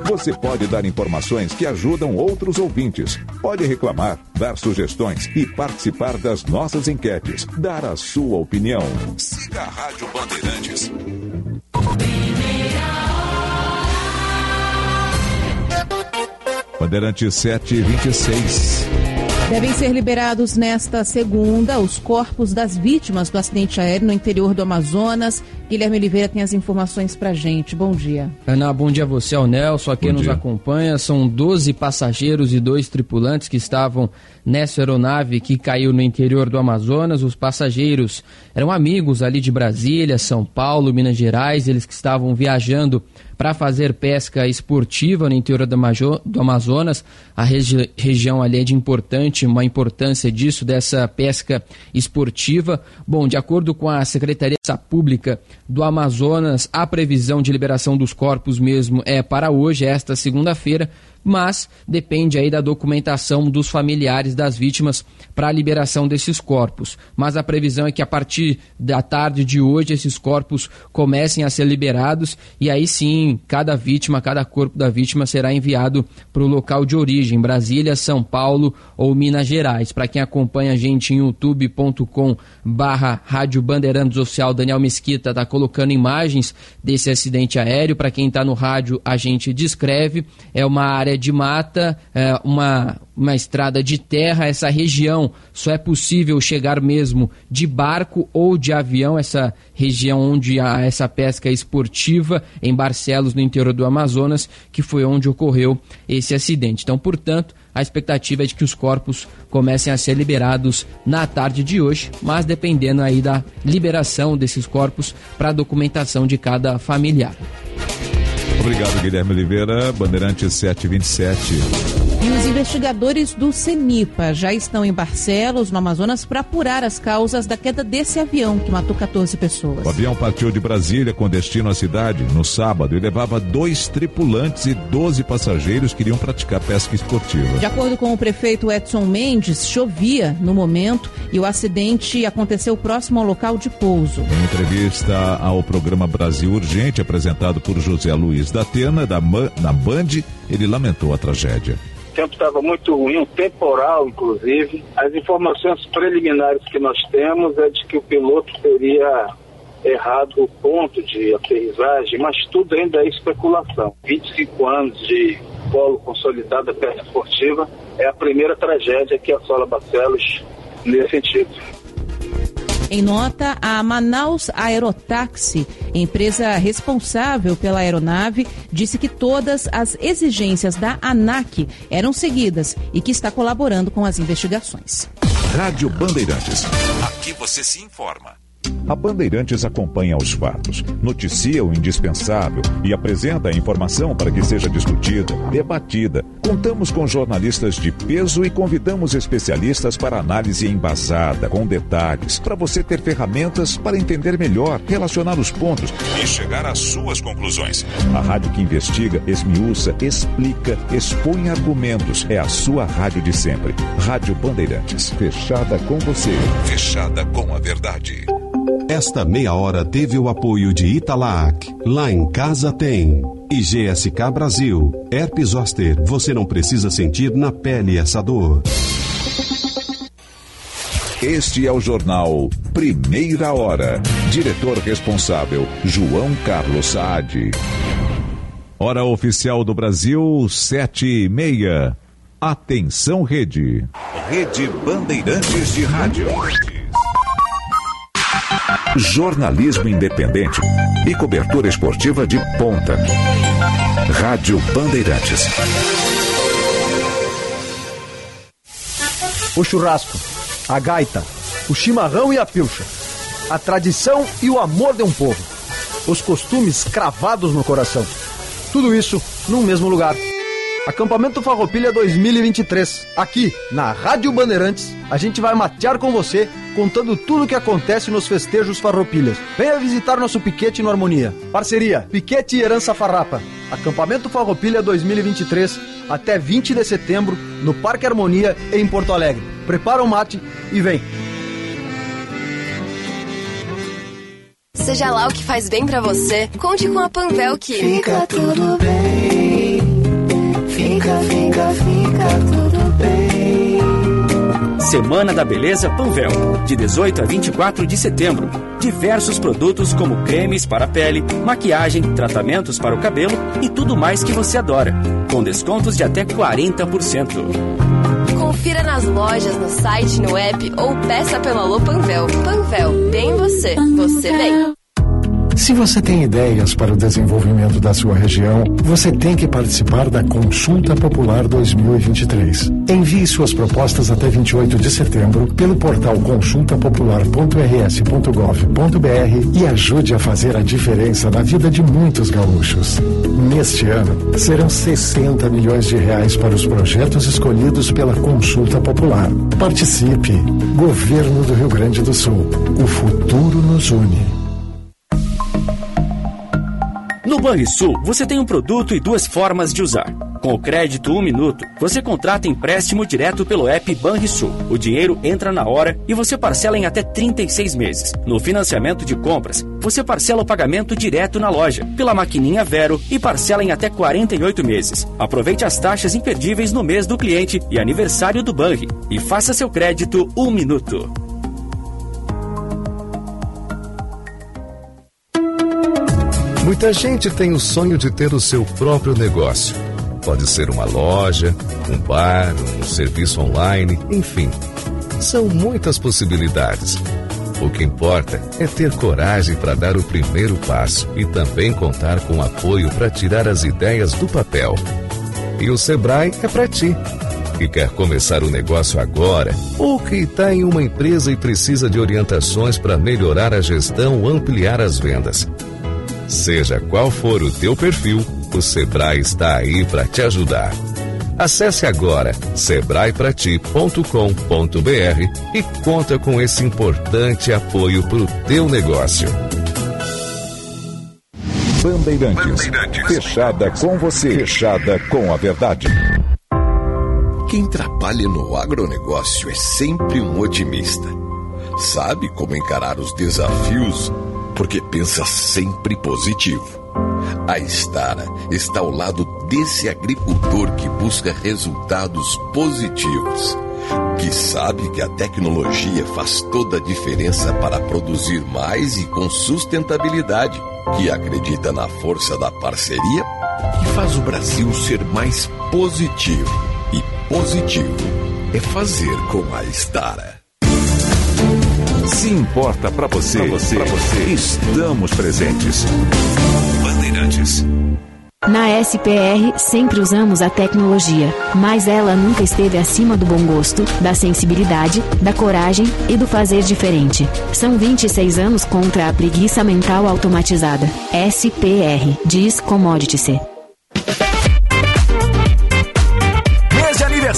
Você pode dar informações que ajudam outros ouvintes. Pode reclamar, dar sugestões e participar das nossas enquetes. Dar a sua opinião. Siga a Rádio Bandeirantes. Bandeirante 726. Devem ser liberados nesta segunda os corpos das vítimas do acidente aéreo no interior do Amazonas. Guilherme Oliveira tem as informações pra gente. Bom dia. Ana, bom dia a você, ao Nelson, a quem Bom nos dia. acompanha. São 12 passageiros e dois tripulantes que estavam nessa aeronave que caiu no interior do Amazonas. Os passageiros eram amigos ali de Brasília, São Paulo, Minas Gerais. Eles que estavam viajando para fazer pesca esportiva no interior do, Amazonas. A regi- região ali é de importante, uma importância disso, dessa pesca esportiva. Bom, de acordo com a Secretaria Pública do Amazonas, a previsão de liberação dos corpos mesmo é para hoje, esta segunda-feira, mas depende aí da documentação dos familiares das vítimas para a liberação desses corpos. Mas a previsão é que a partir da tarde de hoje esses corpos comecem a ser liberados e aí sim cada vítima, cada corpo da vítima será enviado para o local de origem, Brasília, São Paulo ou Minas Gerais. Para quem acompanha a gente em youtube.com barra Rádio Bandeirantes Oficial, Daniel Mesquita está colocando imagens desse acidente aéreo. Para quem está no rádio, a gente descreve. É uma área de mata, é uma, uma estrada de terra. Essa região só é possível chegar mesmo de barco ou de avião. Essa região onde há essa pesca esportiva em Barcelos, no interior do Amazonas, que foi onde ocorreu esse acidente. Então, portanto, a expectativa é de que os corpos comecem a ser liberados na tarde de hoje, mas dependendo aí da liberação desses corpos para a documentação de cada familiar. Obrigado, Guilherme Oliveira. Bandeirante 727. Investigadores do CENIPA já estão em Barcelos, no Amazonas, para apurar as causas da queda desse avião que matou 14 pessoas. O avião partiu de Brasília com destino à cidade no sábado e levava dois tripulantes e 12 passageiros que iriam praticar pesca esportiva. De acordo com o prefeito Edson Mendes, chovia no momento e o acidente aconteceu próximo ao local de pouso. Em entrevista ao programa Brasil Urgente, apresentado por José Luiz da Atena, da, na Band, ele lamentou a tragédia. Tempo estava muito ruim, um temporal, inclusive. As informações preliminares que nós temos é de que o piloto teria errado o ponto de aterrissagem, mas tudo ainda é especulação. 25 anos de polo consolidado da pesca esportiva é a primeira tragédia que assola Barcelos nesse sentido. Em nota, a Manaus Aerotaxi, empresa responsável pela aeronave, disse que todas as exigências da ANAC eram seguidas e que está colaborando com as investigações. Rádio Bandeirantes. Aqui você se informa. A Bandeirantes acompanha os fatos, noticia o indispensável e apresenta a informação para que seja discutida, debatida. Contamos com jornalistas de peso e convidamos especialistas para análise embasada, com detalhes, para você ter ferramentas para entender melhor, relacionar os pontos e chegar às suas conclusões. A rádio que investiga, esmiuça, explica, expõe argumentos. É a sua rádio de sempre. Rádio Bandeirantes. Fechada com você. Fechada com a verdade. Esta meia hora teve o apoio de Italac. Lá em casa tem. E GSK Brasil. Herpes zoster. Você não precisa sentir na pele essa dor. Este é o jornal Primeira Hora. Diretor responsável, João Carlos Saad. Hora oficial do Brasil, sete e meia. Atenção, rede. Rede Bandeirantes de Rádio. Jornalismo independente e cobertura esportiva de ponta. Rádio Bandeirantes. O churrasco, a gaita, o chimarrão e a pilcha. A tradição e o amor de um povo. Os costumes cravados no coração. Tudo isso num mesmo lugar. Acampamento Farroupilha 2023. Aqui, na Rádio Bandeirantes, a gente vai matear com você, contando tudo o que acontece nos festejos Farroupilhas. Venha visitar nosso piquete no Harmonia. Parceria Piquete e Herança Farrapa. Acampamento Farroupilha 2023, até 20 de setembro, no Parque Harmonia, em Porto Alegre. Prepara o mate e vem. Seja lá o que faz bem para você, conte com a Panvel que fica tudo bem. Fica, fica, fica tudo bem. Semana da Beleza Panvel, de 18 a 24 de setembro. Diversos produtos como cremes para a pele, maquiagem, tratamentos para o cabelo e tudo mais que você adora, com descontos de até 40%. Confira nas lojas, no site, no app ou peça pelo Alô Panvel. Panvel, bem você, você bem. Se você tem ideias para o desenvolvimento da sua região, você tem que participar da Consulta Popular 2023. Envie suas propostas até 28 de setembro pelo portal consultapopular.rs.gov.br e ajude a fazer a diferença na vida de muitos gaúchos. Neste ano, serão 60 milhões de reais para os projetos escolhidos pela Consulta Popular. Participe! Governo do Rio Grande do Sul. O futuro nos une. No Banrisul, você tem um produto e duas formas de usar. Com o crédito 1 um minuto, você contrata empréstimo direto pelo app Banrisul. O dinheiro entra na hora e você parcela em até 36 meses. No financiamento de compras, você parcela o pagamento direto na loja, pela maquininha Vero e parcela em até 48 meses. Aproveite as taxas imperdíveis no mês do cliente e aniversário do Banri e faça seu crédito 1 um minuto. Muita gente tem o sonho de ter o seu próprio negócio. Pode ser uma loja, um bar, um serviço online, enfim. São muitas possibilidades. O que importa é ter coragem para dar o primeiro passo e também contar com apoio para tirar as ideias do papel. E o Sebrae é para ti. Que quer começar o negócio agora ou que está em uma empresa e precisa de orientações para melhorar a gestão ou ampliar as vendas. Seja qual for o teu perfil, o Sebrae está aí para te ajudar. Acesse agora sebraeprati.com.br e conta com esse importante apoio para o teu negócio. Bandeirantes, Bandeirantes. Fechada com você. Fechada com a verdade. Quem trabalha no agronegócio é sempre um otimista. Sabe como encarar os desafios porque pensa sempre positivo. A Estara está ao lado desse agricultor que busca resultados positivos, que sabe que a tecnologia faz toda a diferença para produzir mais e com sustentabilidade, que acredita na força da parceria e faz o Brasil ser mais positivo. E positivo é fazer com a Estara. Se importa para você, pra você, pra você, estamos presentes. Bandeirantes. Na SPR, sempre usamos a tecnologia, mas ela nunca esteve acima do bom gosto, da sensibilidade, da coragem e do fazer diferente. São 26 anos contra a preguiça mental automatizada. SPR, diz Commodity-se.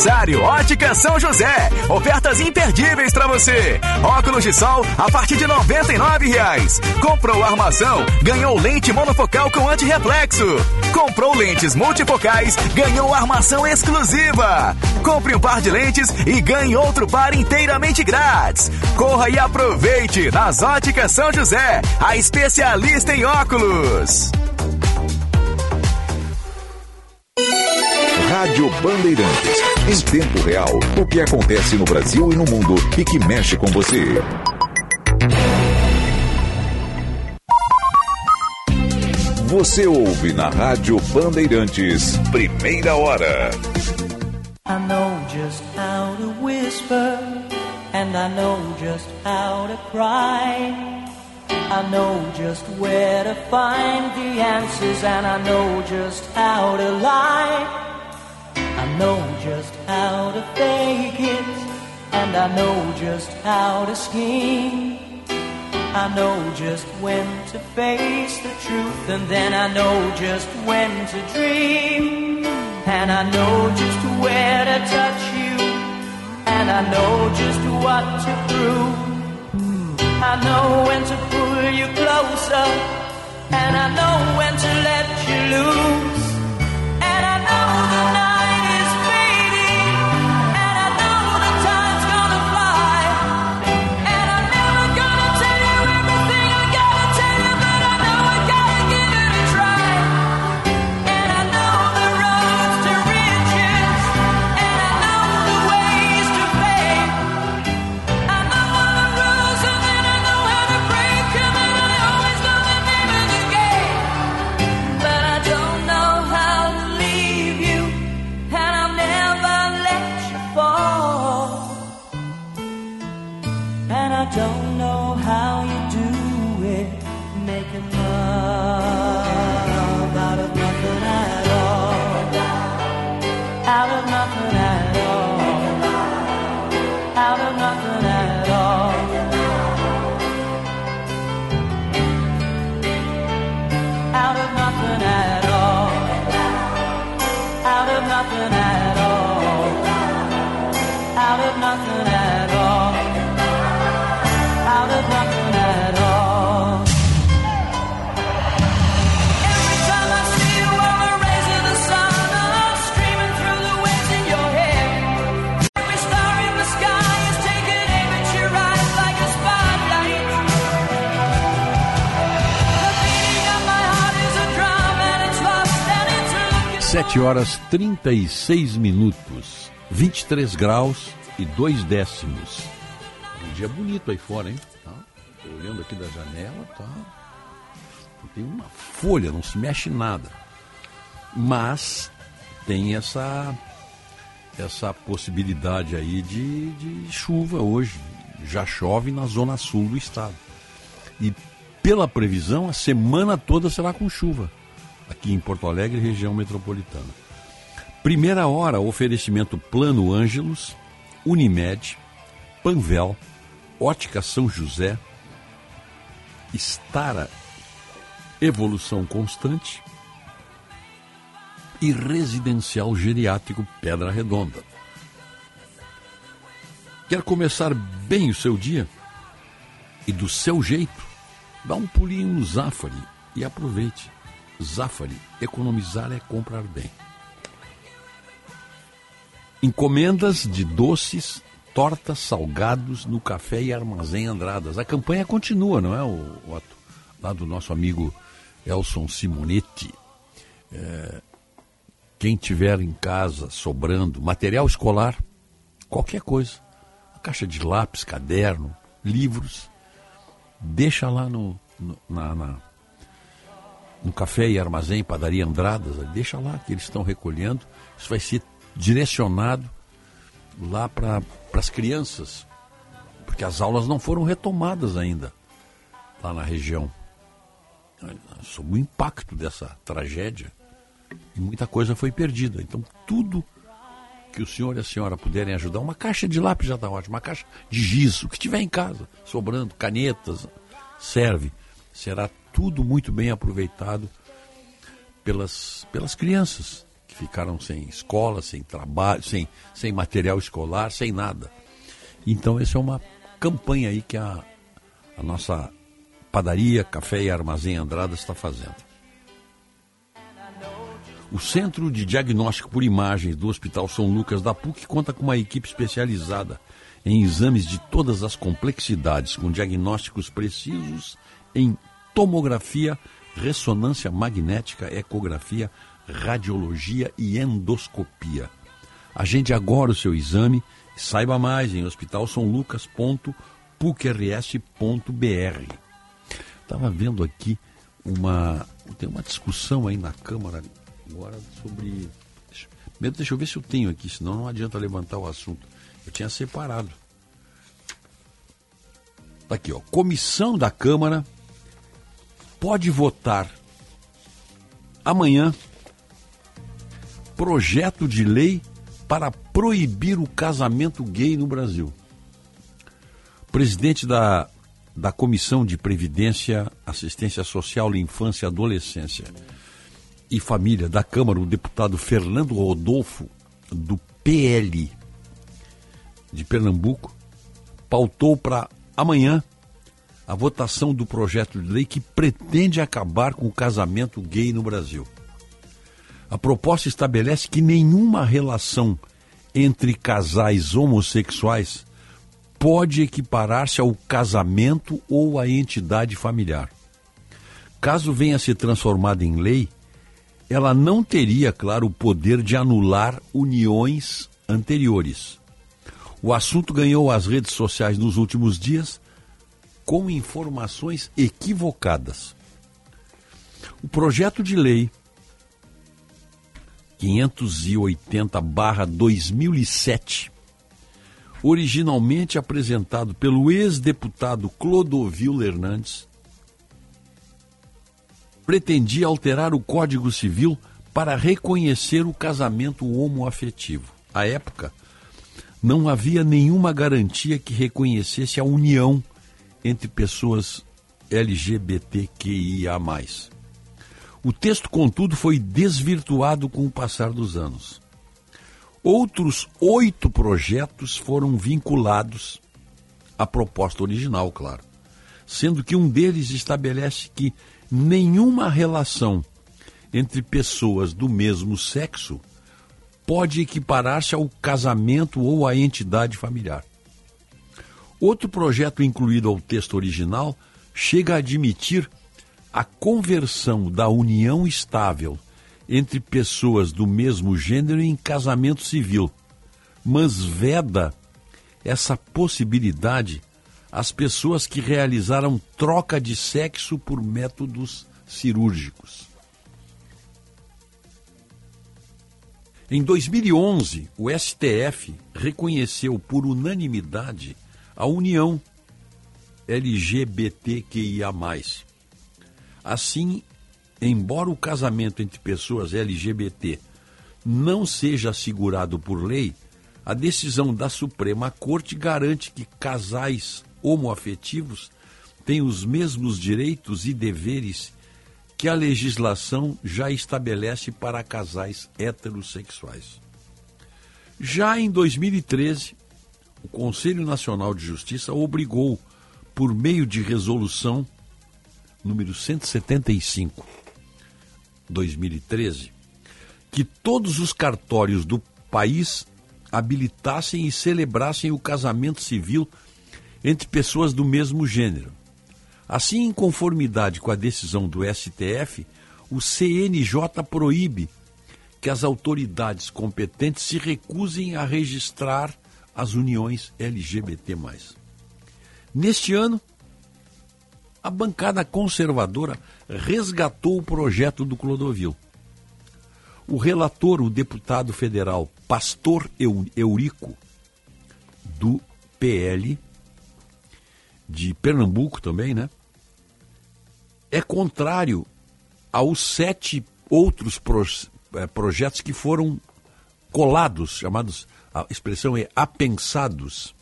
Aniversário, Ótica São José. Ofertas imperdíveis para você. Óculos de sol a partir de 99 reais. Comprou armação, ganhou lente monofocal com antirreflexo. Comprou lentes multifocais, ganhou armação exclusiva. Compre um par de lentes e ganhe outro par inteiramente grátis. Corra e aproveite nas Óticas São José, a especialista em óculos. Rádio Bandeirantes. Em tempo real, o que acontece no Brasil e no mundo e que mexe com você. Você ouve na Rádio Bandeirantes, primeira hora. I know just how to whisper, and I know just how to cry. I know just where to find the answers, and I know just how to lie. I know just how to fake it, and I know just how to scheme. I know just when to face the truth, and then I know just when to dream. And I know just where to touch you, and I know just what to prove. I know when to pull you closer, and I know when to let you loose. 7 horas 36 minutos, 23 graus e 2 décimos. Um dia bonito aí fora, hein? Tá? Tô olhando aqui da janela, tá? Não tem uma folha, não se mexe nada. Mas tem essa essa possibilidade aí de, de chuva hoje. Já chove na zona sul do estado. E pela previsão, a semana toda será com chuva aqui em Porto Alegre, região metropolitana. Primeira hora, oferecimento Plano Ângelos, Unimed, Panvel, Ótica São José, Estara Evolução Constante e Residencial Geriátrico Pedra Redonda. Quer começar bem o seu dia? E do seu jeito? Dá um pulinho no Zafari e aproveite. Zafari, economizar é comprar bem. Encomendas de doces, tortas, salgados no Café e Armazém Andradas. A campanha continua, não é, Otto? Lá do nosso amigo Elson Simonetti. É, quem tiver em casa sobrando material escolar, qualquer coisa, caixa de lápis, caderno, livros, deixa lá no, no, na, na, no café e armazém, padaria Andradas, deixa lá que eles estão recolhendo. Isso vai ser direcionado lá para as crianças, porque as aulas não foram retomadas ainda lá na região. Sob o impacto dessa tragédia, muita coisa foi perdida. Então, tudo que o senhor e a senhora puderem ajudar, uma caixa de lápis já está ótimo, uma caixa de giz, o que tiver em casa, sobrando, canetas, serve. Será tudo muito bem aproveitado pelas, pelas crianças que ficaram sem escola, sem trabalho, sem, sem material escolar, sem nada. Então, essa é uma campanha aí que a, a nossa padaria, café e armazém Andrada está fazendo. O Centro de Diagnóstico por Imagens do Hospital São Lucas da PUC conta com uma equipe especializada em exames de todas as complexidades, com diagnósticos precisos em tomografia, ressonância magnética, ecografia, radiologia e endoscopia. Agende agora o seu exame saiba mais em hospitalsãolucas.pucrs.br. Estava vendo aqui uma. Tem uma discussão aí na Câmara agora sobre. Deixa, eu ver se eu tenho aqui, senão não adianta levantar o assunto. Eu tinha separado. Tá aqui, ó. Comissão da Câmara pode votar amanhã projeto de lei para proibir o casamento gay no Brasil. Presidente da, da Comissão de Previdência, Assistência Social, Infância e Adolescência, e Família da Câmara, o deputado Fernando Rodolfo, do PL de Pernambuco, pautou para amanhã a votação do projeto de lei que pretende acabar com o casamento gay no Brasil. A proposta estabelece que nenhuma relação entre casais homossexuais pode equiparar-se ao casamento ou à entidade familiar. Caso venha a ser transformada em lei, ela não teria, claro, o poder de anular uniões anteriores. O assunto ganhou as redes sociais nos últimos dias com informações equivocadas. O projeto de lei 580-2007, originalmente apresentado pelo ex-deputado Clodovil Hernandes, pretendia alterar o Código Civil para reconhecer o casamento homoafetivo. À época, não havia nenhuma garantia que reconhecesse a união entre pessoas LGBTQIA. O texto, contudo, foi desvirtuado com o passar dos anos. Outros oito projetos foram vinculados à proposta original, claro, sendo que um deles estabelece que nenhuma relação entre pessoas do mesmo sexo pode equiparar-se ao casamento ou à entidade familiar. Outro projeto incluído ao texto original chega a admitir a conversão da união estável entre pessoas do mesmo gênero em casamento civil, mas veda essa possibilidade as pessoas que realizaram troca de sexo por métodos cirúrgicos. Em 2011, o STF reconheceu por unanimidade a união LGBTQIA. Assim, embora o casamento entre pessoas LGBT não seja assegurado por lei, a decisão da Suprema Corte garante que casais homoafetivos têm os mesmos direitos e deveres que a legislação já estabelece para casais heterossexuais. Já em 2013, o Conselho Nacional de Justiça obrigou, por meio de resolução número 175, 2013, que todos os cartórios do país habilitassem e celebrassem o casamento civil entre pessoas do mesmo gênero. Assim, em conformidade com a decisão do STF, o CNJ proíbe que as autoridades competentes se recusem a registrar as uniões LGBT. Neste ano, a bancada conservadora resgatou o projeto do Clodovil. O relator, o deputado federal Pastor Eurico, do PL, de Pernambuco também, né? É contrário aos sete outros é, projetos que foram colados, chamados, a expressão é apensados,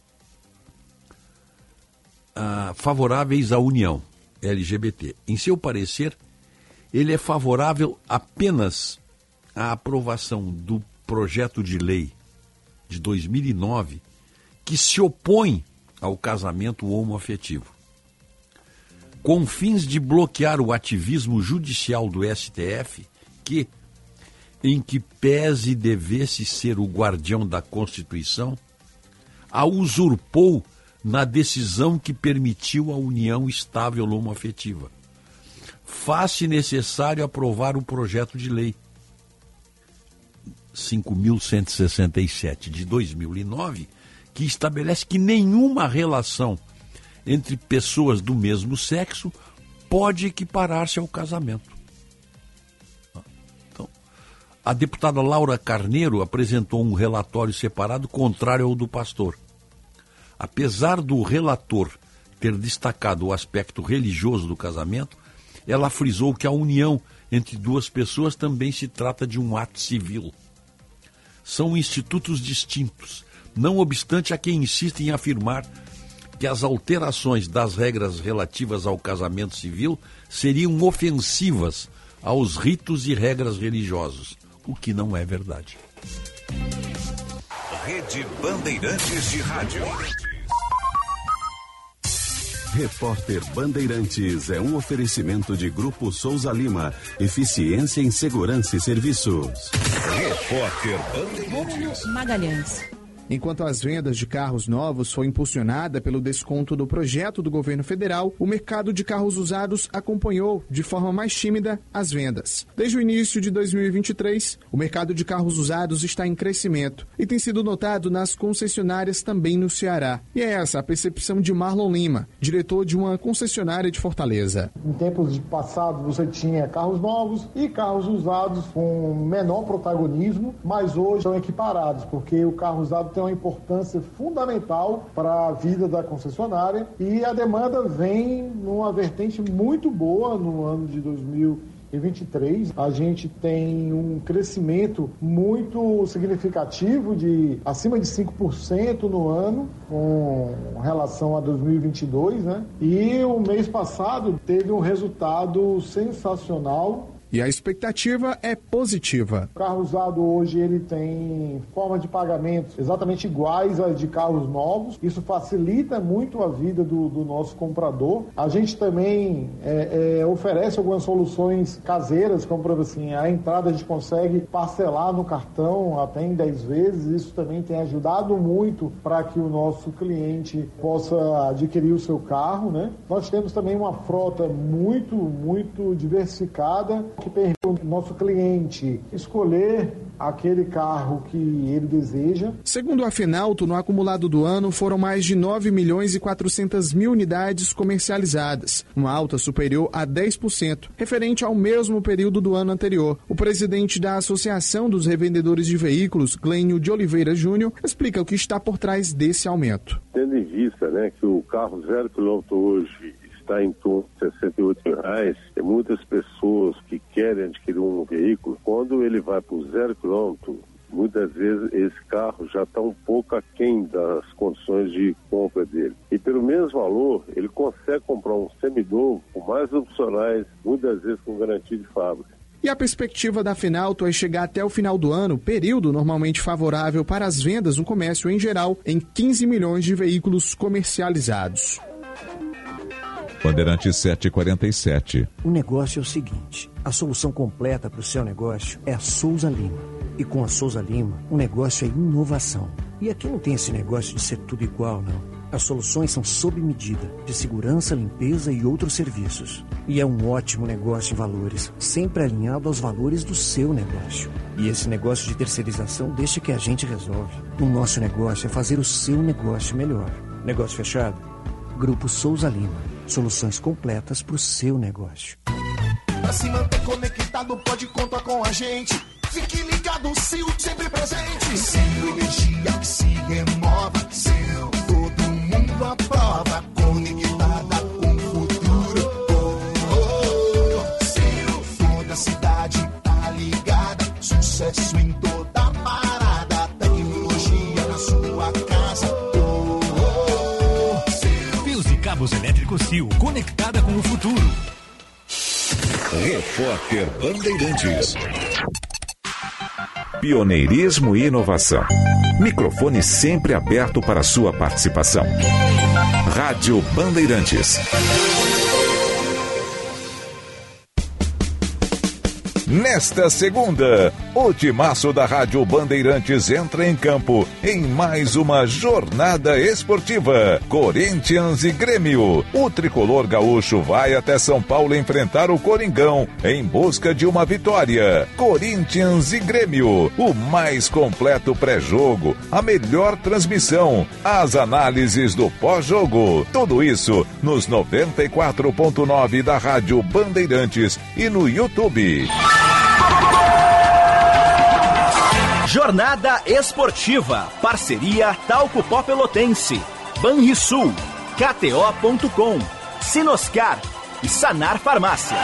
ah, favoráveis à União LGBT. Em seu parecer, ele é favorável apenas à aprovação do projeto de lei de 2009 que se opõe ao casamento homoafetivo. Com fins de bloquear o ativismo judicial do STF, que, em que pese devesse ser o guardião da Constituição, a usurpou na decisão que permitiu a união estável homoafetiva. Faz-se necessário aprovar o projeto de lei 5.167 de 2009, que estabelece que nenhuma relação entre pessoas do mesmo sexo pode equiparar-se ao casamento. A deputada Laura Carneiro apresentou um relatório separado contrário ao do pastor. Apesar do relator ter destacado o aspecto religioso do casamento, ela frisou que a união entre duas pessoas também se trata de um ato civil. São institutos distintos, não obstante a quem insiste em afirmar que as alterações das regras relativas ao casamento civil seriam ofensivas aos ritos e regras religiosos, o que não é verdade. Rede Bandeirantes de Rádio. Repórter Bandeirantes é um oferecimento de Grupo Souza Lima. Eficiência em Segurança e Serviços. Repórter Bandeirantes. Magalhães. Enquanto as vendas de carros novos foi impulsionada pelo desconto do projeto do governo federal, o mercado de carros usados acompanhou de forma mais tímida as vendas. Desde o início de 2023, o mercado de carros usados está em crescimento e tem sido notado nas concessionárias também no Ceará. E é essa a percepção de Marlon Lima, diretor de uma concessionária de Fortaleza. Em tempos de passado você tinha carros novos e carros usados com menor protagonismo, mas hoje são equiparados, porque o carro usado tem uma importância fundamental para a vida da concessionária e a demanda vem numa vertente muito boa no ano de 2023. A gente tem um crescimento muito significativo de acima de 5% no ano com relação a 2022, né? E o mês passado teve um resultado sensacional e a expectativa é positiva. O carro usado hoje ele tem forma de pagamento exatamente iguais às de carros novos. Isso facilita muito a vida do, do nosso comprador. A gente também é, é, oferece algumas soluções caseiras, como por assim, a entrada a gente consegue parcelar no cartão até em 10 vezes. Isso também tem ajudado muito para que o nosso cliente possa adquirir o seu carro. Né? Nós temos também uma frota muito, muito diversificada que permite ao nosso cliente escolher aquele carro que ele deseja. Segundo a Finalto, no acumulado do ano foram mais de 9 milhões e 400 mil unidades comercializadas, uma alta superior a 10%, referente ao mesmo período do ano anterior. O presidente da Associação dos Revendedores de Veículos, Glênio de Oliveira Júnior, explica o que está por trás desse aumento. Tendo em vista né, que o carro zero quilômetro hoje está em torno de 68 mil reais, muitas pessoas que querem adquirir um veículo. Quando ele vai o zero quilômetro, muitas vezes esse carro já está um pouco aquém das condições de compra dele. E pelo mesmo valor, ele consegue comprar um seminovo com mais opcionais, muitas vezes com garantia de fábrica. E a perspectiva da Finalto é chegar até o final do ano, período normalmente favorável para as vendas no comércio em geral, em 15 milhões de veículos comercializados. Bandeirante 747. O negócio é o seguinte: a solução completa para o seu negócio é a Souza Lima. E com a Souza Lima, o negócio é inovação. E aqui não tem esse negócio de ser tudo igual, não. As soluções são sob medida, de segurança, limpeza e outros serviços. E é um ótimo negócio em valores, sempre alinhado aos valores do seu negócio. E esse negócio de terceirização deixa que a gente resolve. O nosso negócio é fazer o seu negócio melhor. Negócio fechado? Grupo Souza Lima soluções completas para o seu negócio. Para se manter conectado, pode contar com a gente. Fique ligado, Sil, sempre presente. Sil, energia que se renova. Sil, todo mundo aprova. Conectada com o futuro. Oh, oh, oh. Sil, toda a cidade tá ligada. Sucesso em todo conectada com o futuro. Repórter Bandeirantes. Pioneirismo e inovação. Microfone sempre aberto para sua participação. Rádio Bandeirantes. Nesta segunda, o timaço da Rádio Bandeirantes entra em campo em mais uma jornada esportiva. Corinthians e Grêmio. O tricolor gaúcho vai até São Paulo enfrentar o Coringão em busca de uma vitória. Corinthians e Grêmio. O mais completo pré-jogo, a melhor transmissão, as análises do pós-jogo. Tudo isso nos 94.9 da Rádio Bandeirantes e no YouTube. Jornada Esportiva. Parceria Talco Pó Pelotense. Banrisul. KTO.com. Sinoscar. E Sanar Farmácias.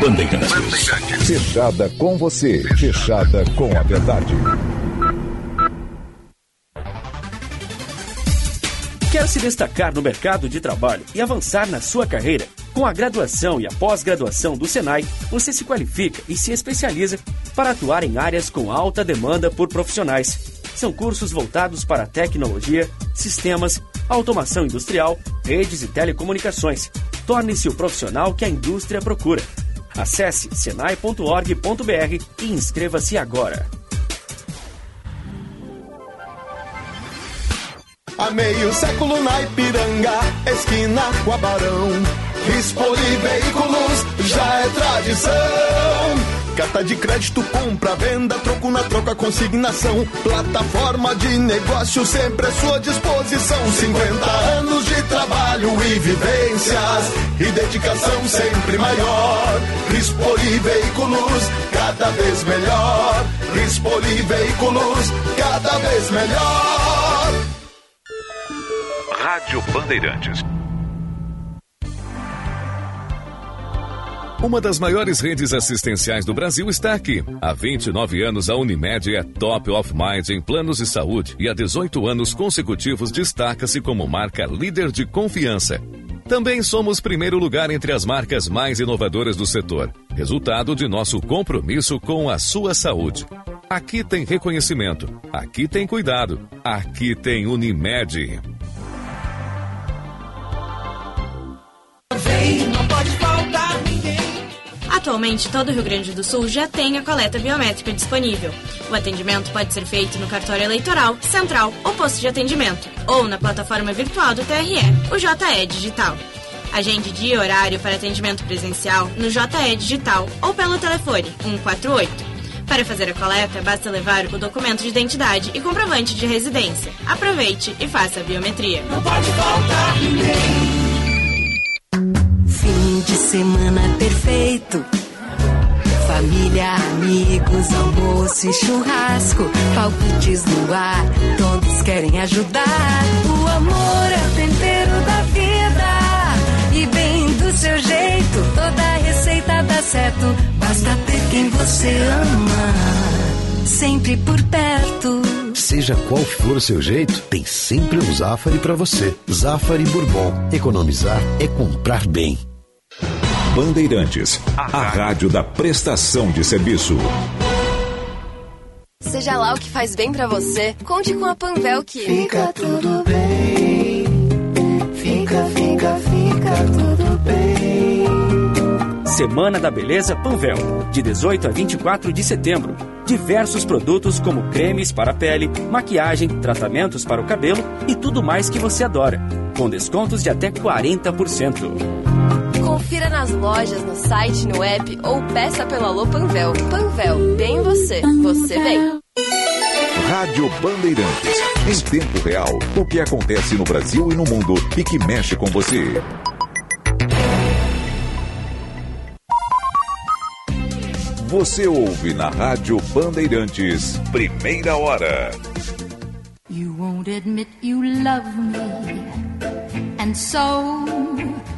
Bandeirantes. Fechada com você. Fechada com a verdade. Quer se destacar no mercado de trabalho e avançar na sua carreira? Com a graduação e a pós-graduação do Senai, você se qualifica e se especializa para atuar em áreas com alta demanda por profissionais. São cursos voltados para tecnologia, sistemas, automação industrial, redes e telecomunicações. Torne-se o profissional que a indústria procura. Acesse senai.org.br e inscreva-se agora. Há meio século na Ipiranga, esquina com. Rispoli Veículos já é tradição. Carta de crédito, compra, venda, troco na troca, consignação. Plataforma de negócio sempre à sua disposição. 50 anos de trabalho e vivências e dedicação sempre maior. Rispoli Veículos, cada vez melhor. Rispoli Veículos, cada vez melhor. Rádio Bandeirantes. Uma das maiores redes assistenciais do Brasil está aqui. Há 29 anos, a Unimed é top of mind em planos de saúde e há 18 anos consecutivos destaca-se como marca líder de confiança. Também somos primeiro lugar entre as marcas mais inovadoras do setor, resultado de nosso compromisso com a sua saúde. Aqui tem reconhecimento, aqui tem cuidado, aqui tem Unimed. Atualmente, todo o Rio Grande do Sul já tem a coleta biométrica disponível. O atendimento pode ser feito no cartório eleitoral, central ou posto de atendimento, ou na plataforma virtual do TRE, o JE Digital. Agende dia e horário para atendimento presencial no JE Digital ou pelo telefone 148. Para fazer a coleta, basta levar o documento de identidade e comprovante de residência. Aproveite e faça a biometria. Não pode faltar ninguém. Semana perfeito. Família, amigos, almoço e churrasco. Palpites no ar, todos querem ajudar. O amor é o tempero da vida. E bem do seu jeito, toda receita dá certo. Basta ter quem você ama. Sempre por perto. Seja qual for o seu jeito, tem sempre um Zafari para você. Zafari Bourbon. Economizar é comprar bem. Bandeirantes, a rádio da prestação de serviço. Seja lá o que faz bem pra você, conte com a Panvel que Fica tudo bem. Fica, fica, fica tudo bem. Semana da Beleza Panvel, de 18 a 24 de setembro. Diversos produtos como cremes para a pele, maquiagem, tratamentos para o cabelo e tudo mais que você adora, com descontos de até 40%. Confira nas lojas, no site, no app ou peça pelo Alô Panvel. Panvel, bem você, você bem. Rádio Bandeirantes. Em tempo real, o que acontece no Brasil e no mundo e que mexe com você. Você ouve na Rádio Bandeirantes, primeira hora. You won't admit you love me. And so,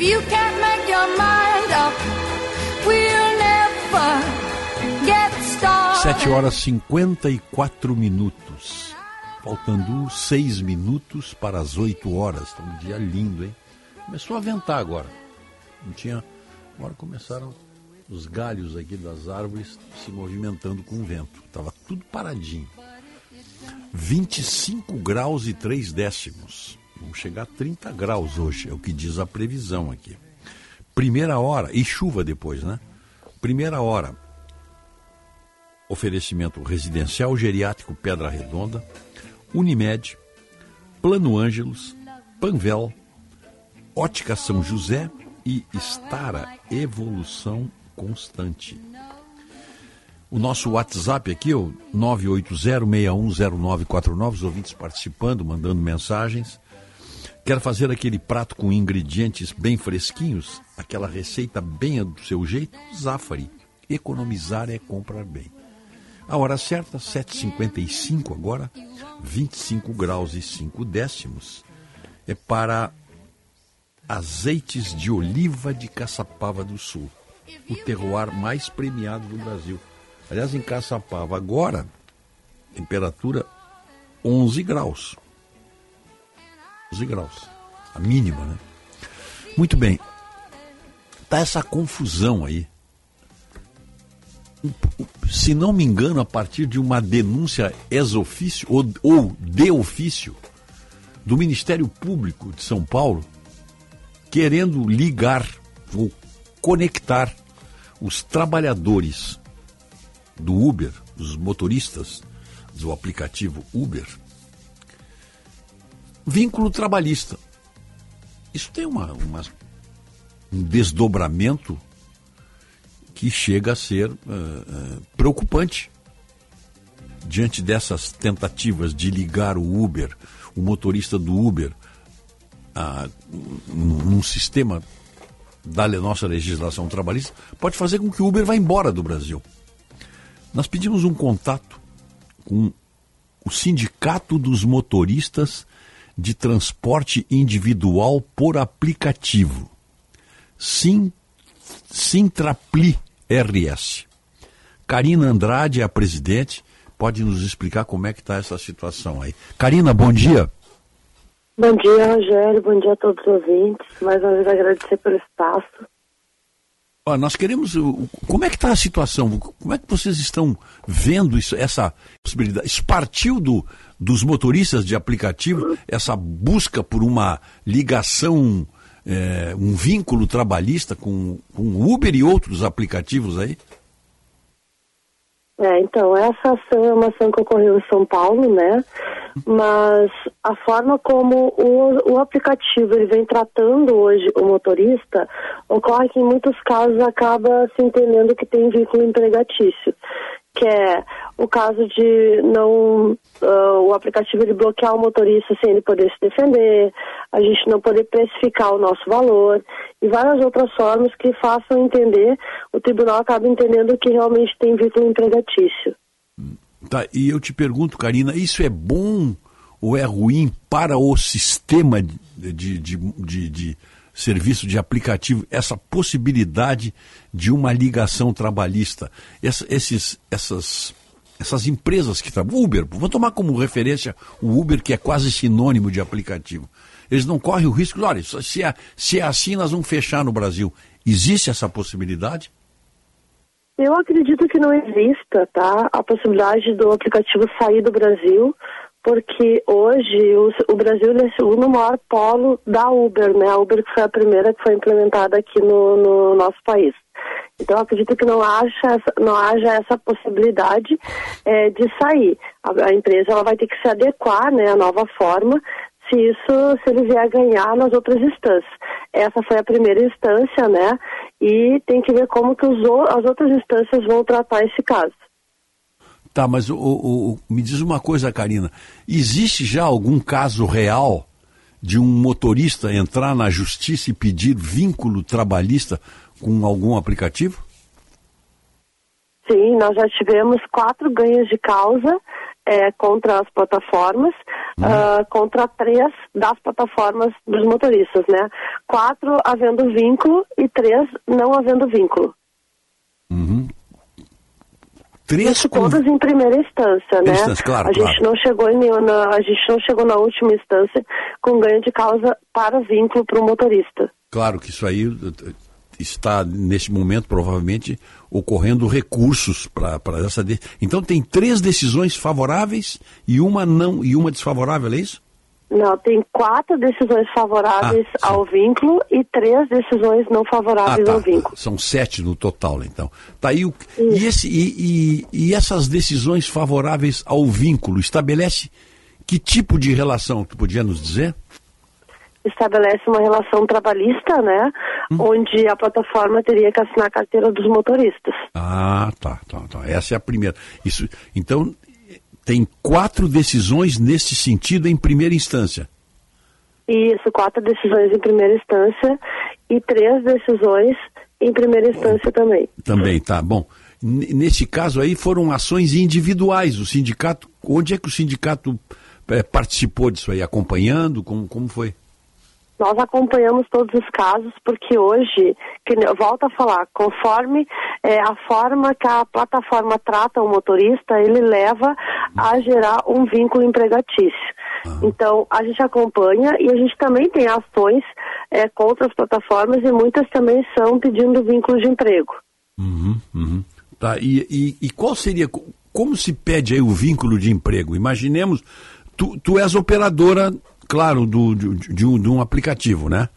You can't make your mind up, we'll never get started. 7 horas 54 minutos. Faltando 6 minutos para as 8 horas. Está um dia lindo, hein? Começou a ventar agora. Não tinha. Agora começaram os galhos aqui das árvores se movimentando com o vento. Estava tudo paradinho. 25 graus e 3 décimos. Vamos chegar a 30 graus hoje, é o que diz a previsão aqui. Primeira hora, e chuva depois, né? Primeira hora, oferecimento residencial geriátrico Pedra Redonda, Unimed, Plano Ângelos, Panvel, Ótica São José e Estara Evolução Constante. O nosso WhatsApp aqui, o 980610949, os ouvintes participando, mandando mensagens. Quer fazer aquele prato com ingredientes bem fresquinhos? Aquela receita bem do seu jeito? Zafari. Economizar é comprar bem. A hora certa, 7h55 agora, 25 graus e 5 décimos. É para azeites de oliva de Caçapava do Sul, o terroir mais premiado do Brasil. Aliás, em Caçapava agora, temperatura 11 graus. 11 graus. A mínima, né? Muito bem. Tá essa confusão aí. Se não me engano, a partir de uma denúncia ex-ofício ou, ou de ofício do Ministério Público de São Paulo, querendo ligar ou conectar os trabalhadores do Uber, os motoristas do aplicativo Uber, vínculo trabalhista. Isso tem uma, uma um desdobramento que chega a ser uh, uh, preocupante. Diante dessas tentativas de ligar o Uber, o motorista do Uber, a, num sistema da nossa legislação trabalhista, pode fazer com que o Uber vá embora do Brasil. Nós pedimos um contato com o Sindicato dos Motoristas de Transporte Individual por Aplicativo. Sim, Sintrapli RS. Karina Andrade é a presidente, pode nos explicar como é que está essa situação aí. Karina, bom dia. Bom dia, Rogério. Bom dia a todos os ouvintes. Mais uma vez agradecer pelo espaço. Ó, nós queremos. Como é que está a situação? Como é que vocês estão vendo isso, essa possibilidade? Isso partiu do, dos motoristas de aplicativo, essa busca por uma ligação, é, um vínculo trabalhista com, com Uber e outros aplicativos aí? É, então, essa ação é uma ação que ocorreu em São Paulo, né? Mas a forma como o, o aplicativo ele vem tratando hoje o motorista ocorre que em muitos casos acaba se entendendo que tem vínculo empregatício que é o caso de não uh, o aplicativo ele bloquear o motorista sem ele poder se defender, a gente não poder precificar o nosso valor e várias outras formas que façam entender, o tribunal acaba entendendo que realmente tem vínculo empregatício. Tá, e eu te pergunto, Karina, isso é bom ou é ruim para o sistema de, de, de, de, de serviço de aplicativo, essa possibilidade de uma ligação trabalhista. Essa, esses, essas, essas empresas que trabalham, Uber, vou tomar como referência o Uber, que é quase sinônimo de aplicativo. Eles não correm o risco, olha, se é, se é assim, nós vamos fechar no Brasil. Existe essa possibilidade? Eu acredito que não exista, tá? A possibilidade do aplicativo sair do Brasil, porque hoje o, o Brasil é o segundo maior polo da Uber, né? A Uber que foi a primeira que foi implementada aqui no, no nosso país. Então acredito que não haja, não haja essa possibilidade é, de sair. A, a, empresa ela vai ter que se adequar né, à nova forma se isso se ele vier ganhar nas outras instâncias. Essa foi a primeira instância, né? E tem que ver como que os, as outras instâncias vão tratar esse caso. Tá, mas o, o, me diz uma coisa, Karina. Existe já algum caso real de um motorista entrar na justiça e pedir vínculo trabalhista com algum aplicativo? Sim, nós já tivemos quatro ganhos de causa é, contra as plataformas, uh, contra três das plataformas dos motoristas, né? Quatro havendo vínculo e três não havendo vínculo. Uhum. Três Isso todas em primeira instância, né? Instância, claro, a claro. gente não chegou em nenhuma, a gente não chegou na última instância com ganho de causa para vínculo para o motorista. Claro que isso aí eh, está, neste momento, provavelmente, ocorrendo recursos para essa. De... Então tem três decisões favoráveis e uma não e uma desfavorável, é isso? Não, tem quatro decisões favoráveis Ah, ao vínculo e três decisões não favoráveis ao vínculo. São sete no total, então. Tá aí o... e, esse, e, e, e essas decisões favoráveis ao vínculo estabelece que tipo de relação? Tu podia nos dizer? Estabelece uma relação trabalhista, né? Hum. Onde a plataforma teria que assinar a carteira dos motoristas. Ah, tá, tá, tá. Essa é a primeira. Isso, então, tem quatro decisões nesse sentido em primeira instância. Isso, quatro decisões em primeira instância e três decisões em primeira instância também. Também, tá. Bom, nesse caso aí foram ações individuais. O sindicato, onde é que o sindicato eh, participou disso aí? Acompanhando? Como, como foi? Nós acompanhamos todos os casos porque hoje, que volto a falar, conforme eh, a forma que a plataforma trata o motorista, ele leva a gerar um vínculo empregatício. Então, a gente acompanha e a gente também tem ações eh, contra as plataformas e muitas também são pedindo vínculo de emprego. Uhum, uhum. Tá, e, e, e qual seria, co- como se pede aí o vínculo de emprego? Imaginemos, tu, tu és operadora, claro, do, de, de um, de um aplicativo, né?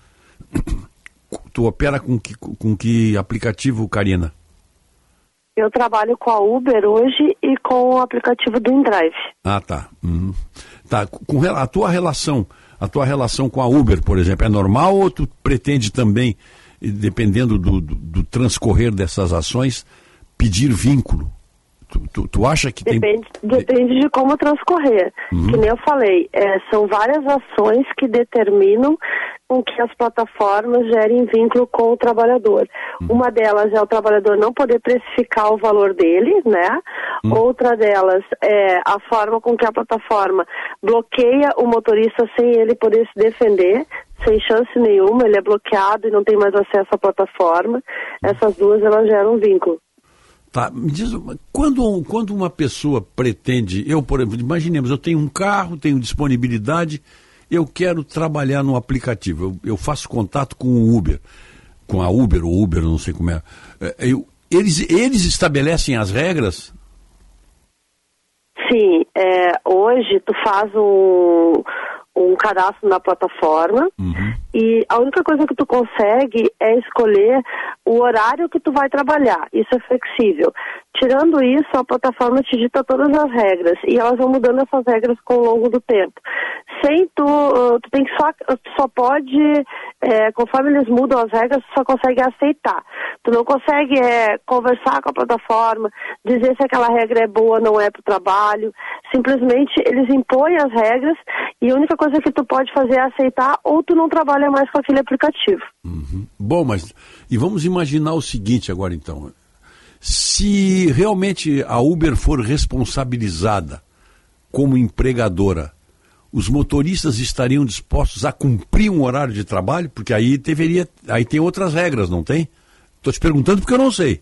Tu opera com que, com que aplicativo, Karina? Eu trabalho com a Uber hoje e com o aplicativo do InDrive. Ah, tá. Uhum. Tá, com a tua relação, a tua relação com a Uber, por exemplo, é normal ou tu pretende também, dependendo do, do, do transcorrer dessas ações, pedir vínculo? Tu, tu, tu acha que tem... Depende, depende de como transcorrer. Uhum. Que nem eu falei, é, são várias ações que determinam com que as plataformas gerem vínculo com o trabalhador. Uma delas é o trabalhador não poder precificar o valor dele, né? Outra delas é a forma com que a plataforma bloqueia o motorista sem ele poder se defender. Sem chance nenhuma, ele é bloqueado e não tem mais acesso à plataforma. Essas duas elas geram vínculo. Tá, me diz, quando, quando uma pessoa pretende, eu, por exemplo, imaginemos, eu tenho um carro, tenho disponibilidade, eu quero trabalhar no aplicativo, eu, eu faço contato com o Uber, com a Uber ou Uber, não sei como é. É, eu- eles, eles estabelecem as regras? Sim, é, hoje tu faz um, um cadastro na plataforma e a única coisa que tu consegue é escolher o horário que tu vai trabalhar. Isso é flexível. Tirando isso, a plataforma te dita todas as regras e elas vão mudando essas regras com o longo do tempo. Sem tu, uh, tu tem que só, tu só pode, é, conforme eles mudam as regras, tu só consegue aceitar. Tu não consegue é, conversar com a plataforma, dizer se aquela regra é boa ou não é para o trabalho. Simplesmente eles impõem as regras e a única coisa que tu pode fazer é aceitar ou tu não trabalha mais com aquele aplicativo. Bom, mas e vamos imaginar o seguinte agora então. Se realmente a Uber for responsabilizada como empregadora, os motoristas estariam dispostos a cumprir um horário de trabalho? Porque aí deveria, aí tem outras regras, não tem? Estou te perguntando porque eu não sei.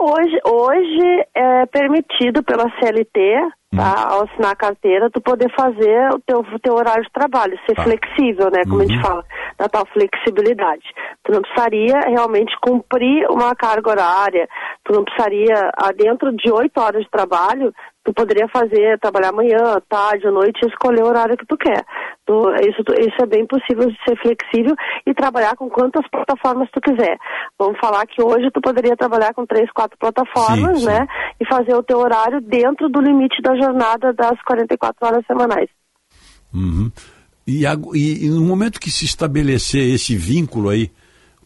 Hoje, hoje é permitido pela CLT, tá, ao assinar a carteira, tu poder fazer o teu, teu horário de trabalho, ser flexível, né, como a gente fala, da tal flexibilidade. Tu não precisaria realmente cumprir uma carga horária, tu não precisaria, ah, dentro de oito horas de trabalho, tu poderia fazer, trabalhar amanhã, tarde, à noite, e escolher o horário que tu quer. Tu- isso, isso é bem possível de ser flexível e trabalhar com quantas plataformas tu quiser. Vamos falar que hoje tu poderia trabalhar com três, quatro plataformas, Sim, sim. né? E fazer o teu horário dentro do limite da jornada das 44 horas semanais. Uhum. E, e- e no momento que se estabelecer esse vínculo aí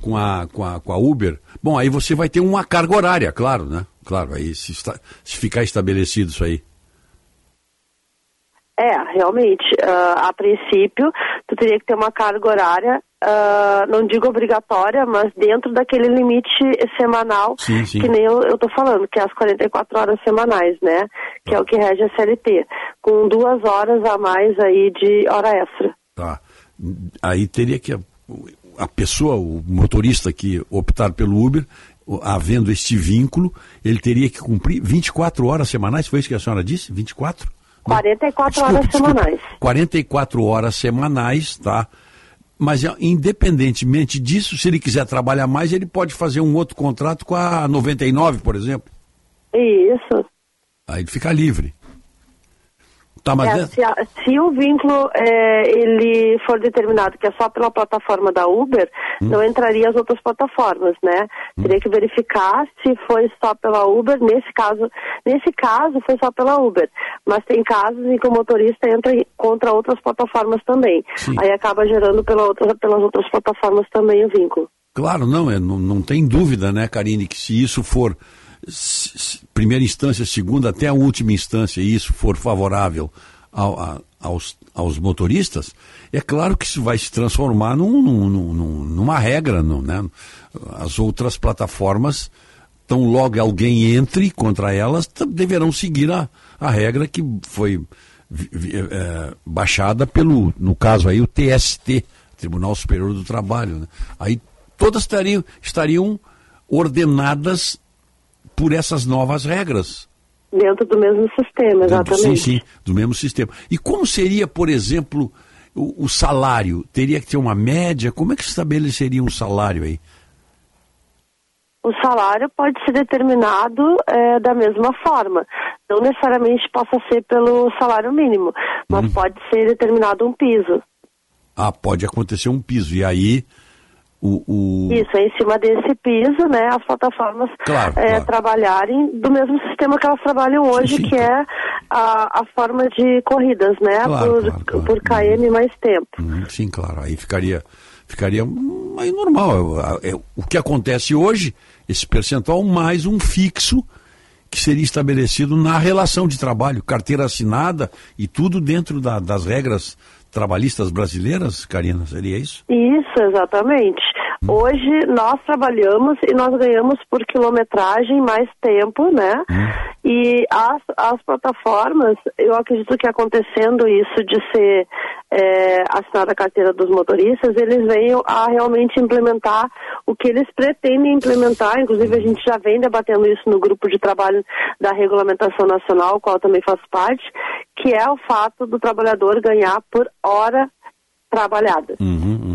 com a, com, a, com a Uber, bom, aí você vai ter uma carga horária, claro, né? Claro, aí se, está- se ficar estabelecido isso aí. É, realmente, ah, a princípio, tu teria que ter uma carga horária, ah, não digo obrigatória, mas dentro daquele limite semanal, Sim, sim. que nem eu, eu tô falando, que é as 44 horas semanais, né? Que é o que rege a CLT, com duas horas a mais aí de hora extra. Tá. Aí teria que a, a pessoa, o motorista que optar pelo Uber, havendo este vínculo, ele teria que cumprir 24 horas semanais, foi isso que a senhora disse? 24? 44 horas semanais. 44 horas semanais, tá? Mas é, independentemente disso, se ele quiser trabalhar mais, ele pode fazer um outro contrato com a 99, por exemplo. Isso. Aí ele fica livre. Tá, mas É, é- se, a- se o vínculo é, ele for determinado que é só pela plataforma da Uber, Hum. não entraria as outras plataformas, né? Teria que verificar se foi só pela Uber. Nesse caso, nesse caso foi só pela Uber, mas tem casos em que o motorista entra contra outras plataformas também. Aí acaba gerando pela outra, pelas outras plataformas também o vínculo. Claro, não, é, não, não tem dúvida, né, Karine, que se isso for primeira instância, segunda, até a última instância, e isso for favorável ao- a- aos, aos motoristas, é claro que isso vai se transformar num, num- num- numa regra, né? As outras plataformas, tão logo alguém entre contra elas, deverão seguir a, a regra que foi eh, baixada pelo, no caso aí, o TST, Tribunal Superior do Trabalho. né? Aí todas estariam, estariam ordenadas por essas novas regras. Dentro do mesmo sistema, Dentro- exatamente. Sim, sim, do mesmo sistema. E como seria, por exemplo, o, o salário? Teria que ter uma média? Como é que se estabeleceria um salário aí? O salário pode ser determinado eh, da mesma forma. Não necessariamente possa ser pelo salário mínimo, mas Uhum. pode ser determinado um piso. Ah, pode acontecer um piso. E aí, o. o- Isso, é em cima desse piso, né, as plataformas Claro, eh, claro. trabalharem do mesmo sistema que elas trabalham hoje, que é a, a forma de corridas, né, Claro, por, por KM mais tempo. Hum, Sim, claro. Aí ficaria, ficaria hum, aí normal. É, é, o que acontece hoje, esse percentual mais um fixo que seria estabelecido na relação de trabalho, carteira assinada e tudo dentro da- das regras trabalhistas brasileiras, Karina, seria isso? Isso, exatamente. Hum. Hoje nós trabalhamos e nós ganhamos por quilometragem mais tempo, né? Hum. E as, as plataformas, eu acredito que acontecendo isso de ser é, assinada a carteira dos motoristas, eles venham a realmente implementar o que eles pretendem implementar. Inclusive, a gente já vem debatendo isso no grupo de trabalho da Regulamentação Nacional, qual também faço parte, que é o fato do trabalhador ganhar por hora trabalhada. Uhum, uhum.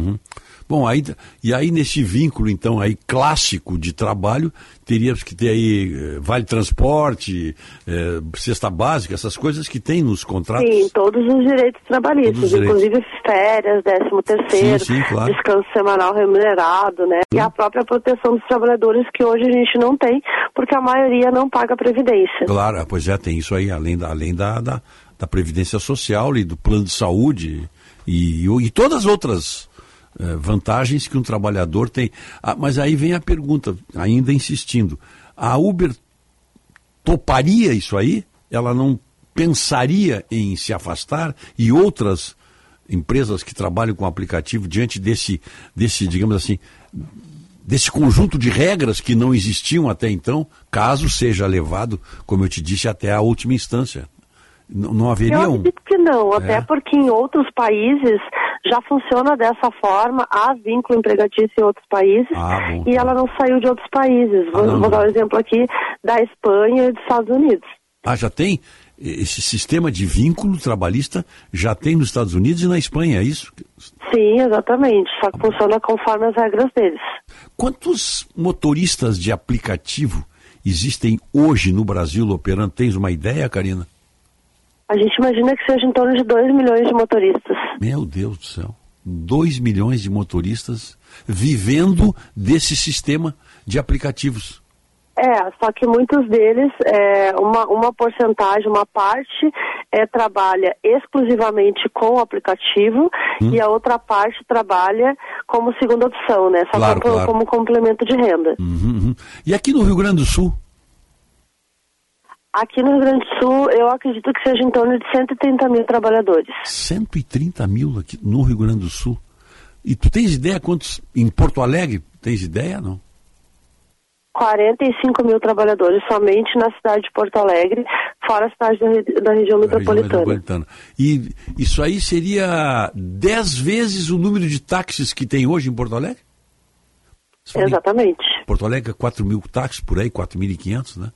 Bom, aí, e aí nesse vínculo, então, aí clássico de trabalho, teríamos que ter aí eh, vale transporte, eh, cesta básica, essas coisas que tem nos contratos. Sim, todos os direitos trabalhistas, os direitos. inclusive férias, décimo terceiro, Sim, sim, claro. descanso semanal remunerado, né? E a própria proteção dos trabalhadores que hoje a gente não tem, porque a maioria não paga previdência. Claro, pois é, tem isso aí, além da, além da, da, da Previdência Social e do plano de saúde e, e todas as outras vantagens que um trabalhador tem. Ah, mas aí vem a pergunta, ainda insistindo, a Uber toparia isso aí? Ela não pensaria em se afastar e outras empresas que trabalham com aplicativo diante desse, desse digamos assim, desse conjunto de regras que não existiam até então, caso seja levado, como eu te disse, até a última instância. N- não haveria Eu um. acredito que não, até É? porque em outros países já funciona dessa forma, há vínculo empregatício em outros países Ah, e ela não saiu de outros países. Vou, Ah, vou dar um exemplo aqui da Espanha e dos Estados Unidos. Ah, já tem? Esse sistema de vínculo trabalhista já tem nos Estados Unidos e na Espanha, é isso? Sim, exatamente, só que funciona conforme as regras deles. Quantos motoristas de aplicativo existem hoje no Brasil operando? Tens uma ideia, Karina? A gente imagina que seja em torno de 2 milhões de motoristas. Meu Deus do céu. 2 milhões de motoristas vivendo desse sistema de aplicativos. É, só que muitos deles, é, uma, uma porcentagem, uma parte, é, trabalha exclusivamente com o aplicativo Hum. e a outra parte trabalha como segunda opção, né? Só Claro, como, claro. como complemento de renda. Uhum, uhum. E aqui no Rio Grande do Sul? Aqui no Rio Grande do Sul, eu acredito que seja em torno de 130 mil trabalhadores. 130 mil aqui no Rio Grande do Sul. E tu tens ideia quantos em Porto Alegre? Tens ideia, não? 45 mil trabalhadores somente na cidade de Porto Alegre, fora a cidade da, da região metropolitana. metropolitana. E isso aí seria 10 vezes o número de táxis que tem hoje em Porto Alegre? Exatamente. Porto Alegre é 4 mil táxis por aí, 4.500, né?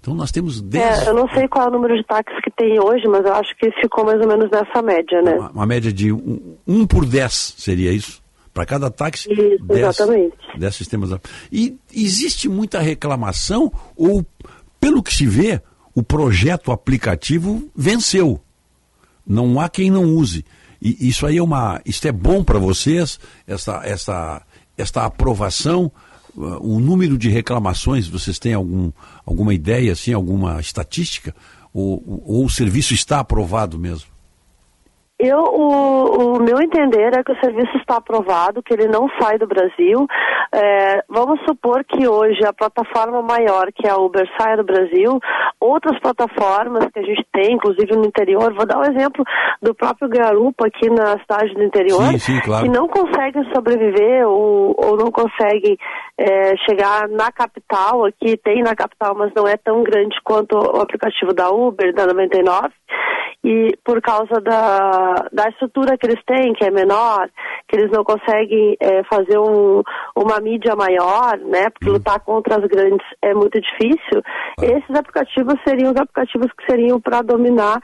Então nós temos 10, É, eu não sei qual é o número de táxis que tem hoje, mas eu acho que ficou mais ou menos nessa média, né? uma média de 1 um, um por 10, seria isso? Para cada táxi, Isso, 10, exatamente. 10 sistemas. E existe muita reclamação ou, pelo que se vê, o projeto aplicativo venceu. Não há quem não use. E isso aí é uma, isso é bom para vocês, essa, essa, esta aprovação, uh, o número de reclamações, vocês têm algum, alguma ideia, assim, alguma estatística? Ou, ou o serviço está aprovado mesmo? Eu, o, o meu entender é que o serviço está aprovado, que ele não sai do Brasil. É, vamos supor que hoje a plataforma maior, que é a Uber, saia do Brasil. Outras plataformas que a gente tem, inclusive no interior, vou dar um exemplo do próprio Garupa aqui na cidade do interior, Sim, sim, claro. que não conseguem sobreviver ou, ou não conseguem é, chegar na capital. Aqui tem na capital, mas não é tão grande quanto o aplicativo da Uber, da 99 e por causa da, da estrutura que eles têm, que é menor, que eles não conseguem é, fazer um, uma mídia maior, né? Porque lutar contra as grandes é muito difícil. Esses aplicativos seriam os aplicativos que seriam para dominar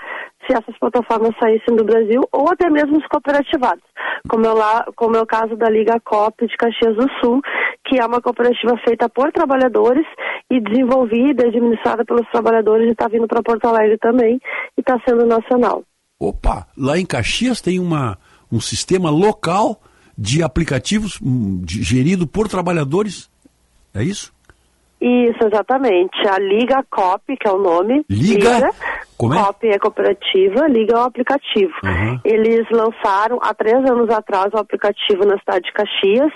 se essas plataformas saíssem do Brasil ou até mesmo os cooperativados, como é, lá, como é o caso da Liga COP de Caxias do Sul, que é uma cooperativa feita por trabalhadores e desenvolvida e administrada pelos trabalhadores e está vindo para Porto Alegre também e está sendo nacional. Opa, lá em Caxias tem uma, um sistema local de aplicativos hum, gerido por trabalhadores. É isso? Isso, exatamente. A Liga COP, que é o nome. Liga? Como é? COP é cooperativa, Liga é o aplicativo. Uhum. Eles lançaram há três anos atrás o aplicativo na cidade de Caxias.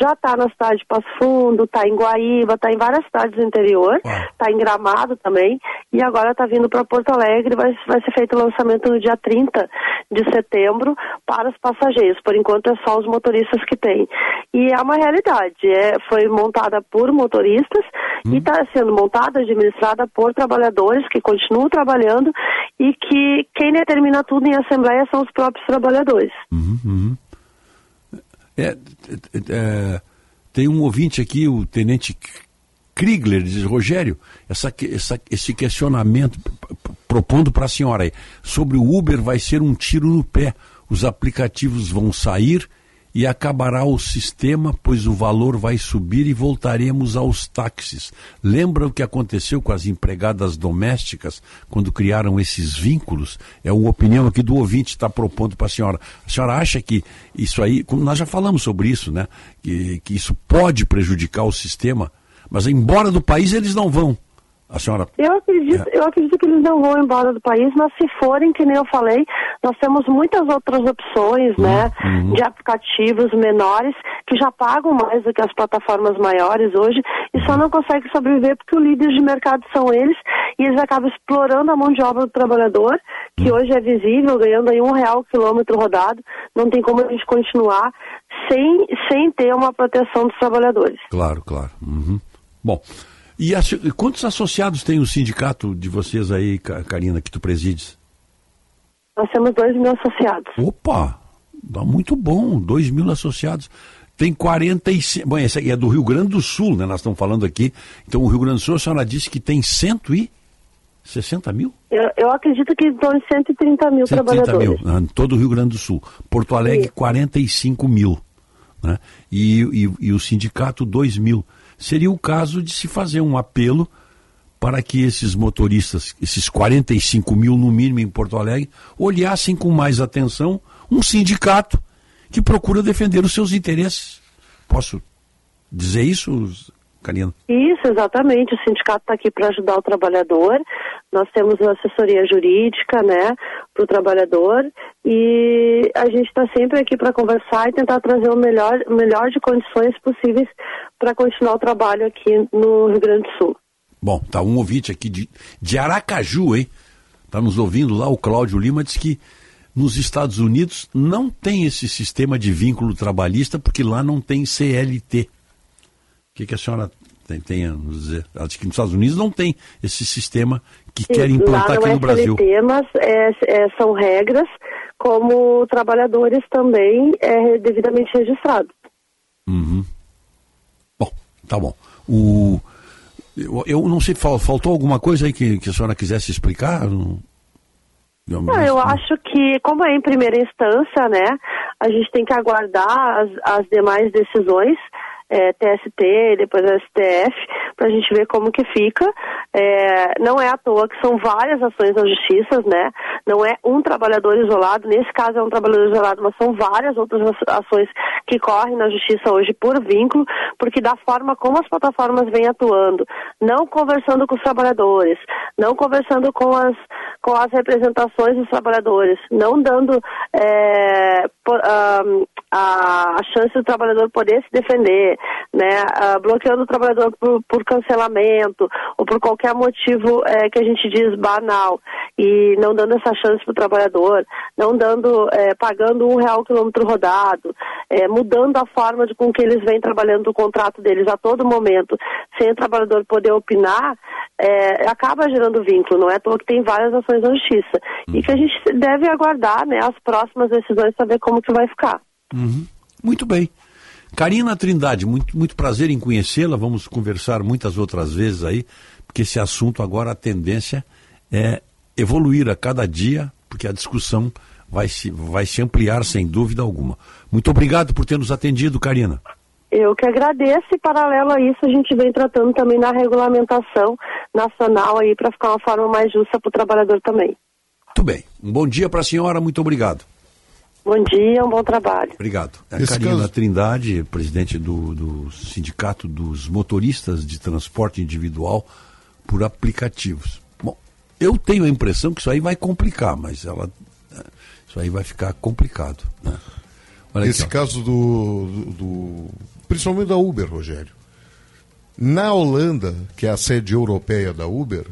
Já está na cidade de Passo Fundo, está em Guaíba, está em várias cidades do interior, está em Gramado também. E agora está vindo para Porto Alegre. Vai, vai ser feito o lançamento no dia 30 de setembro para os passageiros. Por enquanto é só os motoristas que tem. E é uma realidade. É, foi montada por motoristas e está sendo montada, administrada por trabalhadores que continuam trabalhando e que quem determina tudo em assembleia são os próprios trabalhadores. Uhum. É, é, é, tem um ouvinte aqui, o tenente Krigler, diz, Rogério, essa, essa- esse questionamento propondo para a senhora aí, sobre o Uber vai ser um tiro no pé. Os aplicativos vão sair e acabará o sistema, pois o valor vai subir e voltaremos aos táxis. Lembra o que aconteceu com as empregadas domésticas quando criaram esses vínculos? É uma opinião aqui do ouvinte está propondo para a senhora. A senhora acha que isso aí, como nós já falamos sobre isso, né? Que, que isso pode prejudicar o sistema, mas embora do país eles não vão. A senhora. Eu acredito, eu acredito que eles não vão embora do país, mas se forem, que nem eu falei, nós temos muitas outras opções, né, de aplicativos menores que já pagam mais do que as plataformas maiores hoje e só não conseguem sobreviver porque o líder de mercado são eles e eles acabam explorando a mão de obra do trabalhador, que hoje é visível, ganhando aí um real o quilômetro rodado. Não tem como a gente continuar sem, sem ter uma proteção dos trabalhadores. Claro, claro. Uhum. Bom, e e quantos associados tem o sindicato de vocês aí, Karina, que tu presides? Nós temos dois mil associados. Opa, dá muito bom, 2 mil associados. Tem 45. Bom, esse aqui é do Rio Grande do Sul, né? Nós estamos falando aqui. Então, o Rio Grande do Sul, a senhora disse que tem 160 mil? Eu, eu acredito que em torno de 130 mil 130 trabalhadores. mil, né? todo o Rio Grande do Sul. Porto Alegre, 45 mil. Né? E, e- e o sindicato, 2 mil. Seria o caso de se fazer um apelo para que esses motoristas, esses 45 mil no mínimo em Porto Alegre, olhassem com mais atenção um sindicato que procura defender os seus interesses. Posso dizer isso, Karina? Isso, exatamente. O sindicato está aqui para ajudar o trabalhador. Nós temos uma assessoria jurídica, né, para o trabalhador e a gente está sempre aqui para conversar e tentar trazer o melhor, o melhor de condições possíveis para continuar o trabalho aqui no Rio Grande do Sul. Bom, tá um ouvinte aqui de, de Aracaju, hein? Tá nos ouvindo lá, o Cláudio Lima diz que nos Estados Unidos não tem esse sistema de vínculo trabalhista porque lá não tem CLT. O que, que a senhora tem, tem a nos dizer? Ela diz que nos Estados Unidos não tem esse sistema que Sim, quer implantar aqui não no é Brasil. Mas é, é, são regras como trabalhadores também é devidamente registrados. Uhum. Bom, tá bom. O, eu, eu não sei, fal- faltou alguma coisa aí que, que a senhora quisesse explicar? Não- Eu- Não, eu acho que, como é em primeira instância, né, a gente tem que aguardar as, as demais decisões, é, TST, depois STF, para a gente ver como que fica. É, não é à toa que são várias ações na justiça, né? Não é um trabalhador isolado, nesse caso é um trabalhador isolado, mas são várias outras aç- ações que correm na justiça hoje por vínculo, porque da forma como as plataformas vêm atuando, não conversando com os trabalhadores, não conversando com as, com as representações dos trabalhadores, não dando é, po- ahn, a, a chance do trabalhador poder se defender, né, ah, bloqueando o trabalhador por, por cancelamento ou por qualquer motivo é, que a gente diz banal e não dando essa chance para o trabalhador, não dando, é, pagando um real quilômetro rodado, é, mudando a forma de com que eles vêm trabalhando o contrato deles a todo momento, sem o trabalhador poder opinar, é, acaba gerando vínculo, não é à toa que tem várias ações na justiça. E que a gente deve aguardar né, as próximas decisões saber como que vai ficar. Uhum. Muito bem. Karina Trindade, muito, muito prazer em conhecê-la. Vamos conversar muitas outras vezes aí, porque esse assunto agora a tendência é evoluir a cada dia, porque a discussão vai se, vai se ampliar sem dúvida alguma. Muito obrigado por ter nos atendido, Karina. Eu que agradeço e paralelo a isso a gente vem tratando também da regulamentação nacional aí para ficar uma forma mais justa para o trabalhador também. Muito bem. Um bom dia para a senhora, muito obrigado. Bom dia, um bom trabalho. Obrigado. É a Esse Karina caso- Trindade, presidente do, do Sindicato dos Motoristas de Transporte Individual por Aplicativos. Bom, eu tenho a impressão que isso aí vai complicar, mas ela, é, isso aí vai ficar complicado. Né? Olha aqui, Esse ó. caso do, do- do- Principalmente da Uber, Rogério. Na Holanda, que é a sede europeia da Uber,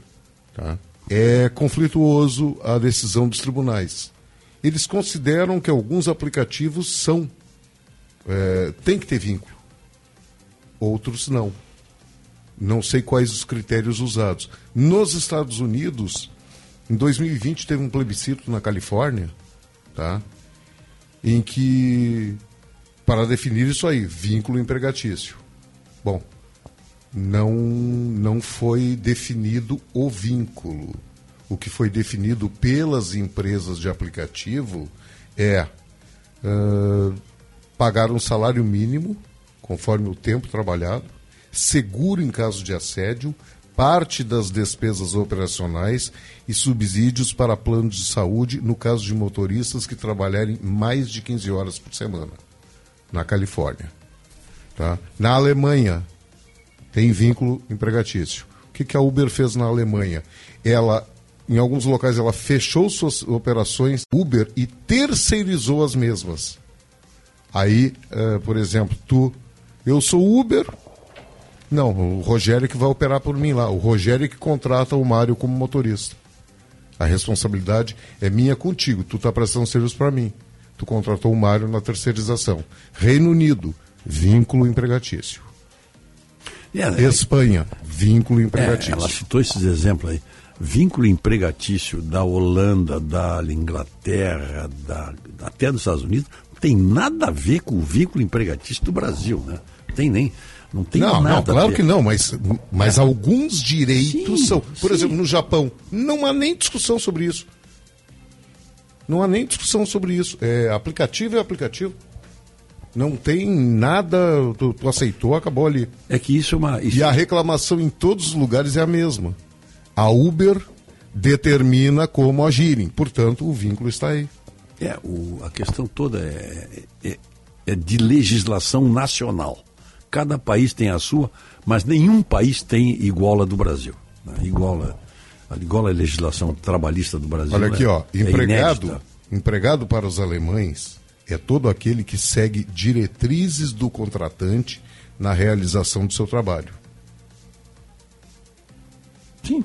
tá, é conflituoso a decisão dos tribunais. Eles consideram que alguns aplicativos são. É, tem que ter vínculo. Outros não. Não sei quais os critérios usados. Nos Estados Unidos, em 2020 teve um plebiscito na Califórnia, tá? em que, para definir isso aí, vínculo empregatício. Bom, não, não foi definido o vínculo. O que foi definido pelas empresas de aplicativo é ah, pagar um salário mínimo, conforme o tempo trabalhado, seguro em caso de assédio, parte das despesas operacionais e subsídios para planos de saúde no caso de motoristas que trabalharem mais de 15 horas por semana, na Califórnia. Tá? Na Alemanha, tem vínculo empregatício. O que, que a Uber fez na Alemanha? Ela, em alguns locais, ela fechou suas operações Uber e terceirizou as mesmas. Aí, eh, por exemplo, tu, eu sou Uber, não, o Rogério que vai operar por mim lá. O Rogério que contrata o Mário como motorista. A responsabilidade é minha contigo. Tu está prestando serviço para mim. Tu contratou o Mário na terceirização. Reino Unido, vínculo empregatício. É, Espanha, vínculo É, empregatício. ela citou esses exemplos aí. Vínculo empregatício da Holanda, da Inglaterra, da, até dos Estados Unidos, não tem nada a ver com o vínculo empregatício do Brasil, né? Não tem nem. Não tem não, nada não, claro que não, mas, mas alguns direitos Sim, são. Por sim. exemplo, no Japão, não há nem discussão sobre isso. Não há nem discussão sobre isso. É, aplicativo é aplicativo. Não tem nada. Tu, tu aceitou, acabou ali. É que isso é uma. E a reclamação em todos os lugares é a mesma. A Uber determina como agirem. Portanto, o vínculo está aí. É, o- a questão toda é, é- é de legislação nacional. Cada país tem a sua, mas nenhum país tem igual a do Brasil. né? Igual, a, igual a legislação trabalhista do Brasil. Olha aqui, é- ó. é Empregado, inédita. empregado para os alemães é todo aquele que segue diretrizes do contratante na realização do seu trabalho. Sim.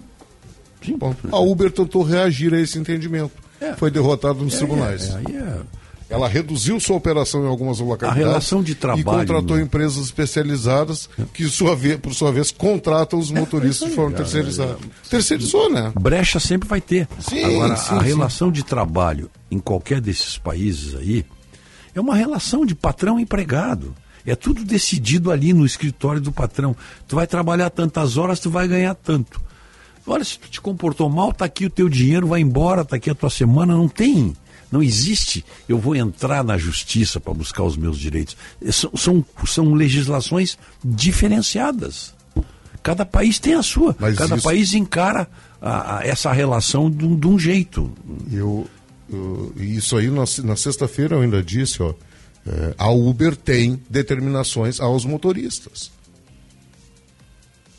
Sim. Bom, a Uber tentou reagir a esse entendimento. É. Foi derrotada nos É, tribunais. é, é- Ela reduziu sua operação em algumas localidades. A relação de trabalho, E contratou né? empresas especializadas que, sua vez, por sua vez, contratam os motoristas de forma É, terceirizada. Terceirizou, né? Brecha sempre vai ter. Sim, Agora, sim, a sim. relação de trabalho em qualquer desses países aí é uma relação de patrão e empregado. É tudo decidido ali no escritório do patrão. Tu vai trabalhar tantas horas, tu vai ganhar tanto. Olha, se tu te comportou mal, tá aqui o teu dinheiro, vai embora, tá aqui a tua semana, não tem. Não existe, eu vou entrar na justiça para buscar os meus direitos. São, são, são legislações diferenciadas. Cada país tem a sua. Mas Cada isso- país encara a- a- essa relação de um, de um jeito. Eu, eu- isso aí, na, na sexta-feira eu ainda disse, ó, é, a Uber tem determinações aos motoristas.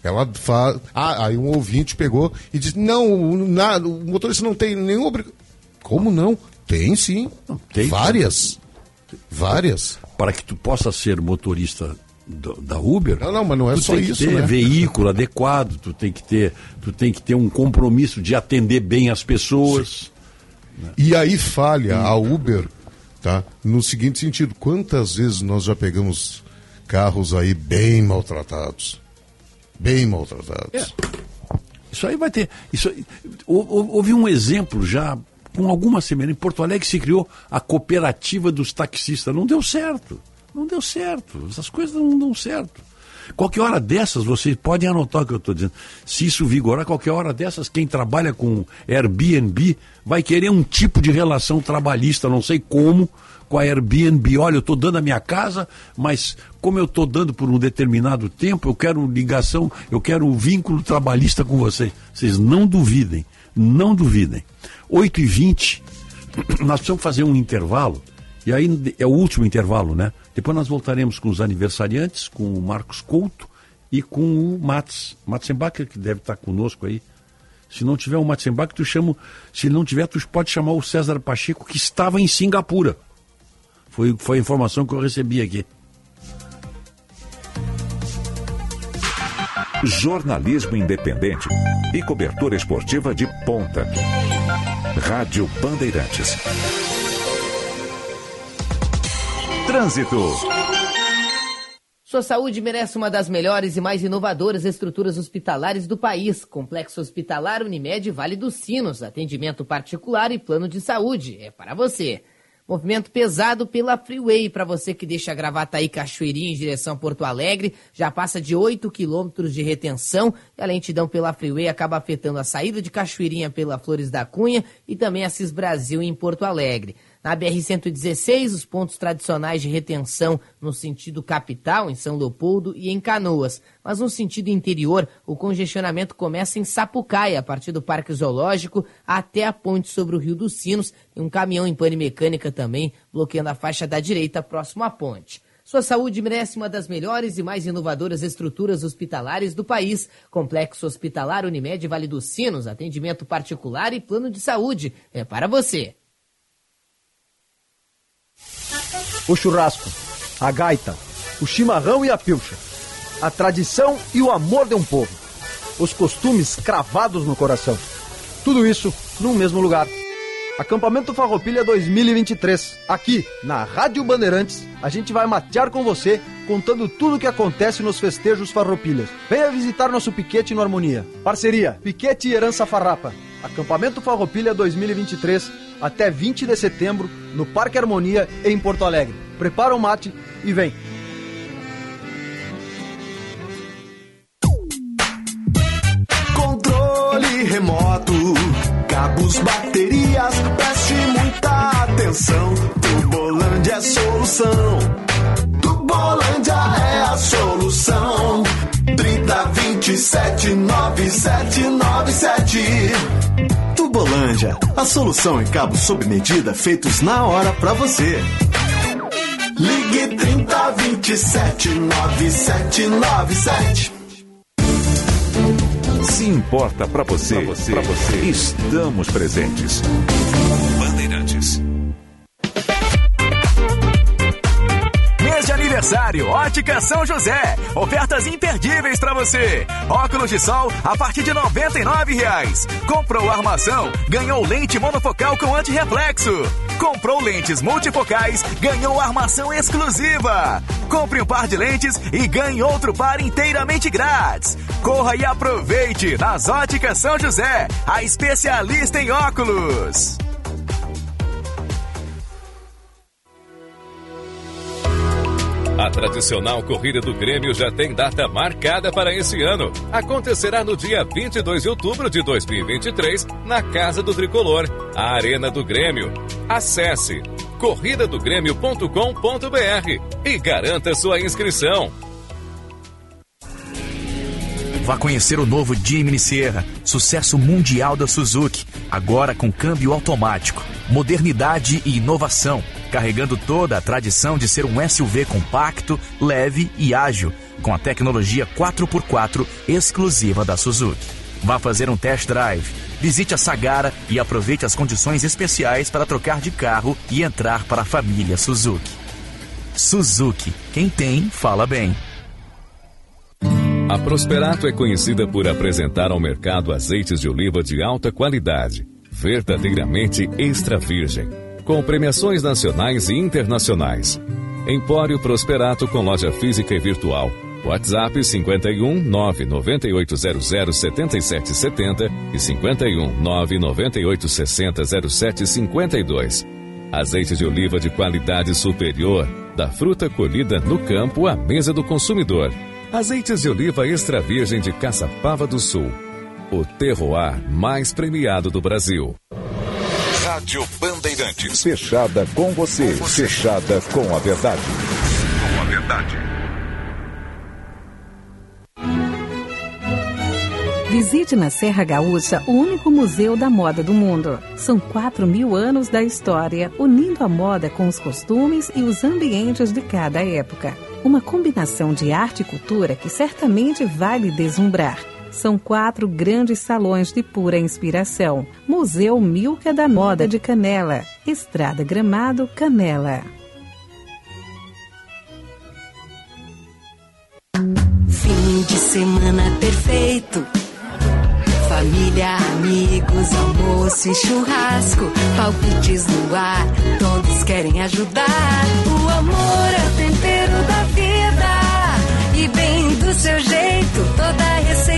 Ela faz. Ah, aí um ouvinte pegou e disse: não, o- na- o motorista não tem nenhuma obrigação. Como não? Tem sim. tem. Várias. Várias. Para que tu possa ser motorista do- da Uber. Não, não, mas não é tu só tem que isso, ter né? veículo adequado, tu tem que ter, tu tem que ter um compromisso de atender bem as pessoas. E aí falha a Uber, tá? No seguinte sentido, quantas vezes nós já pegamos carros aí bem maltratados? Bem maltratados. Isso aí vai ter. Isso, houve um exemplo já com alguma semelhança. Em Porto Alegre se criou a cooperativa dos taxistas. Não deu certo. Não deu certo. Essas coisas não dão certo. Qualquer hora dessas, vocês podem anotar o que eu estou dizendo. Se isso vigorar, qualquer hora dessas, quem trabalha com Airbnb vai querer um tipo de relação trabalhista, não sei como, com a Airbnb. Olha, eu estou dando a minha casa, mas como eu estou dando por um determinado tempo, eu quero ligação, eu quero um vínculo trabalhista com vocês. Vocês não duvidem, não duvidem. 8 e 20 nós precisamos fazer um intervalo, e aí é o último intervalo, né? Depois nós voltaremos com os aniversariantes, com o Marcos Couto e com o Mats. Matzenbacher, que deve estar conosco aí. Se não tiver o Matzenbacher, tu chama. Se não tiver, tu pode chamar o César Pacheco, que estava em Singapura. Foi, foi a informação que eu recebi aqui. Jornalismo independente e cobertura esportiva de ponta. Rádio Bandeirantes. Trânsito. Sua saúde merece uma das melhores e mais inovadoras estruturas hospitalares do país. Complexo Hospitalar Unimed Vale dos Sinos. Atendimento particular e plano de saúde. É para você. Movimento pesado pela Freeway. Para você que deixa Gravataí Cachoeirinha em direção a Porto Alegre. Já passa de 8 quilômetros de retenção. E a lentidão pela Freeway acaba afetando a saída de Cachoeirinha pela Flores da Cunha e também a Cis Brasil em Porto Alegre. Na BR-116, os pontos tradicionais de retenção no sentido capital, em São Leopoldo e em Canoas. Mas no sentido interior, o congestionamento começa em Sapucaia, a partir do Parque Zoológico até a ponte sobre o Rio dos Sinos. E um caminhão em pane mecânica também, bloqueando a faixa da direita próximo à ponte. Sua saúde merece uma das melhores e mais inovadoras estruturas hospitalares do país. Complexo Hospitalar Unimed Vale dos Sinos, atendimento particular e plano de saúde. É para você. O churrasco, a gaita, o chimarrão e a pilcha, a tradição e o amor de um povo, os costumes cravados no coração. Tudo isso num mesmo lugar. Acampamento Farroupilha 2023. Aqui, na Rádio Bandeirantes, a gente vai matear com você, contando tudo o que acontece nos festejos Farroupilhas. Venha visitar nosso piquete no Harmonia. Parceria, Piquete e Herança Farrapa. Acampamento Farroupilha 2023, até 20 de setembro, no Parque Harmonia, em Porto Alegre. Prepara o mate e vem. Controle remoto, cabos, baterias, preste muita atenção. Tubolândia é solução. Tubolândia é a solução. 30 27 9797. Tubolândia, a solução em cabos sob medida feitos na hora pra você. Ligue 30 27 9797. Se importa pra você, pra você, estamos presentes. Bandeirantes. Aniversário Ótica São José. Ofertas imperdíveis para você. Óculos de sol a partir de 99 reais. Comprou armação, ganhou lente monofocal com antirreflexo. Comprou lentes multifocais, ganhou armação exclusiva. Compre um par de lentes e ganhe outro par inteiramente grátis. Corra e aproveite nas Óticas São José, a especialista em óculos. A tradicional corrida do Grêmio já tem data marcada para esse ano. Acontecerá no dia 22 de outubro de 2023, na Casa do Tricolor, a Arena do Grêmio. Acesse corridadogrêmio.com.br e garanta sua inscrição. Vá conhecer o novo Jimny Sierra, sucesso mundial da Suzuki, agora com câmbio automático, modernidade e inovação, carregando toda a tradição de ser um SUV compacto, leve e ágil, com a tecnologia 4x4 exclusiva da Suzuki. Vá fazer um test drive, visite a Sagara e aproveite as condições especiais para trocar de carro e entrar para a família Suzuki. Suzuki, quem tem, fala bem. A Prosperato é conhecida por apresentar ao mercado azeites de oliva de alta qualidade, verdadeiramente extra virgem, com premiações nacionais e internacionais. Empório Prosperato com loja física e virtual. WhatsApp 51 99800 7770 e 51 99860 0752. Azeite de oliva de qualidade superior, da fruta colhida no campo à mesa do consumidor. Azeites de oliva extra virgem de Caçapava do Sul. O terroir mais premiado do Brasil. Rádio Bandeirantes. Fechada com você. Fechada com a verdade. Com a verdade. Visite na Serra Gaúcha o único museu da moda do mundo. São quatro mil anos da história, unindo a moda com os costumes e os ambientes de cada época. Uma combinação de arte e cultura que certamente vai lhe deslumbrar. São quatro grandes salões de pura inspiração. Museu Milka da Moda de Canela. Estrada Gramado, Canela. Fim de semana perfeito. Família, amigos, almoço e churrasco. Palpites no ar, todos querem ajudar. O amor é tempero da vida. E bem do seu jeito,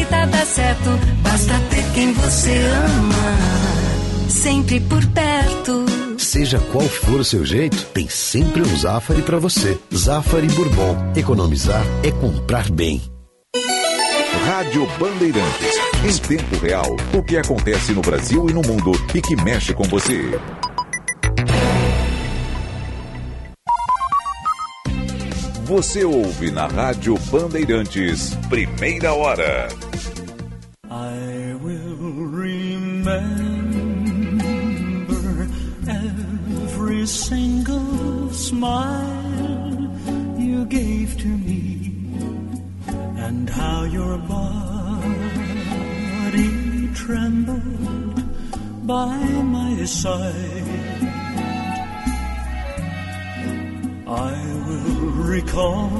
receita dá certo. Basta ter quem você ama. Sempre por perto. Seja qual for o seu jeito, tem sempre um Zafari para você. Zafari Bourbon. Economizar é comprar bem. Rádio Bandeirantes. Em tempo real, o que acontece no Brasil e no mundo e que mexe com você. Você ouve na Rádio Bandeirantes, primeira hora. I will remember every single smile you gave to me and how your body trembled by my side. I will recall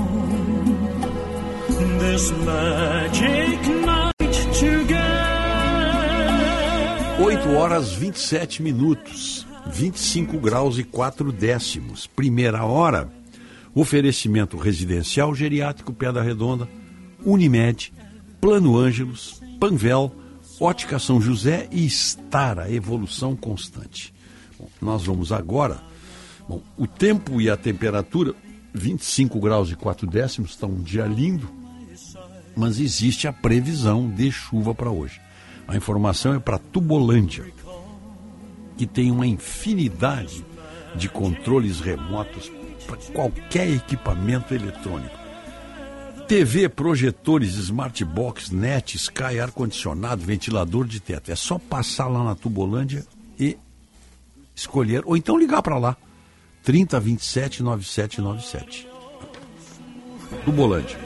this magic night. 8 horas 27 minutos, 25 graus e 4 décimos. Primeira hora, oferecimento residencial geriátrico Pedra Redonda, Unimed, Plano Ângelos, Panvel, Ótica São José e Estara, evolução constante. Bom, nós vamos agora. Bom, o tempo e a temperatura, 25 graus e 4 décimos, está um dia lindo, mas existe a previsão de chuva para hoje. A informação é para Tubolândia, que tem uma infinidade de controles remotos para qualquer equipamento eletrônico. TV, projetores, smartbox, net, Sky, ar-condicionado, ventilador de teto. É só passar lá na Tubolândia e escolher, ou então ligar para lá. 3027 9797. Tubolândia.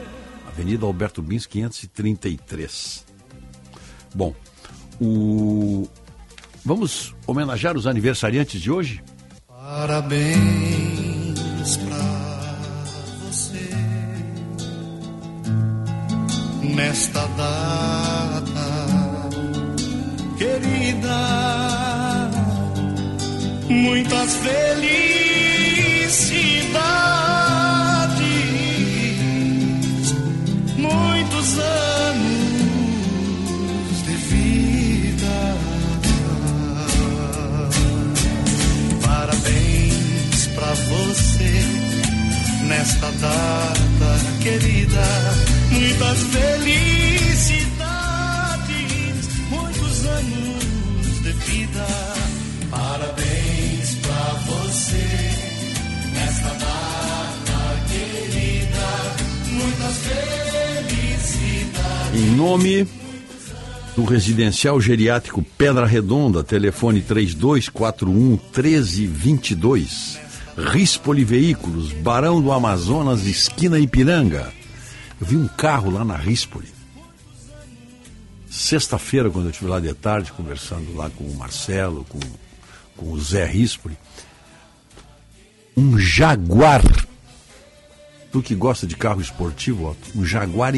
Avenida Alberto Bins, 533. Bom, o... vamos homenagear os aniversariantes de hoje? Parabéns pra você nesta data querida. Muitas felicidades data querida. Muitas felicidades, muitos anos de vida. Parabéns pra você nesta data querida. Muitas felicidades. Em nome do Residencial Geriátrico Pedra Redonda, telefone 3241 1322. Rispoli Veículos, Barão do Amazonas, esquina Ipiranga. Eu vi um carro lá na Rispoli. Sexta-feira, quando eu estive lá de tarde, conversando lá com o Marcelo, com, com o Zé Rispoli. Um Jaguar. Tu que gosta de carro esportivo, ó, um Jaguar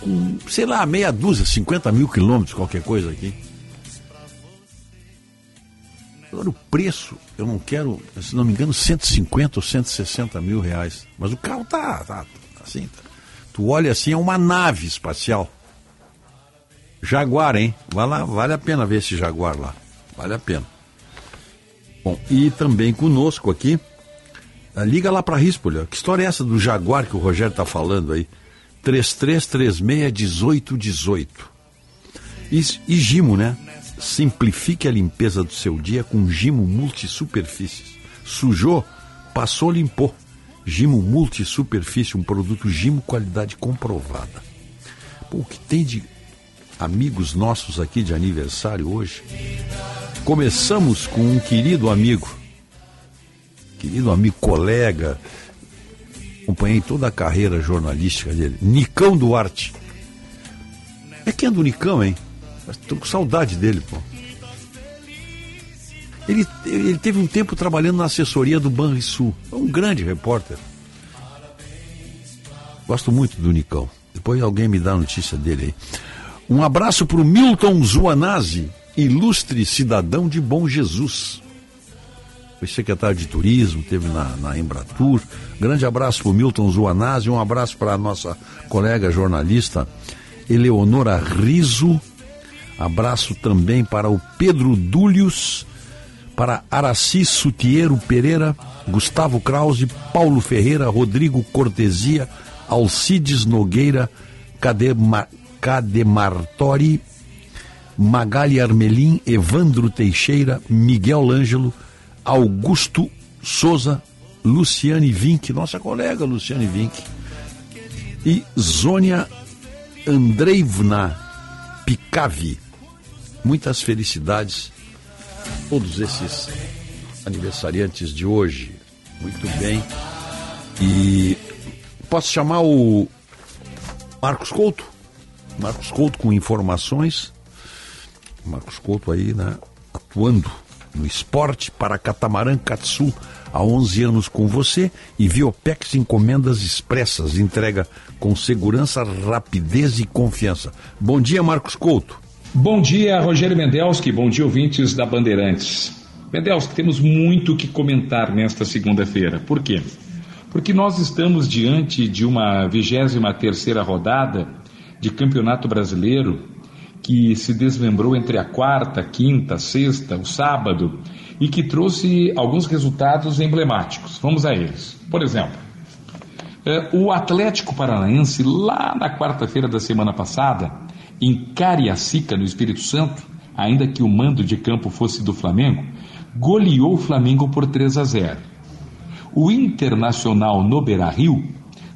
com, sei lá, meia dúzia, 50 mil quilômetros, qualquer coisa aqui. Agora o preço, eu não quero, se não me engano, 150 ou 160 mil reais. Mas o carro tá, tá assim, tá. tu olha assim, é uma nave espacial. Jaguar, hein? Vai lá, vale a pena ver esse Jaguar lá. Vale a pena. Bom, e também conosco aqui, ah, liga lá para Rispolho. Que história é essa do Jaguar que o Rogério está falando aí? 3336-1818. E, e Gimo, né? Simplifique a limpeza do seu dia com Gimo Multisuperfícies. Sujou, passou, limpou. Gimo Multisuperfície, um produto Gimo qualidade comprovada. Pô, o que tem de amigos nossos aqui de aniversário hoje? Começamos com um querido amigo, querido amigo, colega, acompanhei toda a carreira jornalística dele, Nicão Duarte. É quem é do Nicão, hein? Estou com saudade dele, pô. Ele, ele teve um tempo trabalhando na assessoria do Banrisul. É um grande repórter. Gosto muito do Nicão. Depois alguém me dá a notícia dele aí. Um abraço para o Milton Zuanazzi, ilustre cidadão de Bom Jesus. Foi secretário de turismo, teve na, na Embratur. Grande abraço para o Milton Zuanazzi, um abraço para a nossa colega jornalista Eleonora Riso. Abraço também para o Pedro Dúlios, para Araci Sutiero Pereira, Gustavo Krause, Paulo Ferreira, Rodrigo Cortesia, Alcides Nogueira, Cadema, Cademartori, Magali Armelim, Evandro Teixeira, Miguel Ângelo, Augusto Souza, Luciane Vink, nossa colega Luciane Vink, e Zônia Andreivna Picavi. Muitas felicidades todos esses aniversariantes de hoje. Muito bem. E posso chamar o Marcos Couto? Marcos Couto com informações. Marcos Couto aí, né? Atuando no esporte para Catamarã Katsu há 11 anos com você e Viopex encomendas expressas, entrega com segurança, rapidez e confiança. Bom dia, Marcos Couto. Bom dia, Rogério Mendelski. Bom dia, ouvintes da Bandeirantes. Mendelski, temos muito que comentar nesta segunda-feira. Por quê? Porque nós estamos diante de uma 23 terceira rodada de Campeonato Brasileiro que se desmembrou entre a quarta, quinta, sexta, o sábado e que trouxe alguns resultados emblemáticos. Vamos a eles. Por exemplo, eh, o Atlético Paranaense, lá na quarta-feira da semana passada, em Cariacica, no Espírito Santo, ainda que o mando de campo fosse do Flamengo, goleou o Flamengo por 3 a 0. O Internacional no Beira Rio,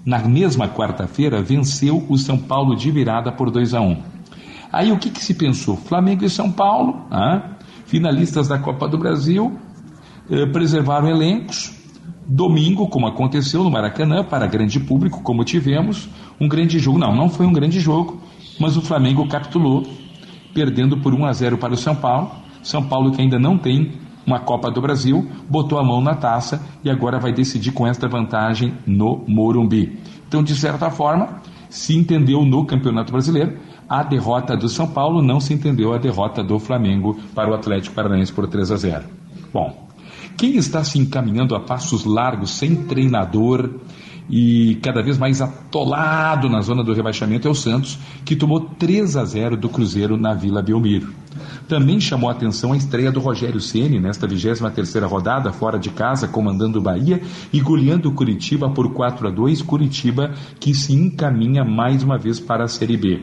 na mesma quarta-feira, venceu o São Paulo de virada por 2 a 1. Aí o que, que se pensou? Flamengo e São Paulo, ah, finalistas da Copa do Brasil, eh, preservaram elencos. Domingo, como aconteceu no Maracanã, para grande público, como tivemos, um grande jogo. Não, não foi um grande jogo, mas o Flamengo capitulou, perdendo por 1 a 0 para o São Paulo. São Paulo, que ainda não tem uma Copa do Brasil, botou a mão na taça e agora vai decidir com esta vantagem no Morumbi. Então, de certa forma, se entendeu no Campeonato Brasileiro, a derrota do São Paulo não se entendeu a derrota do Flamengo para o Atlético Paranaense por 3 a 0. Bom, quem está se encaminhando a passos largos, sem treinador e cada vez mais atolado na zona do rebaixamento é o Santos, que tomou 3 a 0 do Cruzeiro na Vila Belmiro. Também chamou a atenção a estreia do Rogério Ceni nesta 23ª rodada, fora de casa, comandando o Bahia e goleando o Curitiba por 4 a 2, Curitiba que se encaminha mais uma vez para a Série B.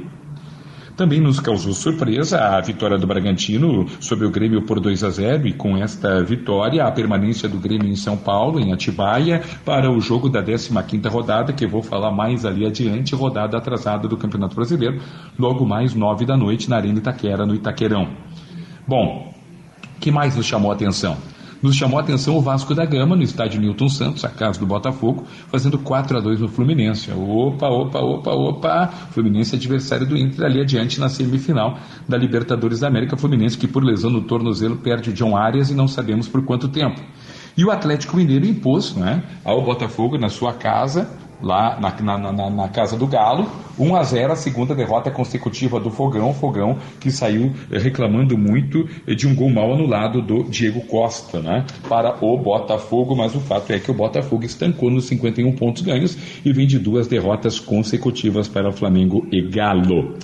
Também nos causou surpresa a vitória do Bragantino sobre o Grêmio por 2 a 0 e com esta vitória a permanência do Grêmio em São Paulo, em Atibaia, para o jogo da 15ª rodada, que eu vou falar mais ali adiante, rodada atrasada do Campeonato Brasileiro, logo mais 9 da noite na Arena Itaquera, no Itaquerão. Bom, que mais nos chamou a atenção? Nos chamou a atenção o Vasco da Gama no estádio Newton Santos, a casa do Botafogo, fazendo 4 a 2 no Fluminense. Opa, opa, opa, opa. Fluminense adversário do Inter ali adiante na semifinal da Libertadores da América. Fluminense que por lesão no tornozelo perde o John Arias e não sabemos por quanto tempo. E o Atlético Mineiro impôs né, ao Botafogo na sua casa lá na, na, na, na, Casa do Galo. 1 a 0 a segunda derrota consecutiva do Fogão, Fogão que saiu eh, reclamando muito de um gol mal anulado do Diego Costa, né, para o Botafogo, mas o fato é que o Botafogo estancou nos 51 pontos ganhos e vem de duas derrotas consecutivas para o Flamengo e Galo.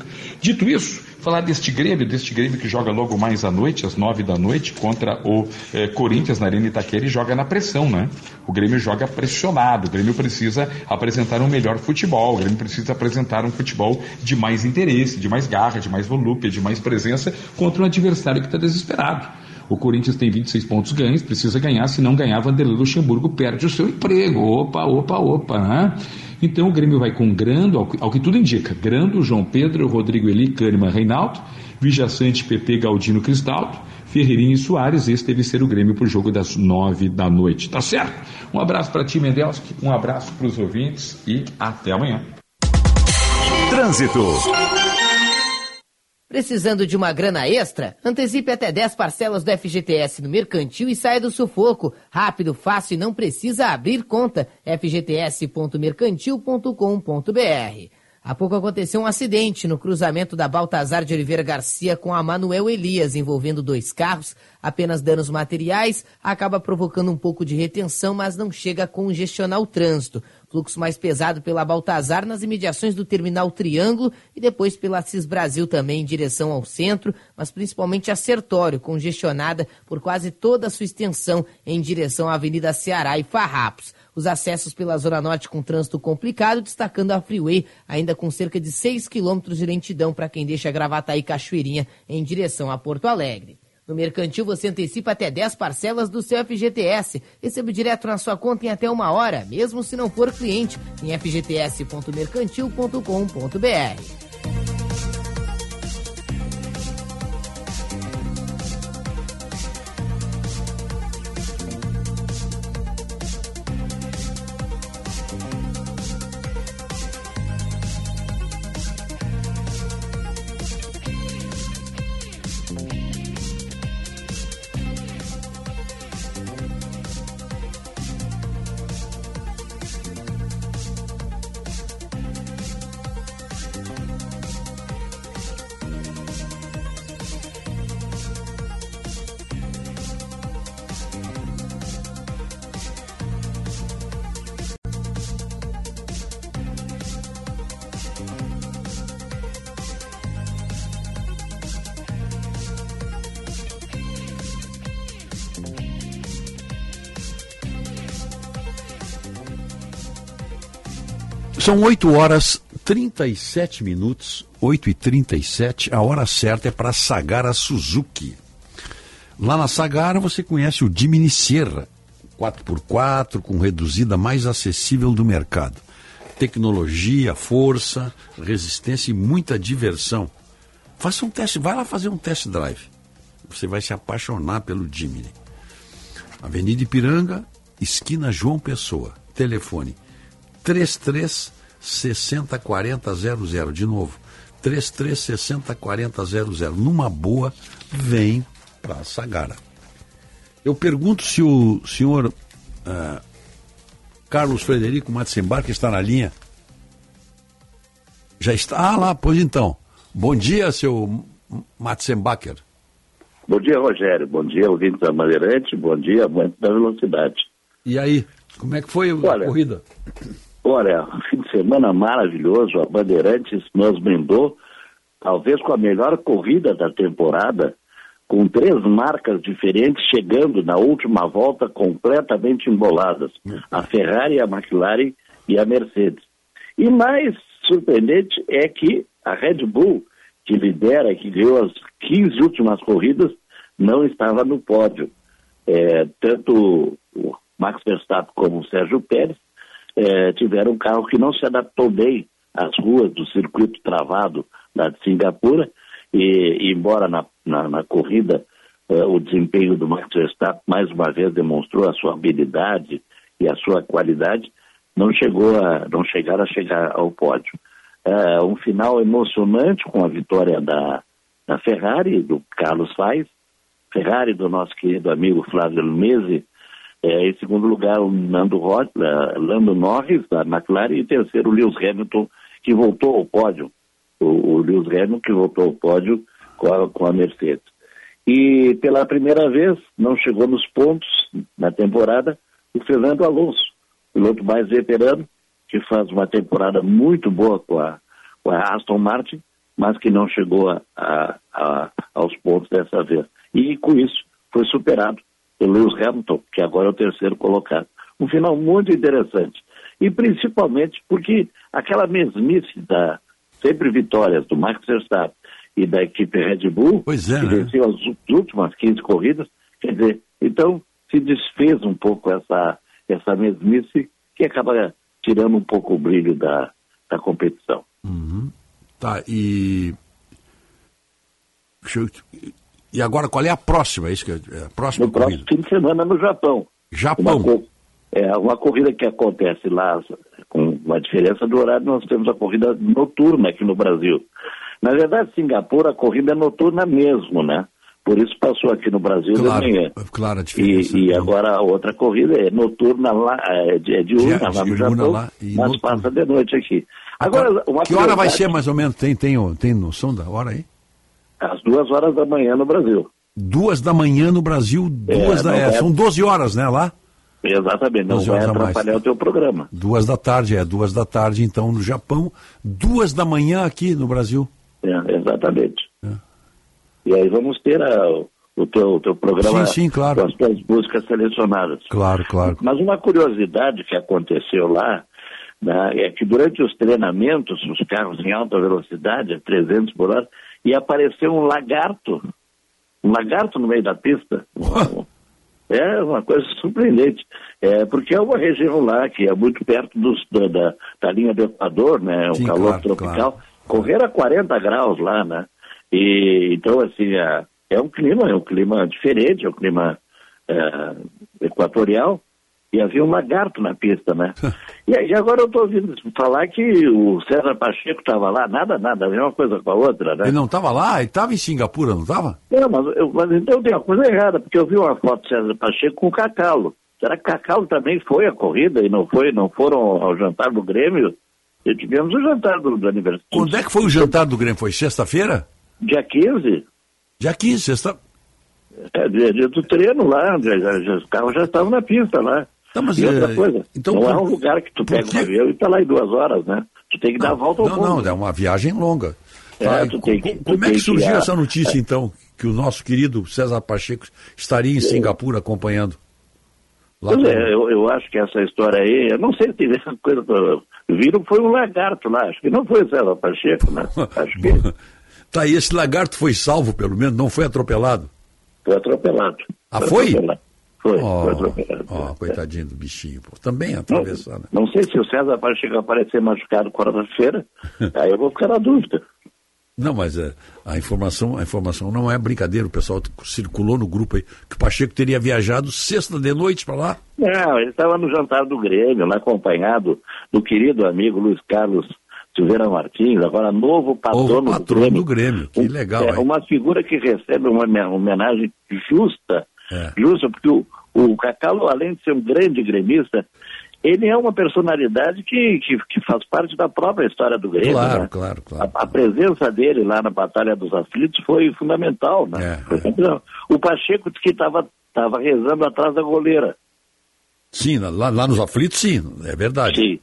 Dito isso, falar deste Grêmio, deste Grêmio que joga logo mais à noite, às nove da noite, contra o eh, Corinthians na Arena Itaquera e joga na pressão, né? O Grêmio joga pressionado, o Grêmio precisa apresentar um melhor futebol, o Grêmio precisa apresentar um futebol de mais interesse, de mais garra, de mais volúpia, de mais presença contra um adversário que está desesperado. O Corinthians tem 26 pontos ganhos, precisa ganhar, se não ganhar, Vanderlei Luxemburgo perde o seu emprego. Opa, opa, opa, né? Então o Grêmio vai com Grando, ao, ao que tudo indica, Grando, João Pedro, Rodrigo Eli, Kahneman, Reinaldo, Vijaçante, PP, Galdino, Cristaldo, Ferreirinha e Soares. Esse deve ser o Grêmio para o jogo das nove da noite. Tá certo? Um abraço para ti, Mendelski, um abraço para os ouvintes e até amanhã. Trânsito. Precisando de uma grana extra? Antecipe até 10 parcelas do FGTS no Mercantil e saia do sufoco. Rápido, fácil e não precisa abrir conta. fgts.mercantil.com.br Há pouco aconteceu um acidente no cruzamento da Baltazar de Oliveira Garcia com a Manuel Elias, envolvendo dois carros. Apenas danos materiais, acaba provocando um pouco de retenção, mas não chega a congestionar o trânsito. Fluxo mais pesado pela Baltazar nas imediações do terminal Triângulo e depois pela Assis Brasil também em direção ao centro, mas principalmente a Sertório, congestionada por quase toda a sua extensão em direção à Avenida Ceará e Farrapos os acessos pela Zona Norte com trânsito complicado, destacando a Freeway, ainda com cerca de 6 quilômetros de lentidão para quem deixa Gravataí Cachoeirinha em direção a Porto Alegre. No Mercantil você antecipa até 10 parcelas do seu FGTS. Recebe direto na sua conta em até uma hora, mesmo se não for cliente, em fgts.mercantil.com.br. São 8 horas 37 minutos, 8 e 37 a hora certa é para Sagara Suzuki. Lá na Sagara você conhece o Jimny Sierra, 4x4 com reduzida mais acessível do mercado. Tecnologia, força, resistência e muita diversão. Faça um teste, vai lá fazer um test drive. Você vai se apaixonar pelo Jimny. Avenida Ipiranga, esquina João Pessoa. Telefone 33 60 40 00. De novo, 33 60 40 00. Numa boa, vem para Sagara. Eu pergunto se o senhor uh, Carlos Frederico Matsembar, que está na linha. Já está ah, lá, pois então. Bom dia, seu Matzenbacher. Bom dia, Rogério. Bom dia, ouvintes da Madeirante. Bom dia, amante da velocidade. E aí, como é que foi a Olha, corrida? Olha, fim de semana maravilhoso. A Bandeirantes nos brindou, talvez com a melhor corrida da temporada, com três marcas diferentes chegando na última volta completamente emboladas: a Ferrari, a McLaren e a Mercedes. E mais surpreendente é que a Red Bull, que lidera, que ganhou as 15 últimas corridas, não estava no pódio. É, tanto o Max Verstappen como o Sérgio Pérez é, tiveram um carro que não se adaptou bem às ruas do circuito travado de Singapura, e, e embora na, na, na corrida é, o desempenho do Max Verstappen mais uma vez demonstrou a sua habilidade e a sua qualidade, não chegou a não chegaram a chegar ao pódio. É, um final emocionante com a vitória da, da Ferrari, do Carlos Sainz, Ferrari do nosso querido amigo Flávio Lumese, é, em segundo lugar o Nando, Rod, uh, Lando Norris da McLaren e terceiro o Lewis Hamilton que voltou ao pódio, o, o Lewis Hamilton que voltou ao pódio com a, com a Mercedes. E pela primeira vez não chegou nos pontos na temporada o Fernando Alonso, piloto mais veterano, que faz uma temporada muito boa com a, com a Aston Martin, mas que não chegou a, a, a, aos pontos dessa vez. E com isso foi superado Lewis Hamilton, que agora é o terceiro colocado. Um final muito interessante. E principalmente porque aquela mesmice da sempre vitórias do Max Verstappen e da equipe Red Bull, pois é, que né? venceu as últimas 15 corridas, quer dizer, então se desfez um pouco essa, essa mesmice que acaba tirando um pouco o brilho da, da competição. Uhum. Tá, e. Deixa eu- E agora, qual é a próxima? É isso que é a próxima No próximo corrida? fim de semana no Japão. Japão. Uma, é, uma corrida que acontece lá, com uma diferença do horário, nós temos a corrida noturna aqui no Brasil. Na verdade, Singapura, a corrida é noturna mesmo, né? Por isso passou aqui no Brasil Claro, de manhã. claro a diferença. E, e agora a outra corrida é noturna lá, é, de- é diurna lá no diurna Japão, lá mas noturna. passa de noite aqui. Agora, uma Que hora vai ser mais ou menos? Tem, tem, tem noção da hora aí? Às duas horas da manhã no Brasil. Duas da manhã no Brasil, duas É, da. é, são 12 horas, né, lá? Exatamente, não 12 vai horas a mais. atrapalhar o teu programa. Duas da tarde, é, duas da tarde, então, no Japão, duas da manhã aqui no Brasil. É, exatamente. E aí vamos ter a- o, teu, o teu programa Sim, sim, claro. com as tuas músicas selecionadas. Claro, claro. Mas uma curiosidade que aconteceu lá né, é que durante os treinamentos, os carros em alta velocidade, a 300 por hora, e apareceu um lagarto, um lagarto no meio da pista. É uma coisa surpreendente, é, porque é uma região lá que é muito perto dos- da, da, da linha do Equador, né, Sim, calor claro, tropical. Correr a 40 graus lá, né? E, então, assim, é, é um clima, é um clima diferente, é um clima é, equatorial, e havia um lagarto na pista, né? e aí agora eu estou ouvindo falar que o César Pacheco estava lá, nada, nada, a mesma coisa com a outra, né? Ele não estava lá? Ele estava em Singapura, não estava? Não, mas, eu, mas então tem uma coisa errada, porque eu vi uma foto do César Pacheco com o Cacalo. Será que Cacalo também foi à corrida e não foi, não foram ao jantar do Grêmio? E tivemos o jantar do, do aniversário. Quando é que foi o jantar do Grêmio? Foi sexta-feira? Dia 15? Dia 15, sexta. É, dia, dia do treino lá, já, já- os carros já estavam na pista lá. Tá, mas, e outra é, coisa, então, não é por- um lugar que tu pega que- um avião e tá lá em duas horas, né? Tu tem que dar a volta ao Não, mundo. não, é uma viagem longa. É, Tá, tu tem que- tu como é que que surgiu a- essa notícia, então, que o nosso querido César Pacheco estaria em Singapura acompanhando? Lá Pois é, eu, eu acho que essa história aí, eu não sei se teve essa coisa. Viram que foi um lagarto lá, acho que não foi o César Pacheco, né? Acho que Tá, e esse lagarto foi salvo, pelo menos, não foi atropelado. foi atropelado. Ah, foi? atropelado. Foi, Ó, foi atropelado. ó, coitadinho do bichinho. Pô. Também atravessar, né? Não sei se o César Pacheco aparecer machucado quarta-feira, aí eu vou ficar na dúvida. Não, mas é, a, informação, a informação não é brincadeira. O pessoal circulou no grupo aí que o Pacheco teria viajado sexta de noite para lá. Não, ele estava no jantar do Grêmio, lá acompanhado do querido amigo Luiz Carlos Silveira Martins, agora novo patrono, Novo patrono do Grêmio. Que Um- legal, é, hein? uma figura que recebe uma homen- homenagem justa, É. justa, porque o, o Cacalo, além de ser um grande gremista, ele é uma personalidade que, que, que faz parte da própria história do Grêmio. Claro, né? claro, claro. A, a presença dele lá na Batalha dos Aflitos foi fundamental, né? É, exemplo, O Pacheco disse que estava tava rezando atrás da goleira. Sim, lá, lá nos aflitos, sim, é verdade. Sim,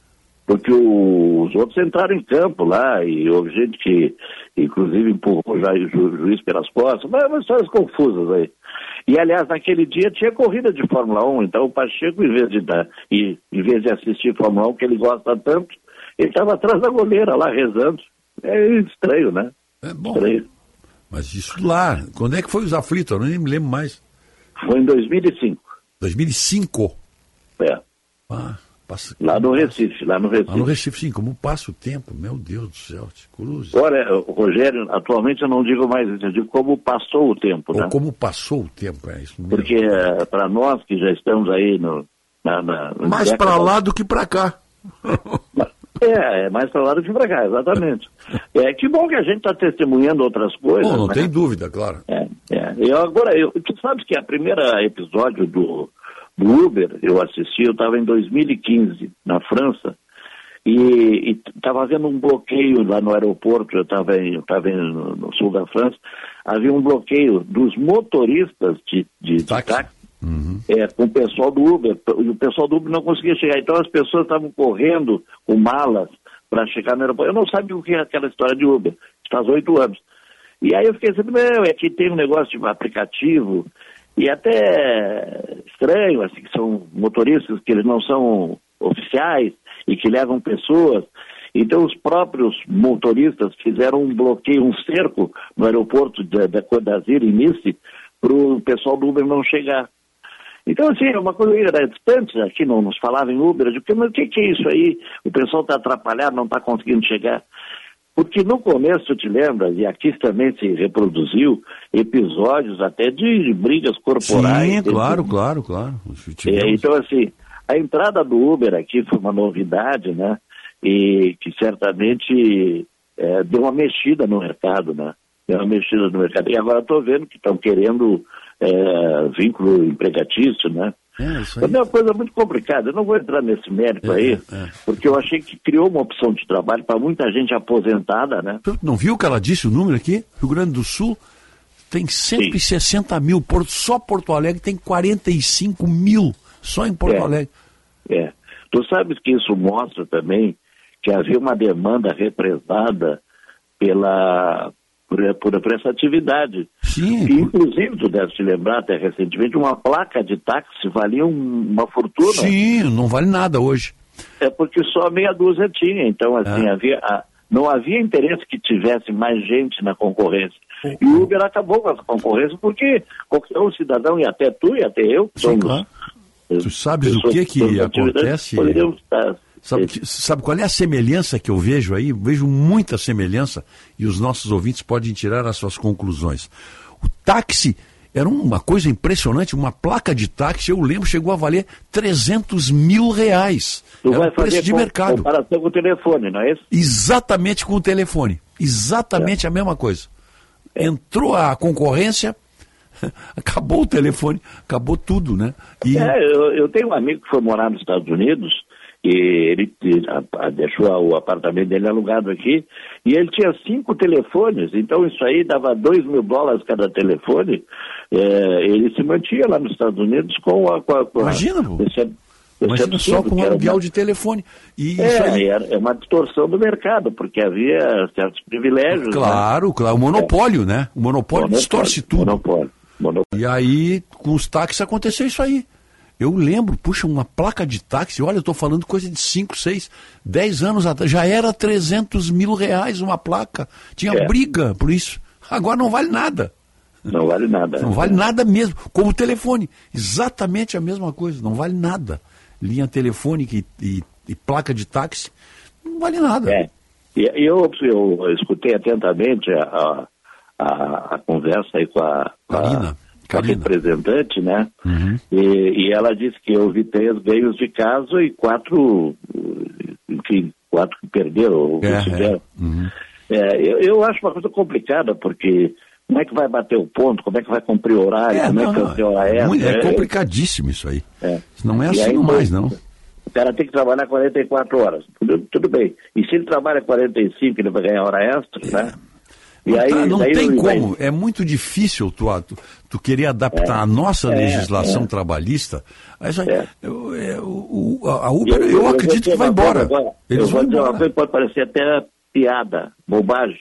porque os outros entraram em campo lá e houve gente que, inclusive, empurrou já o ju- juiz pelas costas, mas umas histórias confusas aí. E, aliás, naquele dia tinha corrida de Fórmula 1, então o Pacheco, em vez de, dar, e, em vez de assistir Fórmula 1, que ele gosta tanto, ele estava atrás da goleira lá rezando. É estranho, né? É bom. Estranho. Mas isso lá, quando é que foi os aflitos? Eu nem me lembro mais. Foi em 2005. 2005? É. Ah, passa... Lá no Recife, lá no Recife. Lá no Recife, sim, como passa o tempo, meu Deus do céu, te cruz. Olha, Rogério, atualmente eu não digo mais isso, eu digo como passou o tempo, né? Ou como passou o tempo, é isso mesmo. Porque para nós que já estamos aí no, na, na, Mais década- pra lá do que pra cá. É, é mais para lá do que para cá, exatamente. é que bom que a gente está testemunhando outras coisas. Bom, não né? tem dúvida, claro. É, é. Eu, agora, eu, tu sabes que a primeira episódio do, do Uber eu assisti, eu estava em 2015 na França e estava havendo um bloqueio lá no aeroporto, eu estava no, no sul da França, havia um bloqueio dos motoristas de, de, de táxi é, com o pessoal do Uber, e o pessoal do Uber não conseguia chegar, então as pessoas estavam correndo com malas para chegar no aeroporto. Eu não sabia o que é aquela história de Uber, faz oito anos. E aí eu fiquei assim, meu, aqui tem um negócio de aplicativo, e até estranho, assim, que são motoristas que eles não são oficiais e que levam pessoas. Então os próprios motoristas fizeram um bloqueio, um cerco no aeroporto da, da d'Azur, em Nice, para o pessoal do Uber não chegar. Então, assim, é uma coisa distante, aqui não nos falava em Uber, eu digo, mas o que, que é isso aí? O pessoal está atrapalhado, não está conseguindo chegar. Porque no começo, te lembras, e aqui também se reproduziu, episódios até de brigas corporais. Sim, claro, claro, claro. É, então, assim, a entrada do Uber aqui foi uma novidade, né? E que certamente é, deu uma mexida no mercado, né? Deu uma mexida no mercado. E agora estou vendo que estão querendo é, vínculo empregatício, né? É, isso Mas é uma coisa muito complicada. Eu não vou entrar nesse mérito aí, porque eu achei que criou uma opção de trabalho para muita gente aposentada, né? Não viu o que ela disse, o número aqui? Rio Grande do Sul tem 160 mil, Porto, só Porto Alegre tem 45 mil, só em Porto É. Alegre. É. Tu sabes que isso mostra também que havia uma demanda represada pela por, por, por essa atividade. Sim. E, inclusive, tu deve te lembrar até recentemente, uma placa de táxi valia um- uma fortuna. Sim, não vale nada hoje. É porque só meia dúzia tinha. Então, assim, havia, a- não havia interesse que tivesse mais gente na concorrência. E o Uber acabou com essa concorrência porque qualquer um cidadão, e até tu e até eu, que somos claro. Tu sabes o que que acontece? Poderíamos estar Sabe, que- sabe qual é a semelhança que eu vejo aí? Vejo muita semelhança e os nossos ouvintes podem tirar as suas conclusões. O táxi era uma coisa impressionante, uma placa de táxi, eu lembro, chegou a valer 300 mil reais. Tu Era vai o preço fazer de com- mercado. comparação com o telefone, não é isso? Exatamente com o telefone. Exatamente a mesma coisa. Entrou a concorrência, acabou o telefone, acabou tudo, né? E É, eu, eu tenho um amigo que foi morar nos Estados Unidos e ele deixou o apartamento dele alugado aqui e ele tinha cinco telefones, então isso aí dava dois mil dólares cada telefone. É, ele se mantinha lá nos Estados Unidos com a. Com a com a- Imagina, pô. esse imagina só com um aluguel uma- de telefone. E isso É, aí. era- é uma distorção do mercado, porque havia certos privilégios. né? Claro, claro, o monopólio, né? O monopólio, Monopólio, distorce tudo. Monopólio, E aí, com os táxis aconteceu isso aí. Eu lembro, puxa, uma placa de táxi, olha, eu estou falando coisa de 5, 6, 10 anos atrás, já era 300 mil reais uma placa. Tinha É. briga por isso. Agora não vale nada. Não vale nada. Não vale nada mesmo. Como o telefone. Exatamente a mesma coisa. Não vale nada. Linha telefônica e, e- e placa de táxi. Não vale nada. É. Eu, eu escutei atentamente a, a, a- conversa aí com a, com a- com a representante, né? Uhum. E, e ela disse que houve três ganhos de caso e quatro, enfim, quatro que perderam. ou É, fizeram. é. Uhum. É, eu, eu acho uma coisa complicada, porque como é que vai bater o ponto, como é que vai cumprir o horário, É, como não, é que vai ter hora é, extra? é É, complicadíssimo isso aí. é. Não é E assim aí, mais, não. O cara tem que trabalhar 44 horas. Tudo, tudo bem. E se ele trabalha 45, ele vai ganhar hora extra, né? E Não, aí, tá, não tem ele vai- como, é muito difícil tu, tu, tu querer adaptar É, a nossa é, legislação é. trabalhista. Mas, eu- é, o- o- a Uber, eu, vou acredito que vai embora. agora. eu Eles vão embora. coisa pode parecer até piada, bobagem.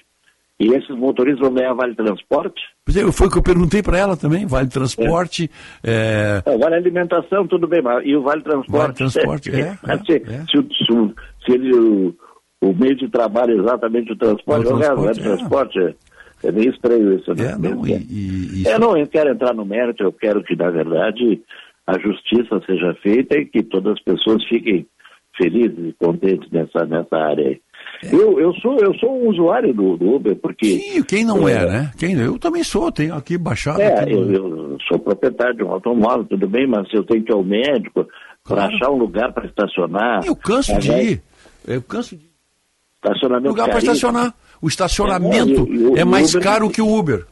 E esses motoristas vão ganhar vale transporte? Pois é, foi o que eu perguntei para ela também, vale transporte, é, É, vale alimentação, tudo bem, mas e o vale transporte? Vale transporte, é, Mas se, se, se ele, o, o meio de trabalho é exatamente o transporte, O o resto, transporte, vale transporte, é, é meio estranho isso, né? É, não, e, e- e- É, não, eu quero entrar no mérito, eu quero que, na verdade, a justiça seja feita e que todas as pessoas fiquem felizes e contentes nessa, nessa área aí. Eu, eu, sou, eu sou um usuário do, do Uber, porque... Sim, quem não é, né? Quem, eu também sou, tenho aqui baixado. É, aqui eu, eu sou proprietário de um automóvel, tudo bem, mas se eu tenho que ir ao médico para achar um lugar para estacionar... Eu canso de pagar ir. Eu canso de Estacionamento lugar para estacionar. O estacionamento É, e- e o- é mais o Uber- caro que o Uber.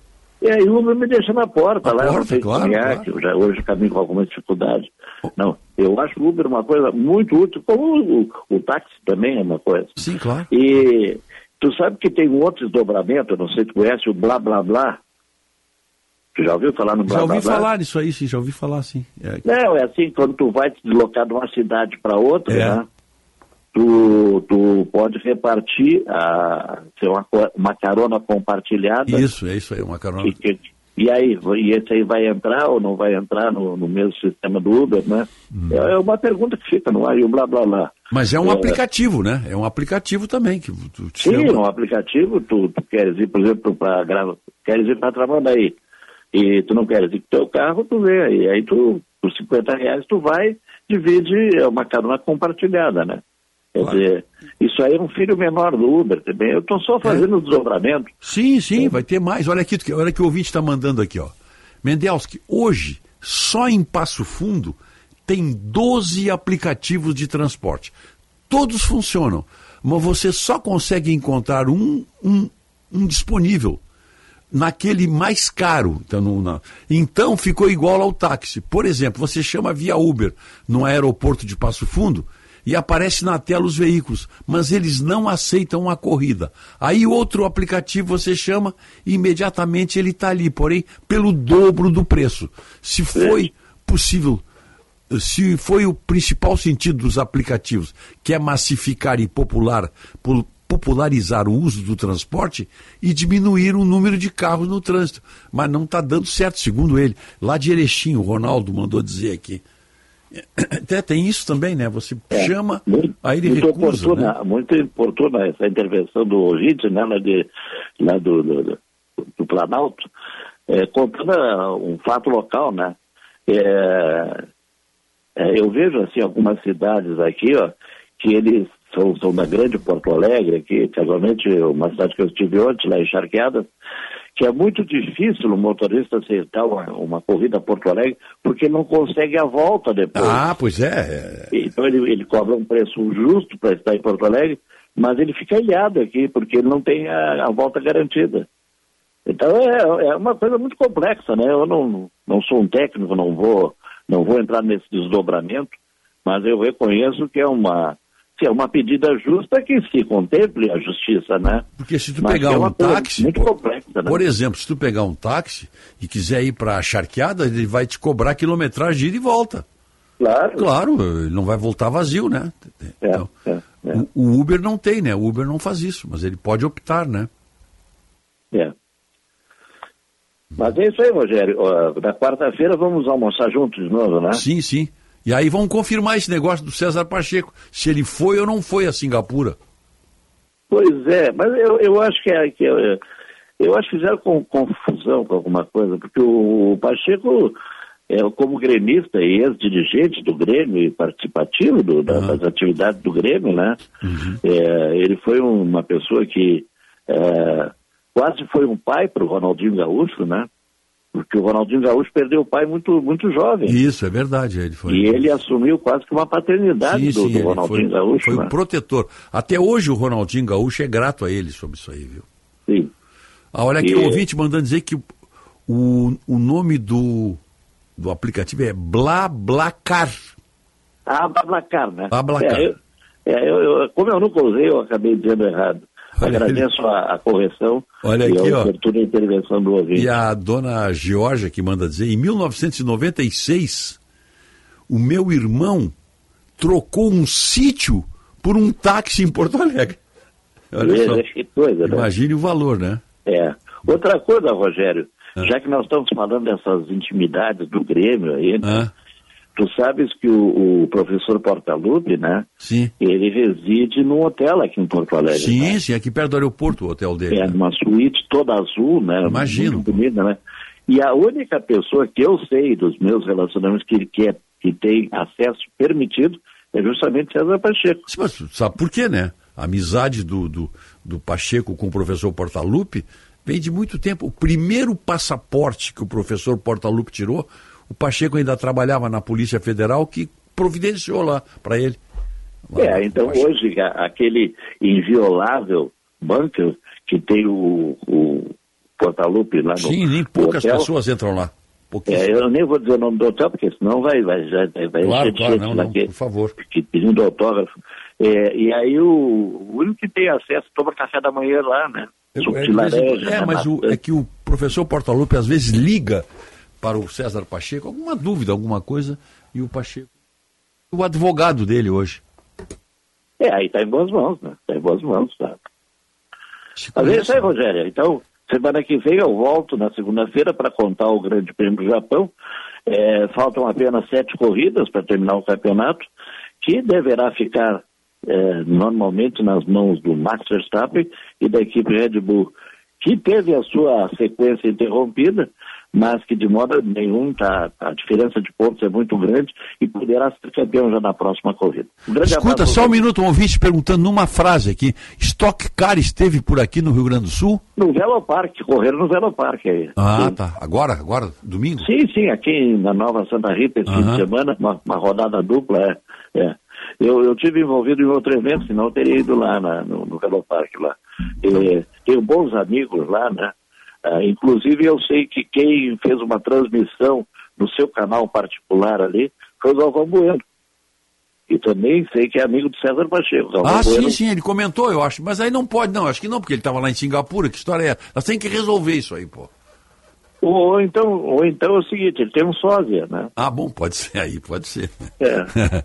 É, e o Uber me deixa na porta, Na lá porta, sei claro, caminhar, claro. eu já hoje caminho com alguma dificuldade. Não, eu acho o Uber uma coisa muito útil, como o, o táxi também é uma coisa. Sim, claro. E tu sabe que tem um outro desdobramento, eu não sei se tu conhece, o blá blá blá. Tu já ouviu falar no blá Já blá ouvi blá? falar nisso aí, sim, já ouvi falar, sim. É, Não, é assim, quando tu vai te deslocar de uma cidade para outra, É. né? Tu, tu pode repartir a, ser uma, uma carona compartilhada. Isso, é isso aí, uma carona. E, que- e aí, e esse aí vai entrar ou não vai entrar no, no mesmo sistema do Uber, né? Hum. É, é uma pergunta que fica no ar e o blá blá blá. Mas é um É, aplicativo, né? É um aplicativo também que tu te Sim, chama. um aplicativo, tu, tu queres ir, por exemplo, para grava, queres ir para Tramandaí e tu não queres ir com teu carro, tu vê aí. Aí tu, por 50 reais, tu vai, divide, é uma carona compartilhada, né? Quer dizer, isso aí é um filho menor do Uber também. Eu estou só fazendo o desdobramento. Sim, sim, vai ter mais. Olha aqui, olha que o ouvinte está mandando aqui, ó. Mendelski, hoje, só em Passo Fundo, tem 12 aplicativos de transporte. Todos funcionam, mas você só consegue encontrar um, um, um disponível naquele mais caro. Então, então ficou igual ao táxi. Por exemplo, você chama via Uber no aeroporto de Passo Fundo e aparece na tela os veículos, mas eles não aceitam a corrida. Aí outro aplicativo você chama e imediatamente ele está ali, porém pelo dobro do preço. Se foi possível se foi o principal sentido dos aplicativos, que é massificar e popular, po- popularizar o uso do transporte e diminuir o número de carros no trânsito. Mas não está dando certo, segundo ele. Lá de Erechim, o Ronaldo mandou dizer aqui. Até tem isso também, né? Você chama, aí ele É, muito recusa. oportuna, Né? muito oportuna essa intervenção do ouvinte, né, lá, de, lá do, do, do- do Planalto, é, contando ah, um fato local, né? É, é, eu vejo assim algumas cidades aqui, ó, que eles são, são da grande Porto Alegre, que casualmente uma cidade que eu estive ontem, lá em Charqueadas, que é muito difícil o motorista aceitar uma, uma corrida a Porto Alegre, porque não consegue a volta depois. Ah, pois é. Então ele, ele cobra um preço justo para estar em Porto Alegre, mas ele fica ilhado aqui, porque ele não tem a, a volta garantida. Então é, é uma coisa muito complexa, né? Eu não, não sou um técnico, não vou, não vou entrar nesse desdobramento, mas eu reconheço que é uma, que é uma pedida justa que se contemple a justiça, né? Porque se tu Mas pegar é um táxi, muito por- complexa, né? Por exemplo, se tu pegar um táxi e quiser ir para a charqueada, ele vai te cobrar quilometragem de ida e volta. Claro. Claro, ele não vai voltar vazio, né? Então, O, o Uber não tem, né? O Uber não faz isso, mas ele pode optar, né? É. Mas é isso aí, Rogério. Na quarta-feira vamos almoçar juntos de novo, né? Sim, sim. E aí vamos confirmar esse negócio do César Pacheco, se ele foi ou não foi a Singapura. Pois é, mas eu, eu acho que, é, que é, eu acho que fizeram com, confusão com alguma coisa, porque o, Pacheco, é, como gremista e ex-dirigente do Grêmio e participativo do- da- das atividades do Grêmio, né? É, ele foi uma pessoa que é, quase foi um pai para o Ronaldinho Gaúcho, né? Porque o Ronaldinho Gaúcho perdeu o pai muito, muito jovem. Isso, é verdade. Ele foi. E ele assumiu quase que uma paternidade Sim, do, sim, do Ronaldinho foi, Gaúcho. foi né? o protetor. Até hoje o Ronaldinho Gaúcho é grato a ele sobre isso aí, viu? Sim. Ah, olha aqui E- o ouvinte mandando dizer que o, o, nome do, do aplicativo é BlaBlaCar. Ah, Bablacar, né? Bablacar. É, eu, é, eu, eu- como eu nunca usei, eu acabei dizendo errado. Olha Agradeço a, a correção Olha e aqui, a oportuna intervenção do ouvinte. E a dona Georgia que manda dizer, em 1996, o meu irmão trocou um sítio por um táxi em Porto Alegre. Olha Veja só. que coisa, né? Imagine o valor, né? É. Outra coisa, Rogério, Ah. já que nós estamos falando dessas intimidades do Grêmio aí, né? Ah, tu sabes que o, o professor Portaluppi, né? sim. Ele reside num hotel aqui em Porto Alegre. Sim, sim, aqui perto do aeroporto o hotel dele. É, uma suíte toda azul, né? Imagino. Bonita, né? E a única pessoa que eu sei dos meus relacionamentos que, que, é, que tem acesso permitido é justamente César Pacheco. Sim, Mas sabe por quê, né? A amizade do, do, do Pacheco com o professor Portaluppi vem de muito tempo. O primeiro passaporte que o professor Portaluppi tirou, o Pacheco ainda trabalhava na Polícia Federal que providenciou lá para ele. É, então hoje aquele inviolável bunker que tem o, o Portalupe lá no Sim, nem poucas hotel, pessoas entram lá. É, eu nem vou dizer o nome do hotel, porque senão vai, vai, já, vai Claro, claro, não, lá não, por favor. que pedindo autógrafo. É, e aí o, o único que tem acesso toma café da manhã lá, né? De É, mas- laranja, é, né, mas o- é que o professor Portaluppi às vezes liga para o César Pacheco alguma dúvida, alguma coisa, e o Pacheco. O advogado dele hoje. É, aí tá em boas mãos, né? Tá em boas mãos, tá? Mas é isso aí, Rogério. Então, semana que vem eu volto na segunda-feira para contar o Grande Prêmio do Japão. É, faltam apenas sete corridas para terminar o campeonato, que deverá ficar é, normalmente nas mãos do Max Verstappen e da equipe Red Bull, que teve a sua sequência interrompida, mas que de modo nenhum tá, a diferença de pontos é muito grande e poderá ser campeão já na próxima corrida. Um grande Escuta, só um minuto, um ouvinte perguntando numa frase aqui. Stock Car esteve por aqui no Rio Grande do Sul? No Velopark, correram no Velopark aí. Ah, Sim. tá. Agora, agora, domingo? Sim, sim, aqui na Nova Santa Rita esse fim Aham. de semana, uma, uma rodada dupla, é. é. Eu, eu tive envolvido em outro evento, senão eu teria ido lá na- no, no Velopark lá. E, tenho bons amigos lá, né? Ah, inclusive eu sei que quem fez uma transmissão no seu canal particular ali foi o Galvão Bueno. E também sei que é amigo do César Pacheco. Galvão Ah, Bueno, sim, sim, ele comentou, eu acho. Mas aí não pode, não. Acho que não, porque ele estava lá em Singapura. Que história é? Nós temos que resolver isso aí, pô. Ou, então, ou então é o seguinte, ele tem um sósia, né? Ah, bom, pode ser aí, pode ser. É.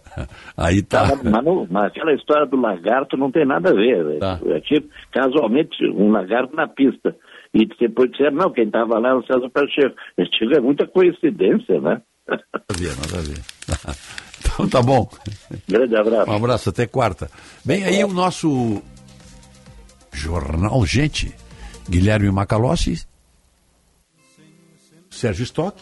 aí tá. Mas, mas não- mas aquela história do lagarto não tem nada a ver. velho. Tá. É tipo, casualmente, um lagarto na pista. E depois disseram, não, quem estava lá era o César Pacheco. Esse tipo é muita coincidência, né? Nada a ver, nada a ver. Então tá bom. Grande abraço. Um abraço, até quarta. Bem, aí o nosso jornal Gente, Guilherme Macalossi, Sérgio Stock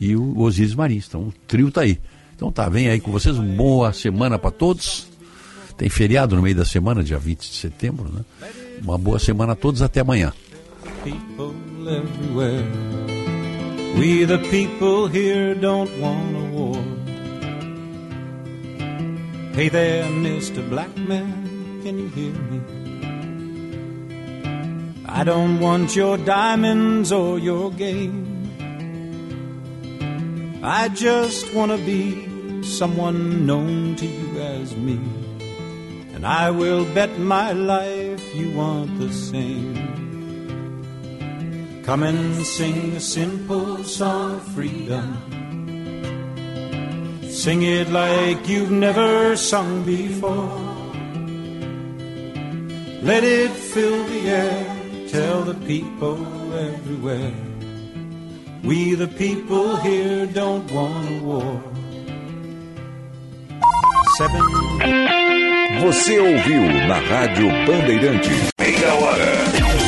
e o Osiris Marins. Então o trio tá aí. Então tá, vem aí com vocês. Uma boa semana para todos. Tem feriado no meio da semana, dia 20 de setembro, né? Uma boa semana a todos, até amanhã. People everywhere. We the people here don't want a war. Hey there, Mr. Black Man, can you hear me? I don't want your diamonds or your game. I just want to be someone known to you as me. And I will bet my life you want the same. Come and sing a simple song of freedom. Sing it like you've never sung before. Let it fill the air. Tell the people everywhere. We the people here don't want a war. Seven. Você ouviu na Rádio Bandeirantes. Meia hora.